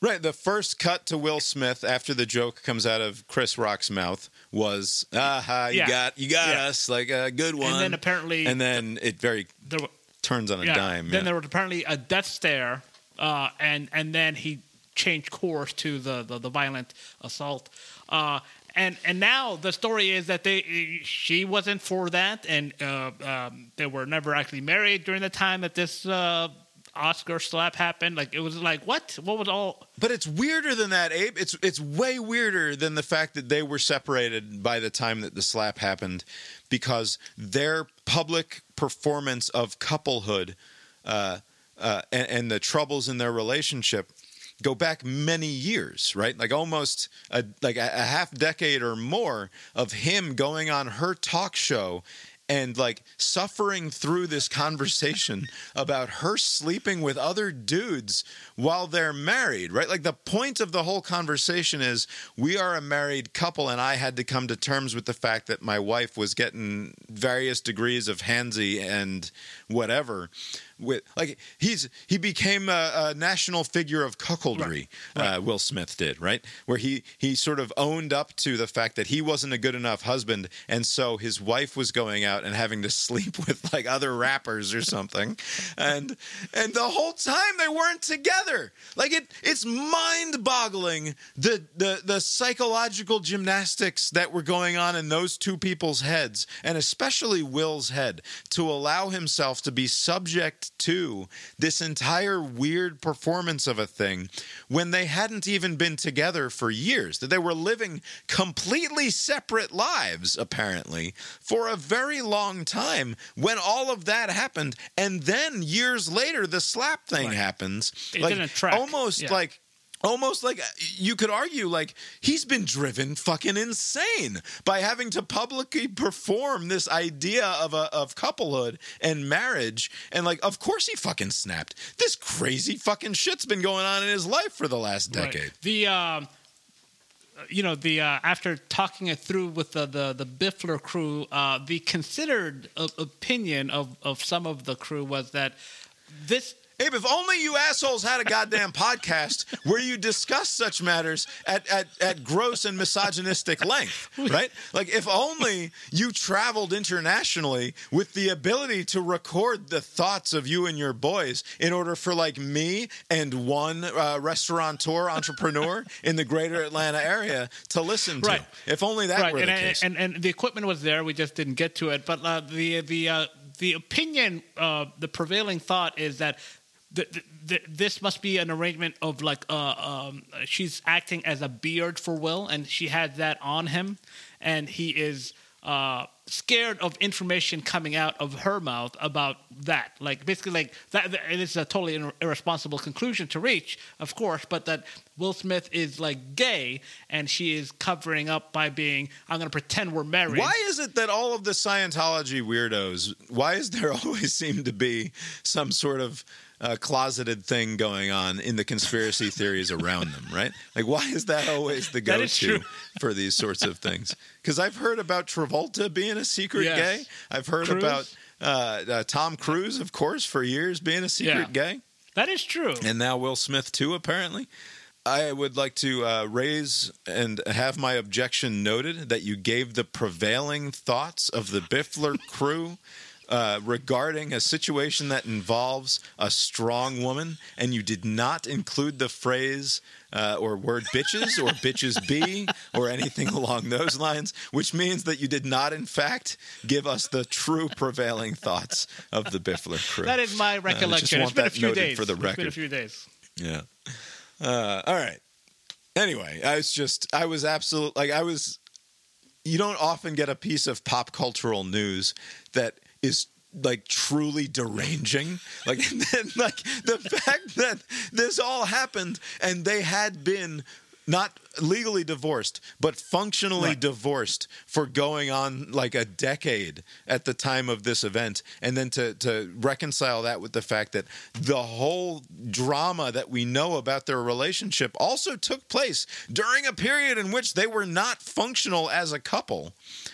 [SPEAKER 1] Right. The first cut to Will Smith after the joke comes out of Chris Rock's mouth was, "Aha, you
[SPEAKER 3] Yeah.
[SPEAKER 1] got, you got
[SPEAKER 3] Yeah.
[SPEAKER 1] us, like a good one."
[SPEAKER 3] And then apparently-
[SPEAKER 1] and then it very
[SPEAKER 3] there
[SPEAKER 1] turns on a
[SPEAKER 3] yeah.
[SPEAKER 1] dime.
[SPEAKER 3] Then there was apparently a death stare, uh, and and then he changed course to the the, the violent assault. Uh, and and now the story is that they she wasn't for that, and uh, um, they were never actually married during the time that this uh, Oscar slap happened. Like it was like what? What was all?
[SPEAKER 1] But it's weirder than that, Abe. It's it's way weirder than the fact that they were separated by the time that the slap happened, because their public performance of couplehood uh, uh, and, and the troubles in their relationship go back many years, right? Like almost a, like a, a half decade or more of him going on her talk show and like suffering through this conversation about her sleeping with other dudes while they're married, right? Like the point of the whole conversation is we are a married couple, and I had to come to terms with the fact that my wife was getting various degrees of handsy and whatever. With like he's he became a, a national figure of cuckoldry. Uh, Will Smith did right, where he he sort of owned up to the fact that he wasn't a good enough husband, and so his wife was going out and having to sleep with like other rappers or something, and and the whole time they weren't together. Like it, it's mind boggling the the the psychological gymnastics that were going on in those two people's heads, and especially Will's head, to allow himself to be subject to this entire weird performance of a thing when they hadn't even been together for years, that they were living completely separate lives, apparently, for a very long time when all of that happened. And then years later, the slap thing
[SPEAKER 3] Right.
[SPEAKER 1] happens.
[SPEAKER 3] It
[SPEAKER 1] like. Almost
[SPEAKER 3] Yeah.
[SPEAKER 1] like almost like uh, you could argue like he's been driven fucking insane by having to publicly perform this idea of a of couplehood and marriage. And like of course he fucking snapped. This crazy fucking shit's been going on in his life for the last
[SPEAKER 3] Right.
[SPEAKER 1] decade.
[SPEAKER 3] The um, you know the uh, after talking it through with the the, the Biffler crew, uh, the considered uh, opinion of of some of the crew was that this
[SPEAKER 1] Abe, if only you assholes had a goddamn podcast where you discuss such matters at, at, at gross and misogynistic length, right? Like, if only you traveled internationally with the ability to record the thoughts of you and your boys in order for, like, me and one uh, restaurateur entrepreneur in the greater Atlanta area to listen to.
[SPEAKER 3] Right.
[SPEAKER 1] If only that
[SPEAKER 3] right
[SPEAKER 1] were
[SPEAKER 3] and,
[SPEAKER 1] the case.
[SPEAKER 3] and and the equipment was there, we just didn't get to it. But uh, the the uh, the opinion, uh, the prevailing thought is that. Th th th this must be an arrangement of like uh, um, she's acting as a beard for Will, and she had that on him, and he is uh, scared of information coming out of her mouth about that. Like basically, like that. that- It is a totally ir- irresponsible conclusion to reach, of course. But that Will Smith is like gay, and she is covering up by being, "I'm going to pretend we're married."
[SPEAKER 1] Why is it that all of the Scientology weirdos, why is there always seem to be some sort of uh, closeted thing going on in the conspiracy theories around them, right? Like, why is that always the
[SPEAKER 3] go-to
[SPEAKER 1] for these sorts of things? Because I've heard about Travolta being a secret
[SPEAKER 3] Yes.
[SPEAKER 1] gay. I've heard
[SPEAKER 3] Cruise.
[SPEAKER 1] about uh, uh, Tom Cruise, of course, for years being a secret
[SPEAKER 3] Yeah.
[SPEAKER 1] gay
[SPEAKER 3] That is true.
[SPEAKER 1] and now Will Smith too. Apparently, I would like to uh, raise and have my objection noted that you gave the prevailing thoughts of the Biffler crew. Uh, regarding a situation that involves a strong woman, and you did not include the phrase uh, or word bitches or bitches be or anything along those lines, which means that you did not, in fact, give us the true prevailing thoughts of the Biffler crew.
[SPEAKER 3] That is my recollection.
[SPEAKER 1] want
[SPEAKER 3] it's been a few days
[SPEAKER 1] for the
[SPEAKER 3] It's been a few days.
[SPEAKER 1] Yeah. Uh, all right. Anyway, I was just, I was absolute, like, I was, you don't often get a piece of pop cultural news that is like truly deranging. Like, then, like the fact that this all happened and they had been not legally divorced, but functionally
[SPEAKER 3] Right.
[SPEAKER 1] divorced for going on like a decade at the time of this event. And then to, to reconcile that with the fact that the whole drama that we know about their relationship also took place during a period in which they were not functional as a couple.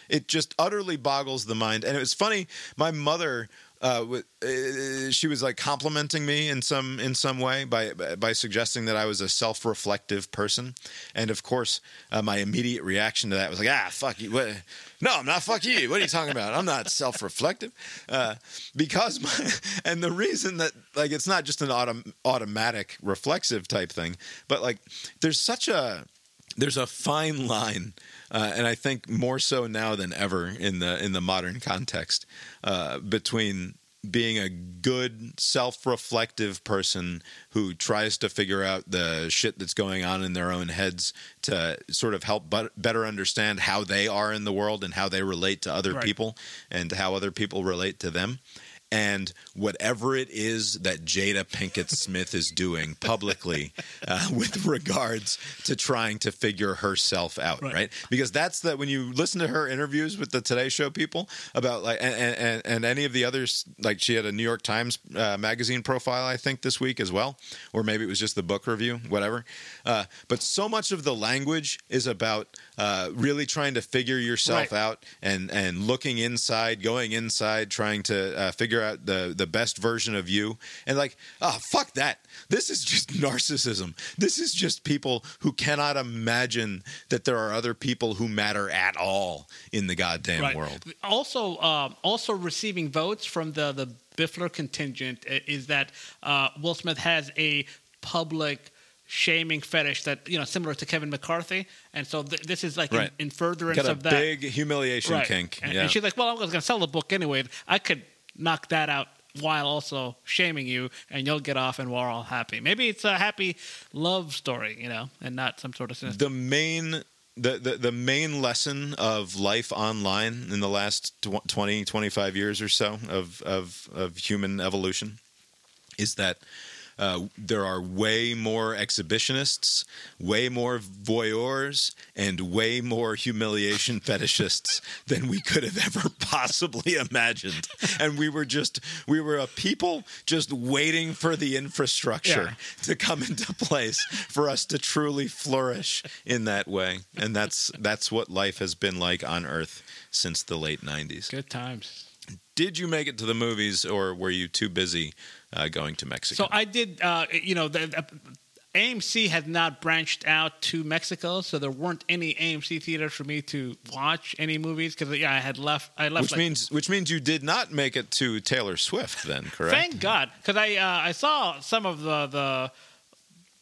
[SPEAKER 1] It just utterly boggles the mind. And it was funny, my mother uh, uh, she was like complimenting me in some in some way by by suggesting that I was a self-reflective person, and of course, uh, my immediate reaction to that was like, ah, fuck you. What? No, I'm not. Fuck you. What are you talking about? I'm not self-reflective, uh, because my and the reason that like it's not just an autom- automatic reflexive type thing, but like there's such a there's a fine line, uh, and I think more so now than ever in the in the modern context uh, between being a good self-reflective person who tries to figure out the shit that's going on in their own heads to sort of help but better understand how they are in the world and how they relate to other
[SPEAKER 3] Right.
[SPEAKER 1] people and how other people relate to them and whatever it is that Jada Pinkett Smith is doing publicly uh, with regards to trying to figure herself out, right.
[SPEAKER 3] Right.
[SPEAKER 1] Because that's the when you listen to her interviews with the Today Show people about like and and, and any of the others, like she had a New York Times uh, magazine profile, I think this week as well, or maybe it was just the book review, whatever. Uh, but so much of the language is about uh, really trying to figure yourself
[SPEAKER 3] Right.
[SPEAKER 1] out and and looking inside, going inside, trying to uh, figure out the the best version of you. And like, oh fuck that. This is just narcissism. This is just people who cannot imagine that there are other people who matter at all in the goddamn world.
[SPEAKER 3] Also, um, also receiving votes from the the Biffler contingent is that uh, Will Smith has a public shaming fetish that you know similar to Kevin McCarthy, and so th- this is like
[SPEAKER 1] Right.
[SPEAKER 3] in, in furtherance
[SPEAKER 1] Got a
[SPEAKER 3] of that.
[SPEAKER 1] big humiliation
[SPEAKER 3] Right.
[SPEAKER 1] kink.
[SPEAKER 3] And,
[SPEAKER 1] yeah.
[SPEAKER 3] and she's like, "Well, I was going to sell the book anyway. I could knock that out." While also shaming you, and you'll get off, and we're all happy. Maybe it's a happy love story, you know, and not some sort of sinister.
[SPEAKER 1] the main the, the, the main lesson of life online in the last tw- 20 25 years or so of, of, of human evolution is that uh, there are way more exhibitionists, way more voyeurs, and way more humiliation fetishists than we could have ever possibly imagined. And we were just, we were a people just waiting for the infrastructure
[SPEAKER 3] Yeah.
[SPEAKER 1] to come into place for us to truly flourish in that way. And that's that's what life has been like on Earth since the late '90s.
[SPEAKER 3] Good times.
[SPEAKER 1] Did you make it to the movies, or were you too busy uh, going to Mexico?
[SPEAKER 3] So I did, uh, you know, the, the, AMC had not branched out to Mexico, so there weren't any AMC theaters for me to watch any movies because yeah, I had left. I left.
[SPEAKER 1] which
[SPEAKER 3] like-
[SPEAKER 1] means which means you did not make it to Taylor Swift, then, correct?
[SPEAKER 3] thank God, because I uh, I saw some of the the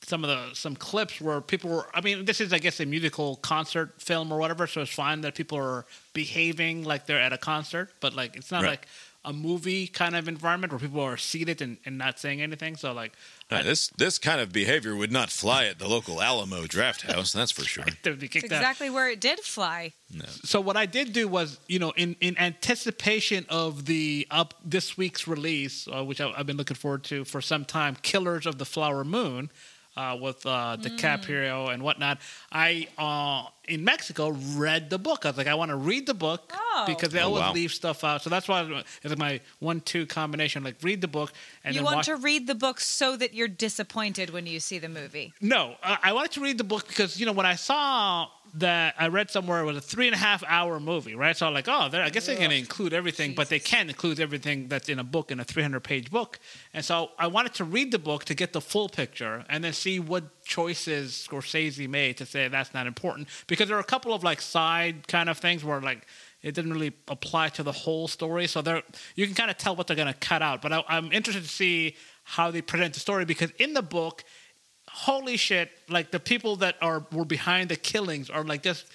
[SPEAKER 3] some of the some clips where people were. I mean, this is I guess a musical concert film or whatever, so it's fine that people are behaving like they're at a concert, but like it's not
[SPEAKER 1] Right.
[SPEAKER 3] like a movie kind of environment where people are seated and, and not saying anything. So like,
[SPEAKER 1] Uh, this this kind of behavior would not fly at the local Alamo Draft House. That's for sure.
[SPEAKER 3] they would
[SPEAKER 2] It's
[SPEAKER 3] out.
[SPEAKER 2] exactly where it did fly.
[SPEAKER 3] So what I did do was, you know, in, in anticipation of the up this week's release, uh, which I, I've been looking forward to for some time, Killers of the Flower Moon, uh, with uh, DiCaprio and whatnot. I uh, in Mexico read the book. I was like, I want to read the book
[SPEAKER 2] Oh.
[SPEAKER 3] because they
[SPEAKER 1] Oh,
[SPEAKER 3] always
[SPEAKER 1] wow.
[SPEAKER 3] leave stuff out. So that's why it's my one-two combination. Like read the book and
[SPEAKER 2] you
[SPEAKER 3] then
[SPEAKER 2] want
[SPEAKER 3] watch.
[SPEAKER 2] to read the book so that you're disappointed when you see the movie.
[SPEAKER 3] No, I I wanted to read the book because you know when I saw that I read somewhere it was a three and a half hour movie, right? So I'm like, oh, I guess they're going to include everything, but they can't include everything that's in a book in a 300 page book. And so I wanted to read the book to get the full picture and then see what choices Scorsese made to say that's not important because there are a couple of like side kind of things where like it didn't really apply to the whole story. So there, you can kind of tell what they're going to cut out. But I, I'm interested to see how they present the story because in the book, holy shit, like the people that are were behind the killings are like just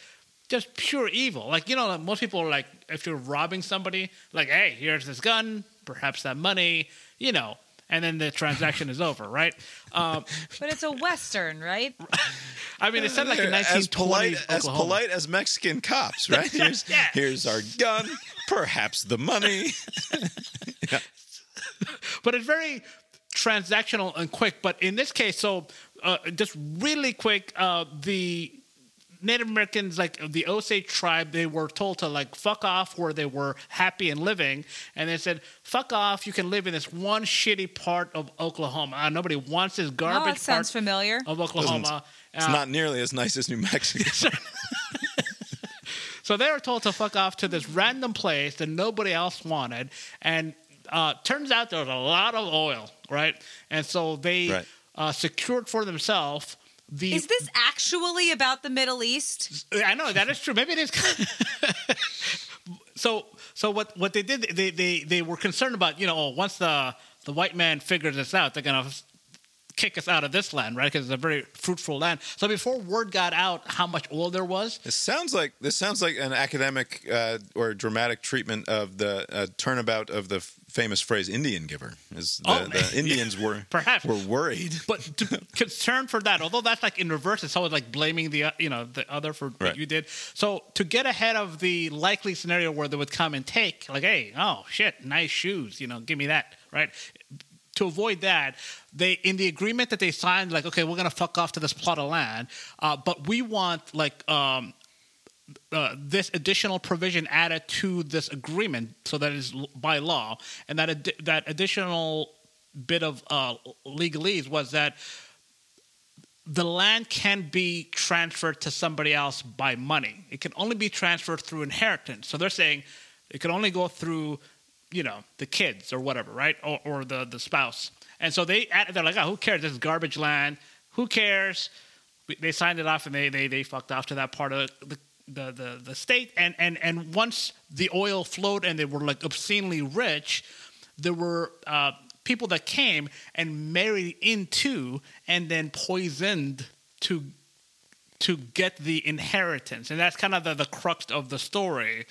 [SPEAKER 3] just pure evil. Like you know, like, most people are like, if you're robbing somebody, like, hey, here's this gun, perhaps that money, you know, and then the transaction is over, right? Um,
[SPEAKER 2] But it's a western, right?
[SPEAKER 3] I mean, it said like in
[SPEAKER 1] as
[SPEAKER 3] 1920s
[SPEAKER 1] polite as polite as Mexican cops, right? Here's
[SPEAKER 3] Yeah.
[SPEAKER 1] here's our gun, perhaps the money.
[SPEAKER 3] but it's very transactional and quick. But in this case, so uh, just really quick, uh, the Native Americans, like the Osage tribe, they were told to like fuck off where they were happy and living, and they said, "Fuck off! You can live in this one shitty part of Oklahoma. Uh, nobody wants this
[SPEAKER 2] Oh,
[SPEAKER 3] garbage
[SPEAKER 2] that sounds
[SPEAKER 3] part
[SPEAKER 2] familiar.
[SPEAKER 3] of Oklahoma."
[SPEAKER 1] It's
[SPEAKER 3] Uh,
[SPEAKER 1] not nearly as nice as New Mexico.
[SPEAKER 3] So they were told to fuck off to this random place that nobody else wanted, and uh, turns out there was a lot of oil, right? And so they
[SPEAKER 1] Right.
[SPEAKER 3] Uh, secured for themselves the.
[SPEAKER 2] Is this actually about the Middle East?
[SPEAKER 3] I know that is true. Maybe it is. so so what what they did they they they were concerned about you know oh, once the the white man figures this out they're gonna kick us out of this land right because it's a very fruitful land. So before word got out how much oil there was,
[SPEAKER 1] This sounds like this sounds like an academic uh, or dramatic treatment of the uh, turnabout of the f- famous phrase "Indian giver." Is the,
[SPEAKER 3] Oh,
[SPEAKER 1] the Indians were
[SPEAKER 3] Perhaps.
[SPEAKER 1] were worried.
[SPEAKER 3] But to, concern for that, although that's like in reverse, it's always like blaming the uh, you know the other for what you did. So to get ahead of the likely scenario where they would come and take, like, hey, oh shit, nice shoes, you know, give me that, right? To avoid that, they in the agreement that they signed, like, okay, we're gonna fuck off to this plot of land, uh, but we want like um, uh, this additional provision added to this agreement so that is by law and that ad- that additional bit of uh, legalese was that the land can be transferred to somebody else by money. It can only be transferred through inheritance. So they're saying it can only go through you know the kids or whatever right? Or, or the the spouse. And so they they're like oh who cares? This is garbage land. Who cares? They signed it off and they they, they fucked off to that part of the, the, the, the state and, and and once the oil flowed and they were like obscenely rich there were uh, people that came and married into and then poisoned to to get the inheritance and that's kind of the, the crux of the story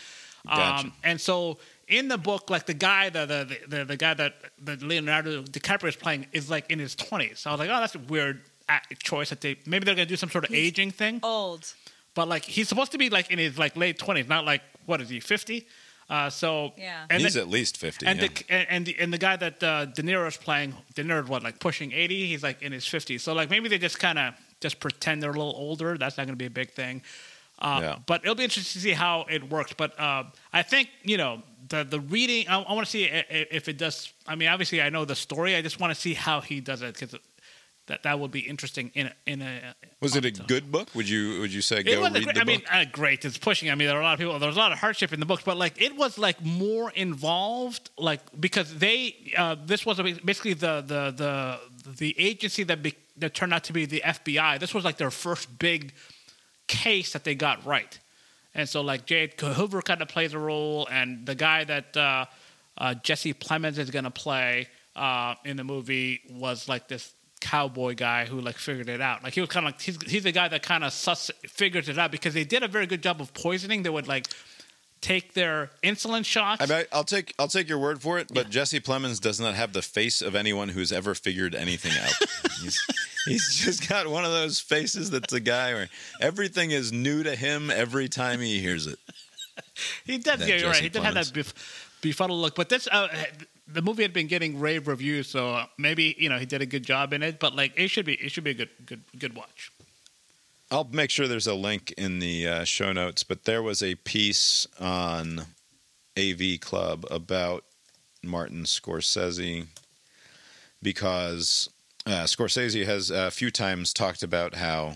[SPEAKER 1] Gotcha.
[SPEAKER 3] um, and so in the book like the guy the the, the, the guy that, that leonardo dicaprio is playing is like in his 20s so i was like oh that's a weird uh, choice that they maybe they're gonna do some sort of aging thing
[SPEAKER 2] Old.
[SPEAKER 3] But like he's supposed to be like in his like late 20s not like what is he 50 uh, so
[SPEAKER 2] Yeah.
[SPEAKER 3] and
[SPEAKER 1] He's
[SPEAKER 3] then-
[SPEAKER 1] at least fifty.
[SPEAKER 3] and
[SPEAKER 1] yeah.
[SPEAKER 3] the and and the, and the guy that uh, De Niro's playing, De Niro's what like pushing eighty. He's like in his fifties. So like maybe they just kind of just pretend they're a little older. That's not going to be a big thing. Uh,
[SPEAKER 1] Yeah.
[SPEAKER 3] But it'll be interesting to see how it works. But uh, I think you know the the reading. I, I want to see i- i- if it does. I mean, obviously I know the story. I just want to see how he does it because that that would be interesting in a, in a.
[SPEAKER 1] was it a
[SPEAKER 3] own.
[SPEAKER 1] good book? Would you would you say go read
[SPEAKER 3] great,
[SPEAKER 1] the
[SPEAKER 3] I
[SPEAKER 1] book?
[SPEAKER 3] mean, uh, great. It's pushing. I mean, there are a lot of people. There's a lot of hardship in the books, but like it was like more involved, like because they uh, this was basically the the the the agency that be, that turned out to be the FBI. This was like their first big case that they got right, and so like Jade Hoover kind of plays a role, and the guy that uh, uh, Jesse Plemons is going to play uh, in the movie was like this cowboy guy who like figured it out. Like he was kind of like he's, he's the guy that kind of sus figures it out because they did a very good job of poisoning. They would like take their insulin shots.
[SPEAKER 1] I mean, I'll take I'll take your word for it, but Jesse Plemons does not have the face of anyone who's ever figured anything out. he's, he's just got one of those faces that's a guy where everything is new to him every time he hears it.
[SPEAKER 3] he did.
[SPEAKER 1] that
[SPEAKER 3] Yeah, you're right. He did have that bef- befuddled look. But this, uh, the movie had been getting rave reviews, so maybe you know he did a good job in it. But like, it should be it should be a good good good watch.
[SPEAKER 1] I'll make sure there's a link in the uh, show notes, but there was a piece on AV Club about Martin Scorsese because uh, Scorsese has a few times talked about how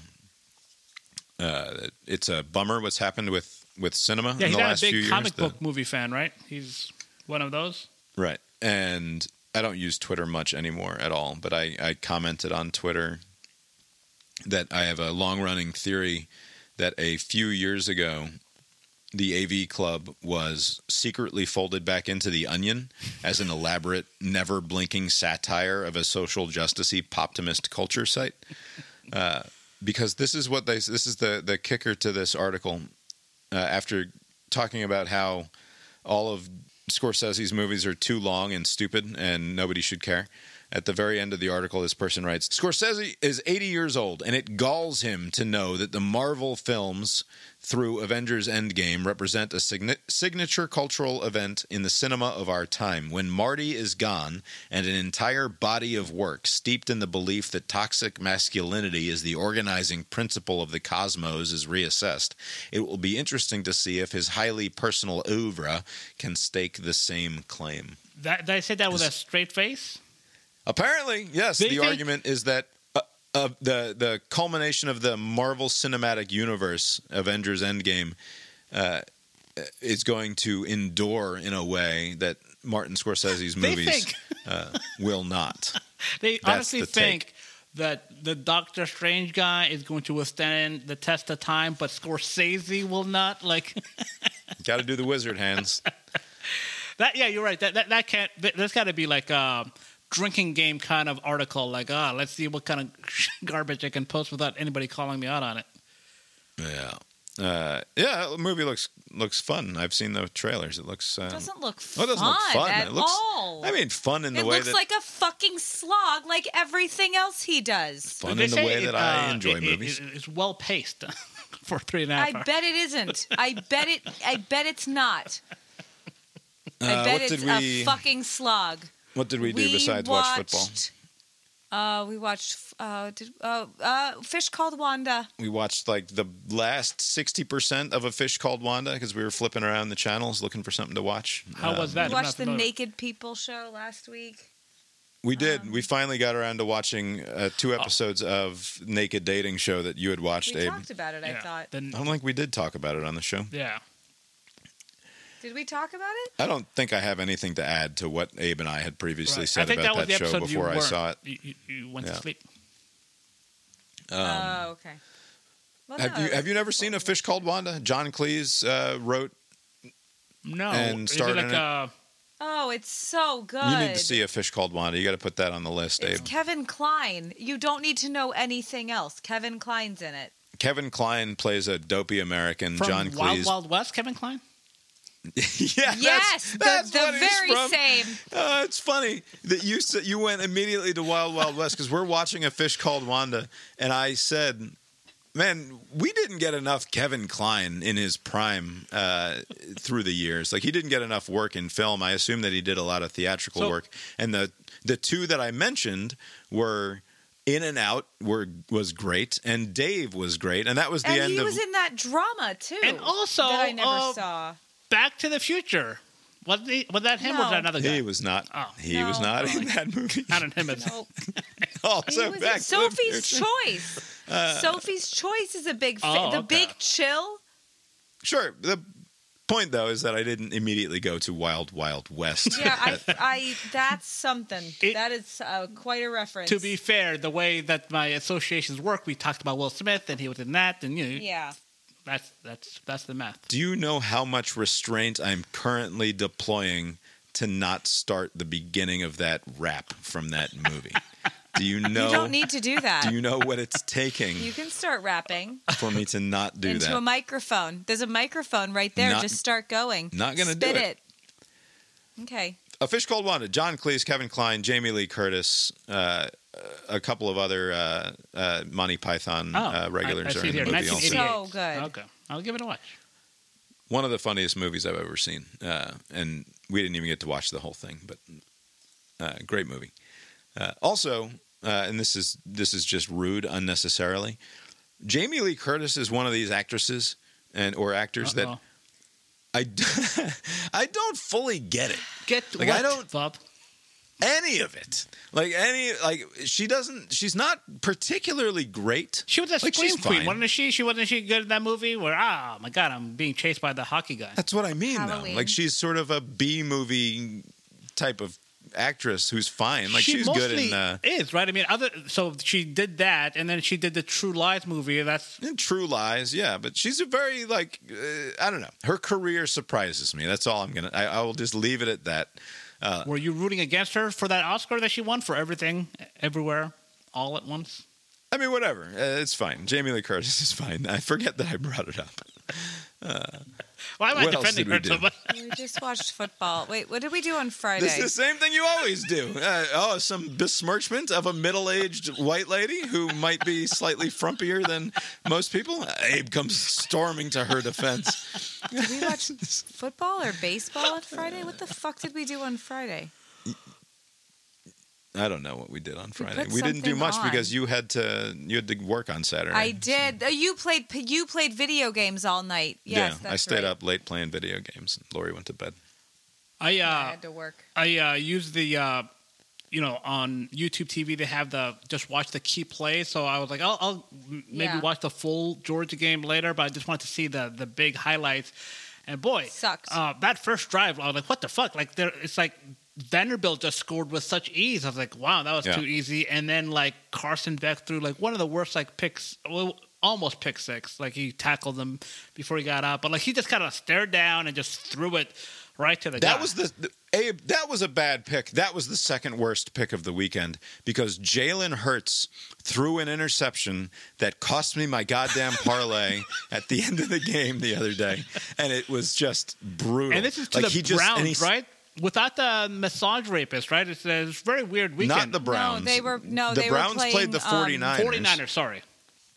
[SPEAKER 1] uh, it's a bummer what's happened with, with cinema
[SPEAKER 3] Yeah,
[SPEAKER 1] in
[SPEAKER 3] he's
[SPEAKER 1] the last
[SPEAKER 3] a
[SPEAKER 1] few
[SPEAKER 3] big
[SPEAKER 1] years.
[SPEAKER 3] comic
[SPEAKER 1] The-
[SPEAKER 3] book movie fan, right? He's one of those.
[SPEAKER 1] Right. And I don't use Twitter much anymore at all, but I, I commented on Twitter that I have a long running theory that a few years ago, the AV Club was secretly folded back into the Onion as an elaborate, never blinking satire of a social justicey poptimist culture site. Uh, because this is what they this is the the kicker to this article. Uh, after talking about how all of Scorsese's movies are too long and stupid and nobody should care. At the very end of the article, this person writes Scorsese is 80 years old, and it galls him to know that the Marvel films through Avengers Endgame represent a signi- signature cultural event in the cinema of our time. When Marty is gone and an entire body of work steeped in the belief that toxic masculinity is the organizing principle of the cosmos is reassessed, it will be interesting to see if his highly personal oeuvre can stake the same claim.
[SPEAKER 3] That did I say that with a straight face?
[SPEAKER 1] Apparently, yes.
[SPEAKER 3] They
[SPEAKER 1] the
[SPEAKER 3] think-
[SPEAKER 1] argument is that uh, uh, the the culmination of the Marvel Cinematic Universe, Avengers Endgame, uh, is going to endure in a way that Martin Scorsese's movies uh, will not.
[SPEAKER 3] They
[SPEAKER 1] That's
[SPEAKER 3] honestly
[SPEAKER 1] the
[SPEAKER 3] think
[SPEAKER 1] take.
[SPEAKER 3] that the Doctor Strange guy is going to withstand the test of time, but Scorsese will not. Like
[SPEAKER 1] Got to do the wizard hands.
[SPEAKER 3] that. Yeah, you're right. That that, that can't. th- There's got to be like a drinking game kind of article. Like, ah, let's see what kind of garbage I can post without anybody calling me out on it.
[SPEAKER 1] Yeah. Uh, yeah, the movie looks looks fun. I've seen the trailers. It looks. Um,
[SPEAKER 2] It doesn't look
[SPEAKER 1] oh,
[SPEAKER 2] fun,
[SPEAKER 1] it doesn't look fun.
[SPEAKER 2] at
[SPEAKER 1] it looks.
[SPEAKER 2] all.
[SPEAKER 1] I mean, fun in the way.
[SPEAKER 2] it
[SPEAKER 1] way
[SPEAKER 2] looks
[SPEAKER 1] that
[SPEAKER 2] like a fucking slog, like everything else he does.
[SPEAKER 1] fun in the
[SPEAKER 3] say
[SPEAKER 1] way
[SPEAKER 3] it,
[SPEAKER 1] that I
[SPEAKER 3] uh,
[SPEAKER 1] enjoy
[SPEAKER 3] it- it-
[SPEAKER 1] movies.
[SPEAKER 3] it's well paced for three and a half.
[SPEAKER 2] I
[SPEAKER 3] hours.
[SPEAKER 2] bet it isn't. I bet it. I bet it's not.
[SPEAKER 1] Uh,
[SPEAKER 2] I bet it's
[SPEAKER 1] we?
[SPEAKER 2] a fucking slog.
[SPEAKER 1] What did we do besides watch football?
[SPEAKER 2] watched- Uh, we watched. Uh, did, uh, uh, Fish Called Wanda.
[SPEAKER 1] we watched like the last 60% of a fish called wanda because we were flipping around the channels looking for something to watch
[SPEAKER 3] How
[SPEAKER 1] Um,
[SPEAKER 3] was that?
[SPEAKER 2] We watched the
[SPEAKER 3] familiar.
[SPEAKER 2] Naked People show last week.
[SPEAKER 1] we did we finally got around to watching uh, two episodes of naked dating show that you had watched
[SPEAKER 2] We
[SPEAKER 1] abe
[SPEAKER 2] talked about it. I
[SPEAKER 3] Yeah.
[SPEAKER 2] thought.
[SPEAKER 3] Then,
[SPEAKER 1] i don't think we did talk about it on the show
[SPEAKER 3] yeah.
[SPEAKER 2] Did we talk about it?
[SPEAKER 1] i don't think i have anything to add to what abe and i had previously
[SPEAKER 3] Right.
[SPEAKER 1] said about
[SPEAKER 3] that
[SPEAKER 1] that, show before i saw it
[SPEAKER 3] You, you, you went
[SPEAKER 1] Yeah.
[SPEAKER 3] to sleep.
[SPEAKER 1] um,
[SPEAKER 2] oh, okay. Well,
[SPEAKER 1] have
[SPEAKER 2] no,
[SPEAKER 1] you have you never seen a fish called wanda john cleese uh, wrote
[SPEAKER 3] No,
[SPEAKER 1] And
[SPEAKER 3] is it
[SPEAKER 1] starred
[SPEAKER 3] like
[SPEAKER 1] in it?
[SPEAKER 2] Oh, it's so good.
[SPEAKER 1] you need to see a fish called wanda you got to put that on the list
[SPEAKER 2] It's
[SPEAKER 1] abe
[SPEAKER 2] Kevin Kline. You don't need to know anything else. Kevin Kline's in it.
[SPEAKER 1] kevin kline plays a dopey american
[SPEAKER 3] from
[SPEAKER 1] john
[SPEAKER 3] Wild Wild West? Kevin Kline.
[SPEAKER 1] yeah,
[SPEAKER 2] yes,
[SPEAKER 1] that's, that's
[SPEAKER 2] the,
[SPEAKER 1] what
[SPEAKER 2] the very same.
[SPEAKER 1] Uh, it's funny that you said you went immediately to Wild Wild West because we're watching a fish called Wanda, and I said, "Man, we didn't get enough Kevin Kline in his prime uh, through the years. Like he didn't get enough work in film. I assume that he did a lot of theatrical
[SPEAKER 3] So-
[SPEAKER 1] work, and the the two that I mentioned were." In and Out were was great, and Dave was great, and that was the
[SPEAKER 2] And
[SPEAKER 1] end
[SPEAKER 2] he
[SPEAKER 1] of.
[SPEAKER 2] was in that drama too.
[SPEAKER 3] And also,
[SPEAKER 2] that I never
[SPEAKER 3] uh,
[SPEAKER 2] saw.
[SPEAKER 3] Back to the Future. Was, the, was that him or was that another guy?
[SPEAKER 1] he was not.
[SPEAKER 3] Oh.
[SPEAKER 1] he was not in that movie.
[SPEAKER 3] Not in him. It's,
[SPEAKER 2] Nope.
[SPEAKER 1] also,
[SPEAKER 2] he was
[SPEAKER 1] back
[SPEAKER 2] in
[SPEAKER 1] to the
[SPEAKER 2] Sophie's
[SPEAKER 1] Future.
[SPEAKER 2] Choice. Sophie's Choice is a big. Fi-
[SPEAKER 3] Oh,
[SPEAKER 2] the. Big Chill.
[SPEAKER 1] Sure. The point though is that I didn't immediately go to Wild Wild West.
[SPEAKER 2] Yeah, I, I. That's something.
[SPEAKER 3] It-
[SPEAKER 2] that is uh, quite a reference.
[SPEAKER 3] to be fair, the way that my associations work, we talked about Will Smith and he was in that, and you know,
[SPEAKER 2] Yeah.
[SPEAKER 3] That's that's that's the math.
[SPEAKER 1] Do you know how much restraint I'm currently deploying to not start the beginning of that rap from that movie? Do you know?
[SPEAKER 2] You don't need to do that.
[SPEAKER 1] do you know what it's taking
[SPEAKER 2] You can start rapping
[SPEAKER 1] for me to not do
[SPEAKER 2] into
[SPEAKER 1] that?
[SPEAKER 2] a microphone. There's a microphone right there.
[SPEAKER 1] Not-
[SPEAKER 2] Just start going.
[SPEAKER 1] not gonna do
[SPEAKER 2] Spit
[SPEAKER 1] it.
[SPEAKER 2] Okay.
[SPEAKER 1] a Fish Called Wanda, John Cleese, Kevin Kline, Jamie Lee Curtis, uh, a couple of other uh, uh, Monty Python
[SPEAKER 3] Oh,
[SPEAKER 1] uh, regulars
[SPEAKER 3] I, I
[SPEAKER 1] are
[SPEAKER 3] see
[SPEAKER 1] in the
[SPEAKER 3] here,
[SPEAKER 1] movie also.
[SPEAKER 2] So good.
[SPEAKER 3] Okay, I'll give it a watch.
[SPEAKER 1] One of the funniest movies I've ever seen, uh, and we didn't even get to watch the whole thing, but uh, great movie. Uh, also, uh, and this is this is just rude unnecessarily. Jamie Lee Curtis is one of these actresses and or actors that
[SPEAKER 3] Uh-oh.
[SPEAKER 1] I d- I don't fully get it.
[SPEAKER 3] Get
[SPEAKER 1] Like,
[SPEAKER 3] what,
[SPEAKER 1] I don't-
[SPEAKER 3] Bob?
[SPEAKER 1] Any of it. Like any like she doesn't she's not particularly great.
[SPEAKER 3] She was a
[SPEAKER 1] Like, she's
[SPEAKER 3] scream queen,
[SPEAKER 1] fine.
[SPEAKER 3] wasn't she? She wasn't she good in that movie where oh my god, I'm being chased by the hockey guy.
[SPEAKER 1] That's what I mean though. Like she's sort of a B movie type of actress who's fine. Like
[SPEAKER 3] she
[SPEAKER 1] she's good in uh
[SPEAKER 3] is right. I mean, other so she did that, and then she did the True Lies movie. That's
[SPEAKER 1] in True Lies, yeah, but she's a very like uh, I don't know. Her career surprises me. That's all I'm gonna. I, I will just leave it at that.
[SPEAKER 3] Were you rooting against her for that Oscar that she won for everything, everywhere, all at once?
[SPEAKER 1] I mean, whatever. Uh, it's fine. Jamie Lee Curtis is fine. I forget that I brought it up.
[SPEAKER 3] Why am I
[SPEAKER 1] What else
[SPEAKER 3] defending
[SPEAKER 1] did we
[SPEAKER 3] her so much?
[SPEAKER 2] We just watched football. Wait, what did we do on Friday?
[SPEAKER 1] This is the same thing you always do. Uh, oh, some besmirchment of a middle-aged white lady who might be slightly frumpier than most people. Abe comes storming to her defense.
[SPEAKER 2] Did we watch football or baseball on Friday? What the fuck did we do on Friday?
[SPEAKER 1] I don't know what we did on Friday.
[SPEAKER 2] put
[SPEAKER 1] We, didn't do much
[SPEAKER 2] on.
[SPEAKER 1] because you had to you had to work on Saturday.
[SPEAKER 2] I did. Uh, you played. You played video games all night. Yes,
[SPEAKER 1] yeah, I stayed
[SPEAKER 2] right.
[SPEAKER 1] up late playing video games. Lori went to bed.
[SPEAKER 3] I
[SPEAKER 2] I
[SPEAKER 3] uh,
[SPEAKER 2] had to work.
[SPEAKER 3] I uh, use the uh, you know on YouTube TV they have the just watch the key plays. So I was like, I'll, I'll maybe
[SPEAKER 2] Yeah.
[SPEAKER 3] watch the full Georgia game later, but I just wanted to see the the big highlights. And boy,
[SPEAKER 2] Sucked.
[SPEAKER 3] Uh, that first drive, I was like, what the fuck? Like there, it's like Vanderbilt just scored with such ease. I was like, wow, that was
[SPEAKER 1] Yeah.
[SPEAKER 3] too easy. And then like Carson Beck threw like one of the worst like picks. Well, almost pick six. Like he tackled them before he got out, but like he just kind of stared down and just threw it right to the
[SPEAKER 1] That
[SPEAKER 3] guy.
[SPEAKER 1] was the, the Abe. That was a bad pick. That was the second worst pick of the weekend because Jalen Hurts threw an interception that cost me my goddamn parlay at the end of the game the other day, and it was just brutal.
[SPEAKER 3] And this is to
[SPEAKER 1] Like,
[SPEAKER 3] the
[SPEAKER 1] he just-
[SPEAKER 3] Browns,
[SPEAKER 1] he's-
[SPEAKER 3] right? Without the massage rapist, right? It's, a- it's a very weird weekend.
[SPEAKER 1] Not the Browns.
[SPEAKER 2] No, they were no.
[SPEAKER 1] the
[SPEAKER 2] they
[SPEAKER 1] Browns
[SPEAKER 2] were playing,
[SPEAKER 1] played the
[SPEAKER 2] um,
[SPEAKER 1] 49ers.
[SPEAKER 3] 49ers, sorry.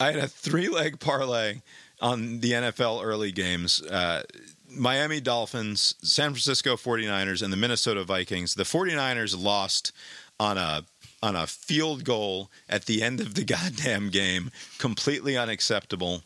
[SPEAKER 1] I had a three leg parlay on the NFL early games. Uh, Miami Dolphins, San Francisco 49ers, and the Minnesota Vikings. The 49ers lost on a on a field goal at the end of the goddamn game. Completely unacceptable.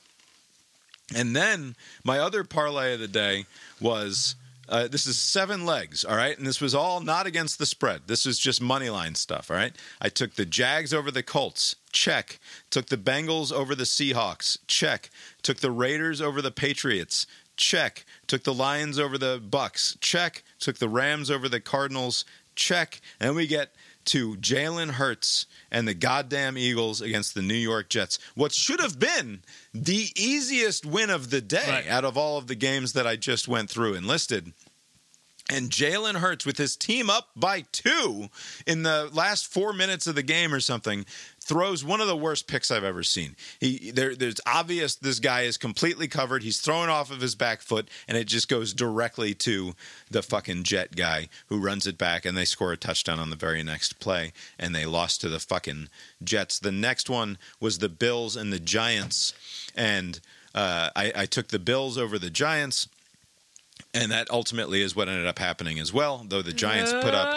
[SPEAKER 1] And then my other parlay of the day was uh, this is seven legs, all right? And this was all not against the spread. This was just money line stuff, all right? I took the Jags over the Colts, check. Took the Bengals over the Seahawks, check. Took the Raiders over the Patriots, check. Took the Lions over the Bucks, check. Took the Rams over the Cardinals, check. And we get to Jalen Hurts and the goddamn Eagles against the New York Jets. What should have been the easiest win of the day
[SPEAKER 3] Right.
[SPEAKER 1] out of all of the games that I just went through and listed. And Jalen Hurts, with his team up by two in the last four minutes of the game or something, throws one of the worst picks I've ever seen. He there, there's obvious this guy is completely covered. He's thrown off of his back foot, and it just goes directly to the fucking Jet guy who runs it back, and they score a touchdown on the very next play, and they lost to the fucking Jets. The next one was the Bills and the Giants, and uh, I, I took the Bills over the Giants. And that ultimately is what ended up happening as well, though the Giants put up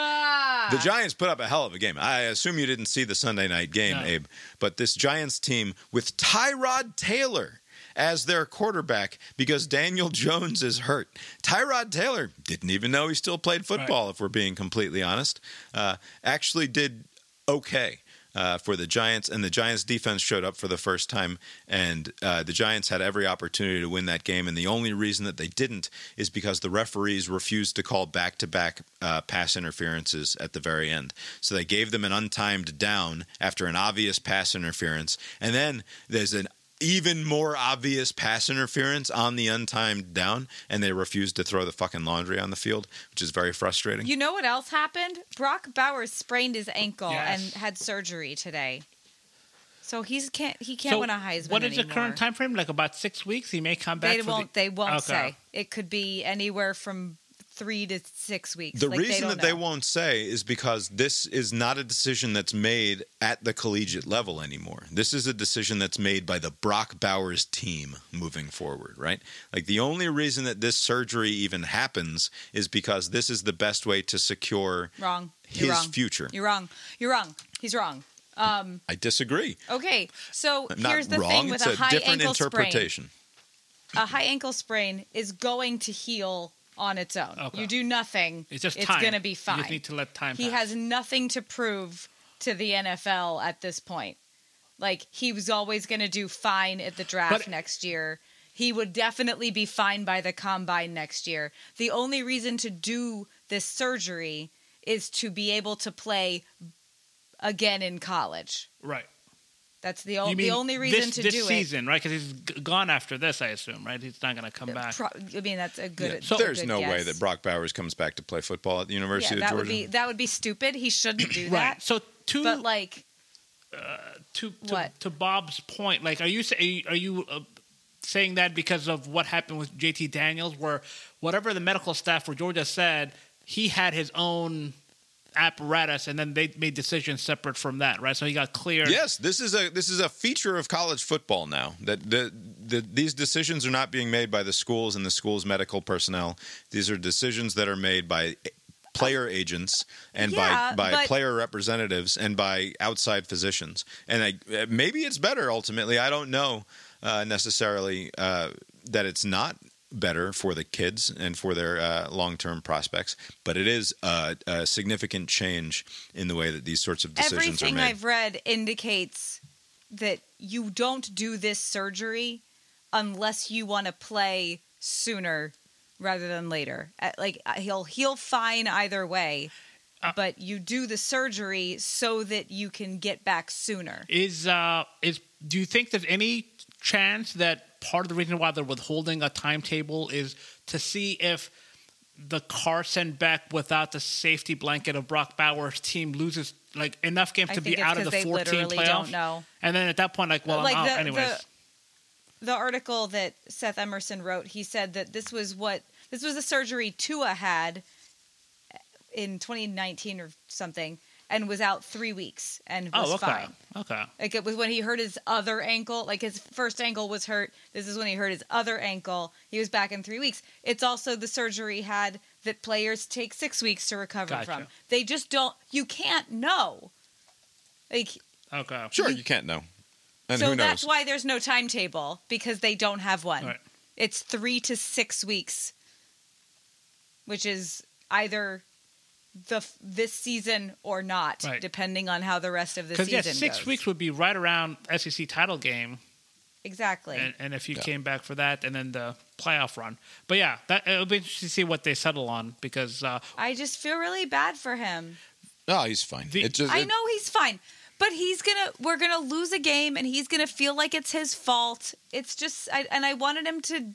[SPEAKER 1] The Giants put up a hell of a game. I assume you didn't see the Sunday night game,
[SPEAKER 3] No.
[SPEAKER 1] Abe, but this Giants team with Tyrod Taylor as their quarterback because Daniel Jones is hurt. Tyrod Taylor didn't even know he still played football, if we're being completely honest. Uh, actually, did okay. Uh, for the Giants, and the Giants defense showed up for the first time, and uh, the Giants had every opportunity to win that game. And the only reason that they didn't is because the referees refused to call back to back pass interferences at the very end. So they gave them an untimed down after an obvious pass interference, and then there's an even more obvious pass interference on the untimed down, and they refused to throw the fucking laundry on the field, which is very frustrating.
[SPEAKER 2] You know what else happened? Brock Bowers sprained his ankle
[SPEAKER 3] Yes.
[SPEAKER 2] and had surgery today. So he's can't he can't
[SPEAKER 3] So
[SPEAKER 2] win a Heisman
[SPEAKER 3] What is
[SPEAKER 2] anymore.
[SPEAKER 3] the current time frame? Like about six weeks. He may come back.
[SPEAKER 2] They won't.
[SPEAKER 3] The,
[SPEAKER 2] They won't
[SPEAKER 3] Okay.
[SPEAKER 2] say. It could be anywhere from three to six weeks.
[SPEAKER 1] The
[SPEAKER 2] Like,
[SPEAKER 1] reason
[SPEAKER 2] don't
[SPEAKER 1] that they won't say is because this is not a decision that's made at the collegiate level anymore. This is a decision that's made by the Brock Bowers team moving forward, right? Like the only reason that this surgery even happens is because this is the best way to secure
[SPEAKER 2] wrong.
[SPEAKER 1] his
[SPEAKER 2] You're wrong.
[SPEAKER 1] future.
[SPEAKER 2] You're wrong. You're wrong. He's wrong. Um,
[SPEAKER 1] I disagree.
[SPEAKER 2] okay, so
[SPEAKER 1] I'm
[SPEAKER 2] here's the
[SPEAKER 1] wrong.
[SPEAKER 2] thing with
[SPEAKER 1] it's
[SPEAKER 2] a,
[SPEAKER 1] a
[SPEAKER 2] high
[SPEAKER 1] different
[SPEAKER 2] ankle sprain.
[SPEAKER 1] interpretation.
[SPEAKER 2] A high ankle sprain is going to heal on its own.
[SPEAKER 3] Okay.
[SPEAKER 2] You do nothing.
[SPEAKER 3] It's just
[SPEAKER 2] it's
[SPEAKER 3] time.
[SPEAKER 2] going to be
[SPEAKER 3] You
[SPEAKER 2] fine.
[SPEAKER 3] just need to let time.
[SPEAKER 2] he
[SPEAKER 3] pass.
[SPEAKER 2] has nothing to prove to the NFL at this point. Like he was always going to do fine at the draft
[SPEAKER 3] But-
[SPEAKER 2] next year. He would definitely be fine by the combine next year. The only reason to do this surgery is to be able to play again in college.
[SPEAKER 3] right.
[SPEAKER 2] That's the,
[SPEAKER 3] You
[SPEAKER 2] o- the only reason
[SPEAKER 3] this,
[SPEAKER 2] to
[SPEAKER 3] this
[SPEAKER 2] do
[SPEAKER 3] season, right? Because he's g- gone after this, I assume, right? He's not going to come
[SPEAKER 2] it.
[SPEAKER 3] back.
[SPEAKER 2] Pro- I mean, that's a good.
[SPEAKER 3] So-
[SPEAKER 2] a
[SPEAKER 1] There's
[SPEAKER 2] good
[SPEAKER 1] no way that Brock Bowers comes back to play football at the University
[SPEAKER 2] Yeah,
[SPEAKER 1] of
[SPEAKER 2] that
[SPEAKER 1] Georgia.
[SPEAKER 2] would be that would be stupid. He shouldn't do
[SPEAKER 3] right.
[SPEAKER 2] that.
[SPEAKER 3] So to
[SPEAKER 2] But like,
[SPEAKER 3] to to,
[SPEAKER 2] What?
[SPEAKER 3] to Bob's point, like, are you say, are you uh, saying that because of what happened with JT Daniels, where whatever the medical staff for Georgia said, he had his own apparatus, and then they made decisions separate from that, right? So he got cleared.
[SPEAKER 1] Yes, this is a this is a feature of college football now. That the, the these decisions are not being made by the schools and the schools' medical personnel. These are decisions that are made by player agents and
[SPEAKER 2] Yeah,
[SPEAKER 1] by by
[SPEAKER 2] but-
[SPEAKER 1] player representatives and by outside physicians. And I, maybe it's better ultimately. I don't know uh, necessarily uh, that it's not better for the kids and for their uh, long-term prospects, but it is a, a significant change in the way that these sorts of decisions
[SPEAKER 2] everything
[SPEAKER 1] are made.
[SPEAKER 2] I've read indicates that you don't do this surgery unless you want to play sooner rather than later. Uh, Like uh, he'll he'll fine either way,
[SPEAKER 3] Uh,
[SPEAKER 2] but you do the surgery so that you can get back sooner.
[SPEAKER 3] Is uh is do you think there's any chance that part of the reason why they're withholding a timetable is to see if the Carson Beck without the safety blanket of Brock Bowers team loses like enough games
[SPEAKER 2] I
[SPEAKER 3] to be out of the
[SPEAKER 2] they
[SPEAKER 3] 14
[SPEAKER 2] literally
[SPEAKER 3] playoffs?
[SPEAKER 2] don't know.
[SPEAKER 3] And then at that point, like, well,
[SPEAKER 2] Like
[SPEAKER 3] I'm out
[SPEAKER 2] the-
[SPEAKER 3] anyways.
[SPEAKER 2] the- The article that Seth Emerson wrote, he said that this was what this was the surgery Tua had in 2019 or something, and was out three weeks and oh, was
[SPEAKER 3] oh, okay,
[SPEAKER 2] fine.
[SPEAKER 3] okay.
[SPEAKER 2] Like it was when he hurt his other ankle. Like his first ankle was hurt. This is when he hurt his other ankle. He was back in three weeks. It's also the surgery he had that players take six weeks to recover
[SPEAKER 3] Gotcha.
[SPEAKER 2] from. They just don't. You can't know. Like
[SPEAKER 3] Okay.
[SPEAKER 1] Sure, you can't know. And
[SPEAKER 2] so
[SPEAKER 1] who knows?
[SPEAKER 2] that's why there's no timetable because they don't have one.
[SPEAKER 3] Right.
[SPEAKER 2] It's three to six weeks, which is either the this season or not,
[SPEAKER 3] Right.
[SPEAKER 2] depending on how the rest of the
[SPEAKER 3] Because
[SPEAKER 2] season
[SPEAKER 3] yeah, six
[SPEAKER 2] goes.
[SPEAKER 3] weeks would be right around SEC title game,
[SPEAKER 2] exactly.
[SPEAKER 3] and, and if you
[SPEAKER 1] Yeah.
[SPEAKER 3] came back for that, and then the playoff run. But yeah, that it'll be interesting to see what they settle on because uh,
[SPEAKER 2] I just feel really bad for him.
[SPEAKER 1] oh, he's fine.
[SPEAKER 3] The-
[SPEAKER 1] it just,
[SPEAKER 2] I know he's fine, but he's gonna. We're gonna lose a game, and he's gonna feel like it's his fault. It's just, I, and I wanted him to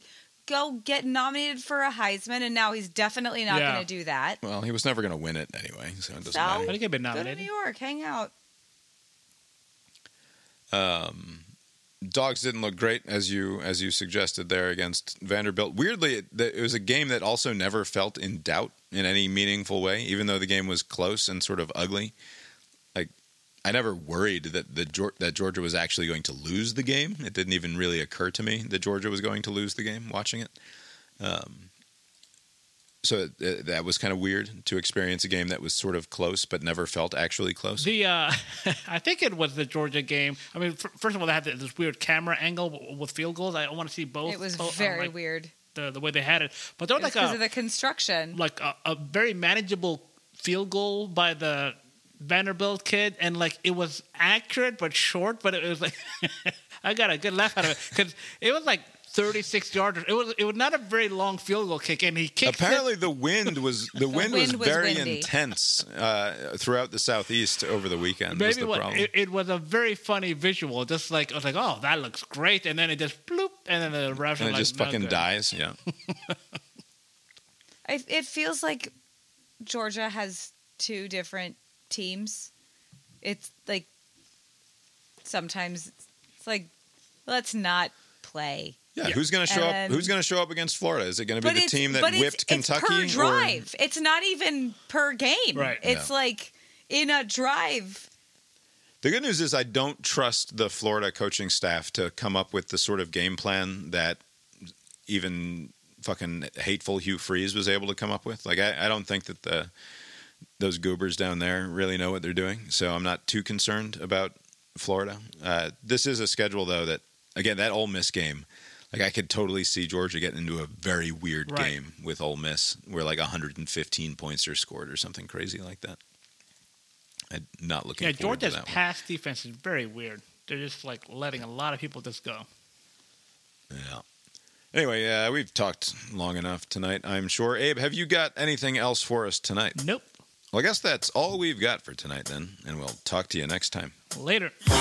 [SPEAKER 2] go get nominated for a Heisman, and now he's definitely not
[SPEAKER 3] Yeah.
[SPEAKER 2] gonna do that.
[SPEAKER 1] Well, he was never going to win it anyway, so it doesn't
[SPEAKER 2] So?
[SPEAKER 3] I
[SPEAKER 1] matter.
[SPEAKER 3] think he'd been
[SPEAKER 2] Go to
[SPEAKER 3] nominated.
[SPEAKER 2] New York, hang out.
[SPEAKER 1] Um, Dogs didn't look great as you as you suggested there against Vanderbilt. Weirdly, it, that- it was a game that also never felt in doubt in any meaningful way, even though the game was close and sort of ugly. Like I never worried that the that Georgia was actually going to lose the game. It didn't even really occur to me that Georgia was going to lose the game watching it. Um, so it, that was kind of weird to experience a game that was sort of close but never felt actually close.
[SPEAKER 3] The uh, I think it was the Georgia game. I mean, f- first of all, they had this weird camera angle with field goals. I want to see both.
[SPEAKER 2] It was
[SPEAKER 3] oh, uh,
[SPEAKER 2] very
[SPEAKER 3] like,
[SPEAKER 2] weird.
[SPEAKER 3] The the way they had it, but
[SPEAKER 2] they're
[SPEAKER 3] like
[SPEAKER 2] because
[SPEAKER 3] a
[SPEAKER 2] of the construction.
[SPEAKER 3] like a, a very manageable field goal by the Vanderbilt kid, and like it was accurate but short. But it was like I got a good laugh out of it because it was like 36 yards. It was it was not a very long field goal kick, and he kicked.
[SPEAKER 1] Apparently, the wind was the wind, was,
[SPEAKER 2] wind was
[SPEAKER 1] very
[SPEAKER 2] windy.
[SPEAKER 1] intense uh, throughout the southeast over the weekend. was
[SPEAKER 3] Maybe
[SPEAKER 1] the
[SPEAKER 3] what,
[SPEAKER 1] problem.
[SPEAKER 3] it, it was a very funny visual. Just like I was like, oh, that looks great, and then it just bloop, and then the refs
[SPEAKER 1] and it
[SPEAKER 3] like,
[SPEAKER 1] just fucking
[SPEAKER 3] good."
[SPEAKER 1] dies. Yeah.
[SPEAKER 2] I, it feels like Georgia has two different teams. It's like sometimes it's like let's not play.
[SPEAKER 1] Yeah, who's going to show up? Who's going to show up against Florida? Is it going to be the team that whipped
[SPEAKER 2] it's,
[SPEAKER 1] Kentucky?
[SPEAKER 2] It's per drive. It's not even per game.
[SPEAKER 3] Right.
[SPEAKER 2] It's
[SPEAKER 1] Yeah.
[SPEAKER 2] like in a drive.
[SPEAKER 1] The good news is I don't trust the Florida coaching staff to come up with the sort of game plan that even fucking hateful Hugh Freeze was able to come up with. Like I, I don't think that the those goobers down there really know what they're doing. So I'm not too concerned about Florida. Uh, this is a schedule though that again that Ole Miss game. Like I could totally see Georgia getting into a very weird
[SPEAKER 3] Right.
[SPEAKER 1] game with Ole Miss, where like 115 points are scored or something crazy like that. I'm not looking.
[SPEAKER 3] Yeah,
[SPEAKER 1] forward to
[SPEAKER 3] Georgia's
[SPEAKER 1] that one.
[SPEAKER 3] pass defense is very weird. They're just like letting a lot of people just go.
[SPEAKER 1] Yeah. Anyway, uh, we've talked long enough tonight, I'm sure. Abe, have you got anything else for us tonight?
[SPEAKER 3] Nope.
[SPEAKER 1] Well, I guess that's all we've got for tonight then, and we'll talk to you next time.
[SPEAKER 3] Later.
[SPEAKER 1] Google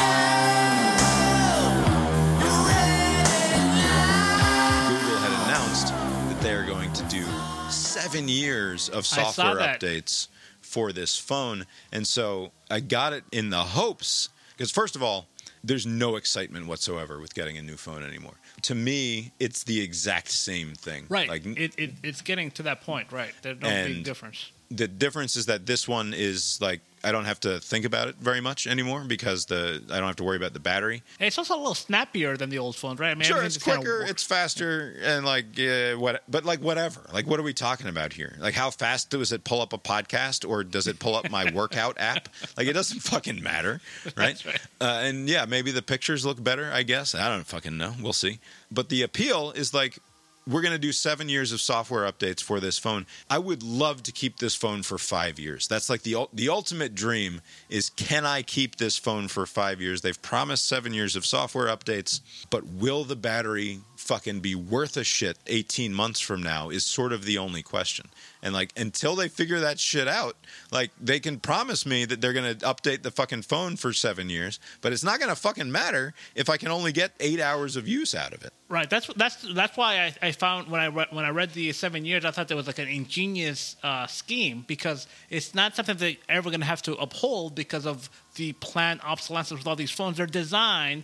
[SPEAKER 1] had announced that they are going to do seven years of software updates for this phone. And so I got it in the hopes, because first of all, there's no excitement whatsoever with getting a new phone anymore. To me, it's the exact same thing.
[SPEAKER 3] Right.
[SPEAKER 1] Like
[SPEAKER 3] it, it, it's getting to that point. Right. There's no big difference.
[SPEAKER 1] The difference is that this one is like I don't have to think about it very much anymore because the I don't have to worry about the battery.
[SPEAKER 3] And it's also a little snappier than the old phone, right? I mean,
[SPEAKER 1] sure, it's quicker, it's faster, and like uh, what? But like whatever. Like what are we talking about here? Like how fast does it pull up a podcast or does it pull up my workout app? Like it doesn't fucking matter, right?
[SPEAKER 3] Right.
[SPEAKER 1] Uh, and yeah, maybe the pictures look better. I guess I don't fucking know. We'll see. But the appeal is like we're going to do seven years of software updates for this phone. I would love to keep this phone for five years. That's like the the ultimate dream is can I keep this phone for five years? They've promised seven years of software updates, but will the battery fucking be worth a shit 18 months from now is sort of the only question. And like until they figure that shit out, like they can promise me that they're going to update the fucking phone for seven years, but it's not going to fucking matter if I can only get eight hours of use out of it.
[SPEAKER 3] Right. That's that's that's why I, I found when I read, when I read the seven years, I thought there was like an ingenious uh, scheme because it's not something they're ever going to have to uphold because of the planned obsolescence with all these phones. They're designed.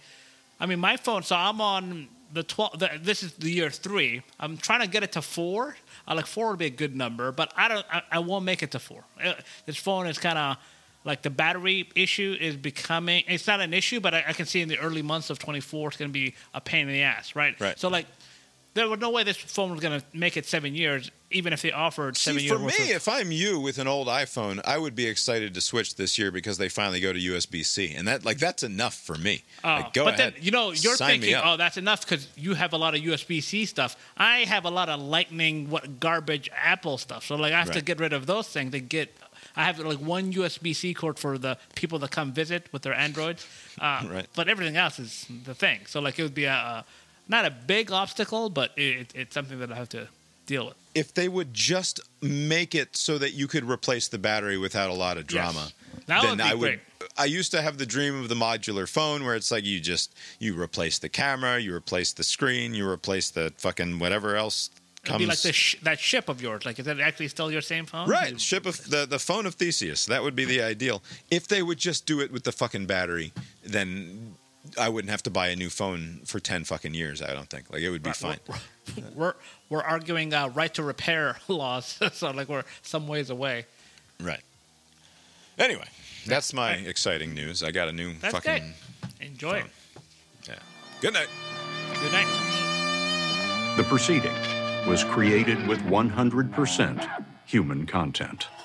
[SPEAKER 3] I mean, my phone. So I'm on the twelve. The, this is the year three. I'm trying to get it to four. I like four would be a good number, but I don't. I, I won't make it to four. Uh, This phone is kind of like the battery issue is becoming. It's not an issue, but I, I can see in the early months of 24, it's going to be a pain in the ass, right?
[SPEAKER 1] Right.
[SPEAKER 3] So like, there was no way this phone was going to make it seven years, even if they offered seven
[SPEAKER 1] See,
[SPEAKER 3] years.
[SPEAKER 1] for me,
[SPEAKER 3] of-
[SPEAKER 1] if I'm you with an old iPhone, I would be excited to switch this year because they finally go to USB C, and that like that's enough for me.
[SPEAKER 3] Oh,
[SPEAKER 1] like, go
[SPEAKER 3] but
[SPEAKER 1] ahead,
[SPEAKER 3] then you know you're thinking, oh, that's enough because you have a lot of USB C stuff. I have a lot of Lightning, what garbage Apple stuff. So like I have to get rid of those things to get. I have like one USB C cord for the people that come visit with their Androids, uh,
[SPEAKER 1] Right.
[SPEAKER 3] but everything else is the thing. So like it would be a, a not a big obstacle, but it, it's something that I have to deal with.
[SPEAKER 1] if they would just make it so that you could replace the battery without a lot of drama,
[SPEAKER 3] That
[SPEAKER 1] then
[SPEAKER 3] would be
[SPEAKER 1] I would.
[SPEAKER 3] great.
[SPEAKER 1] I used to have the dream of the modular phone where it's like you just you replace the camera, you replace the screen, you replace the fucking whatever else
[SPEAKER 3] It'd be like the sh- that ship of yours. Like is that actually still your same phone?
[SPEAKER 1] Right, ship of the the phone of Theseus. That would be the ideal. If they would just do it with the fucking battery, then I wouldn't have to buy a new phone for ten fucking years. I don't think. Like it would be fine.
[SPEAKER 3] We're we're arguing uh, right to repair laws, so like we're some ways away.
[SPEAKER 1] Right. Anyway, that's my
[SPEAKER 3] Right.
[SPEAKER 1] exciting news. I got a new
[SPEAKER 3] That's
[SPEAKER 1] fucking.
[SPEAKER 3] good. Enjoy it.
[SPEAKER 1] Yeah. Good night.
[SPEAKER 3] Good night.
[SPEAKER 5] The proceeding was created with 100% human content.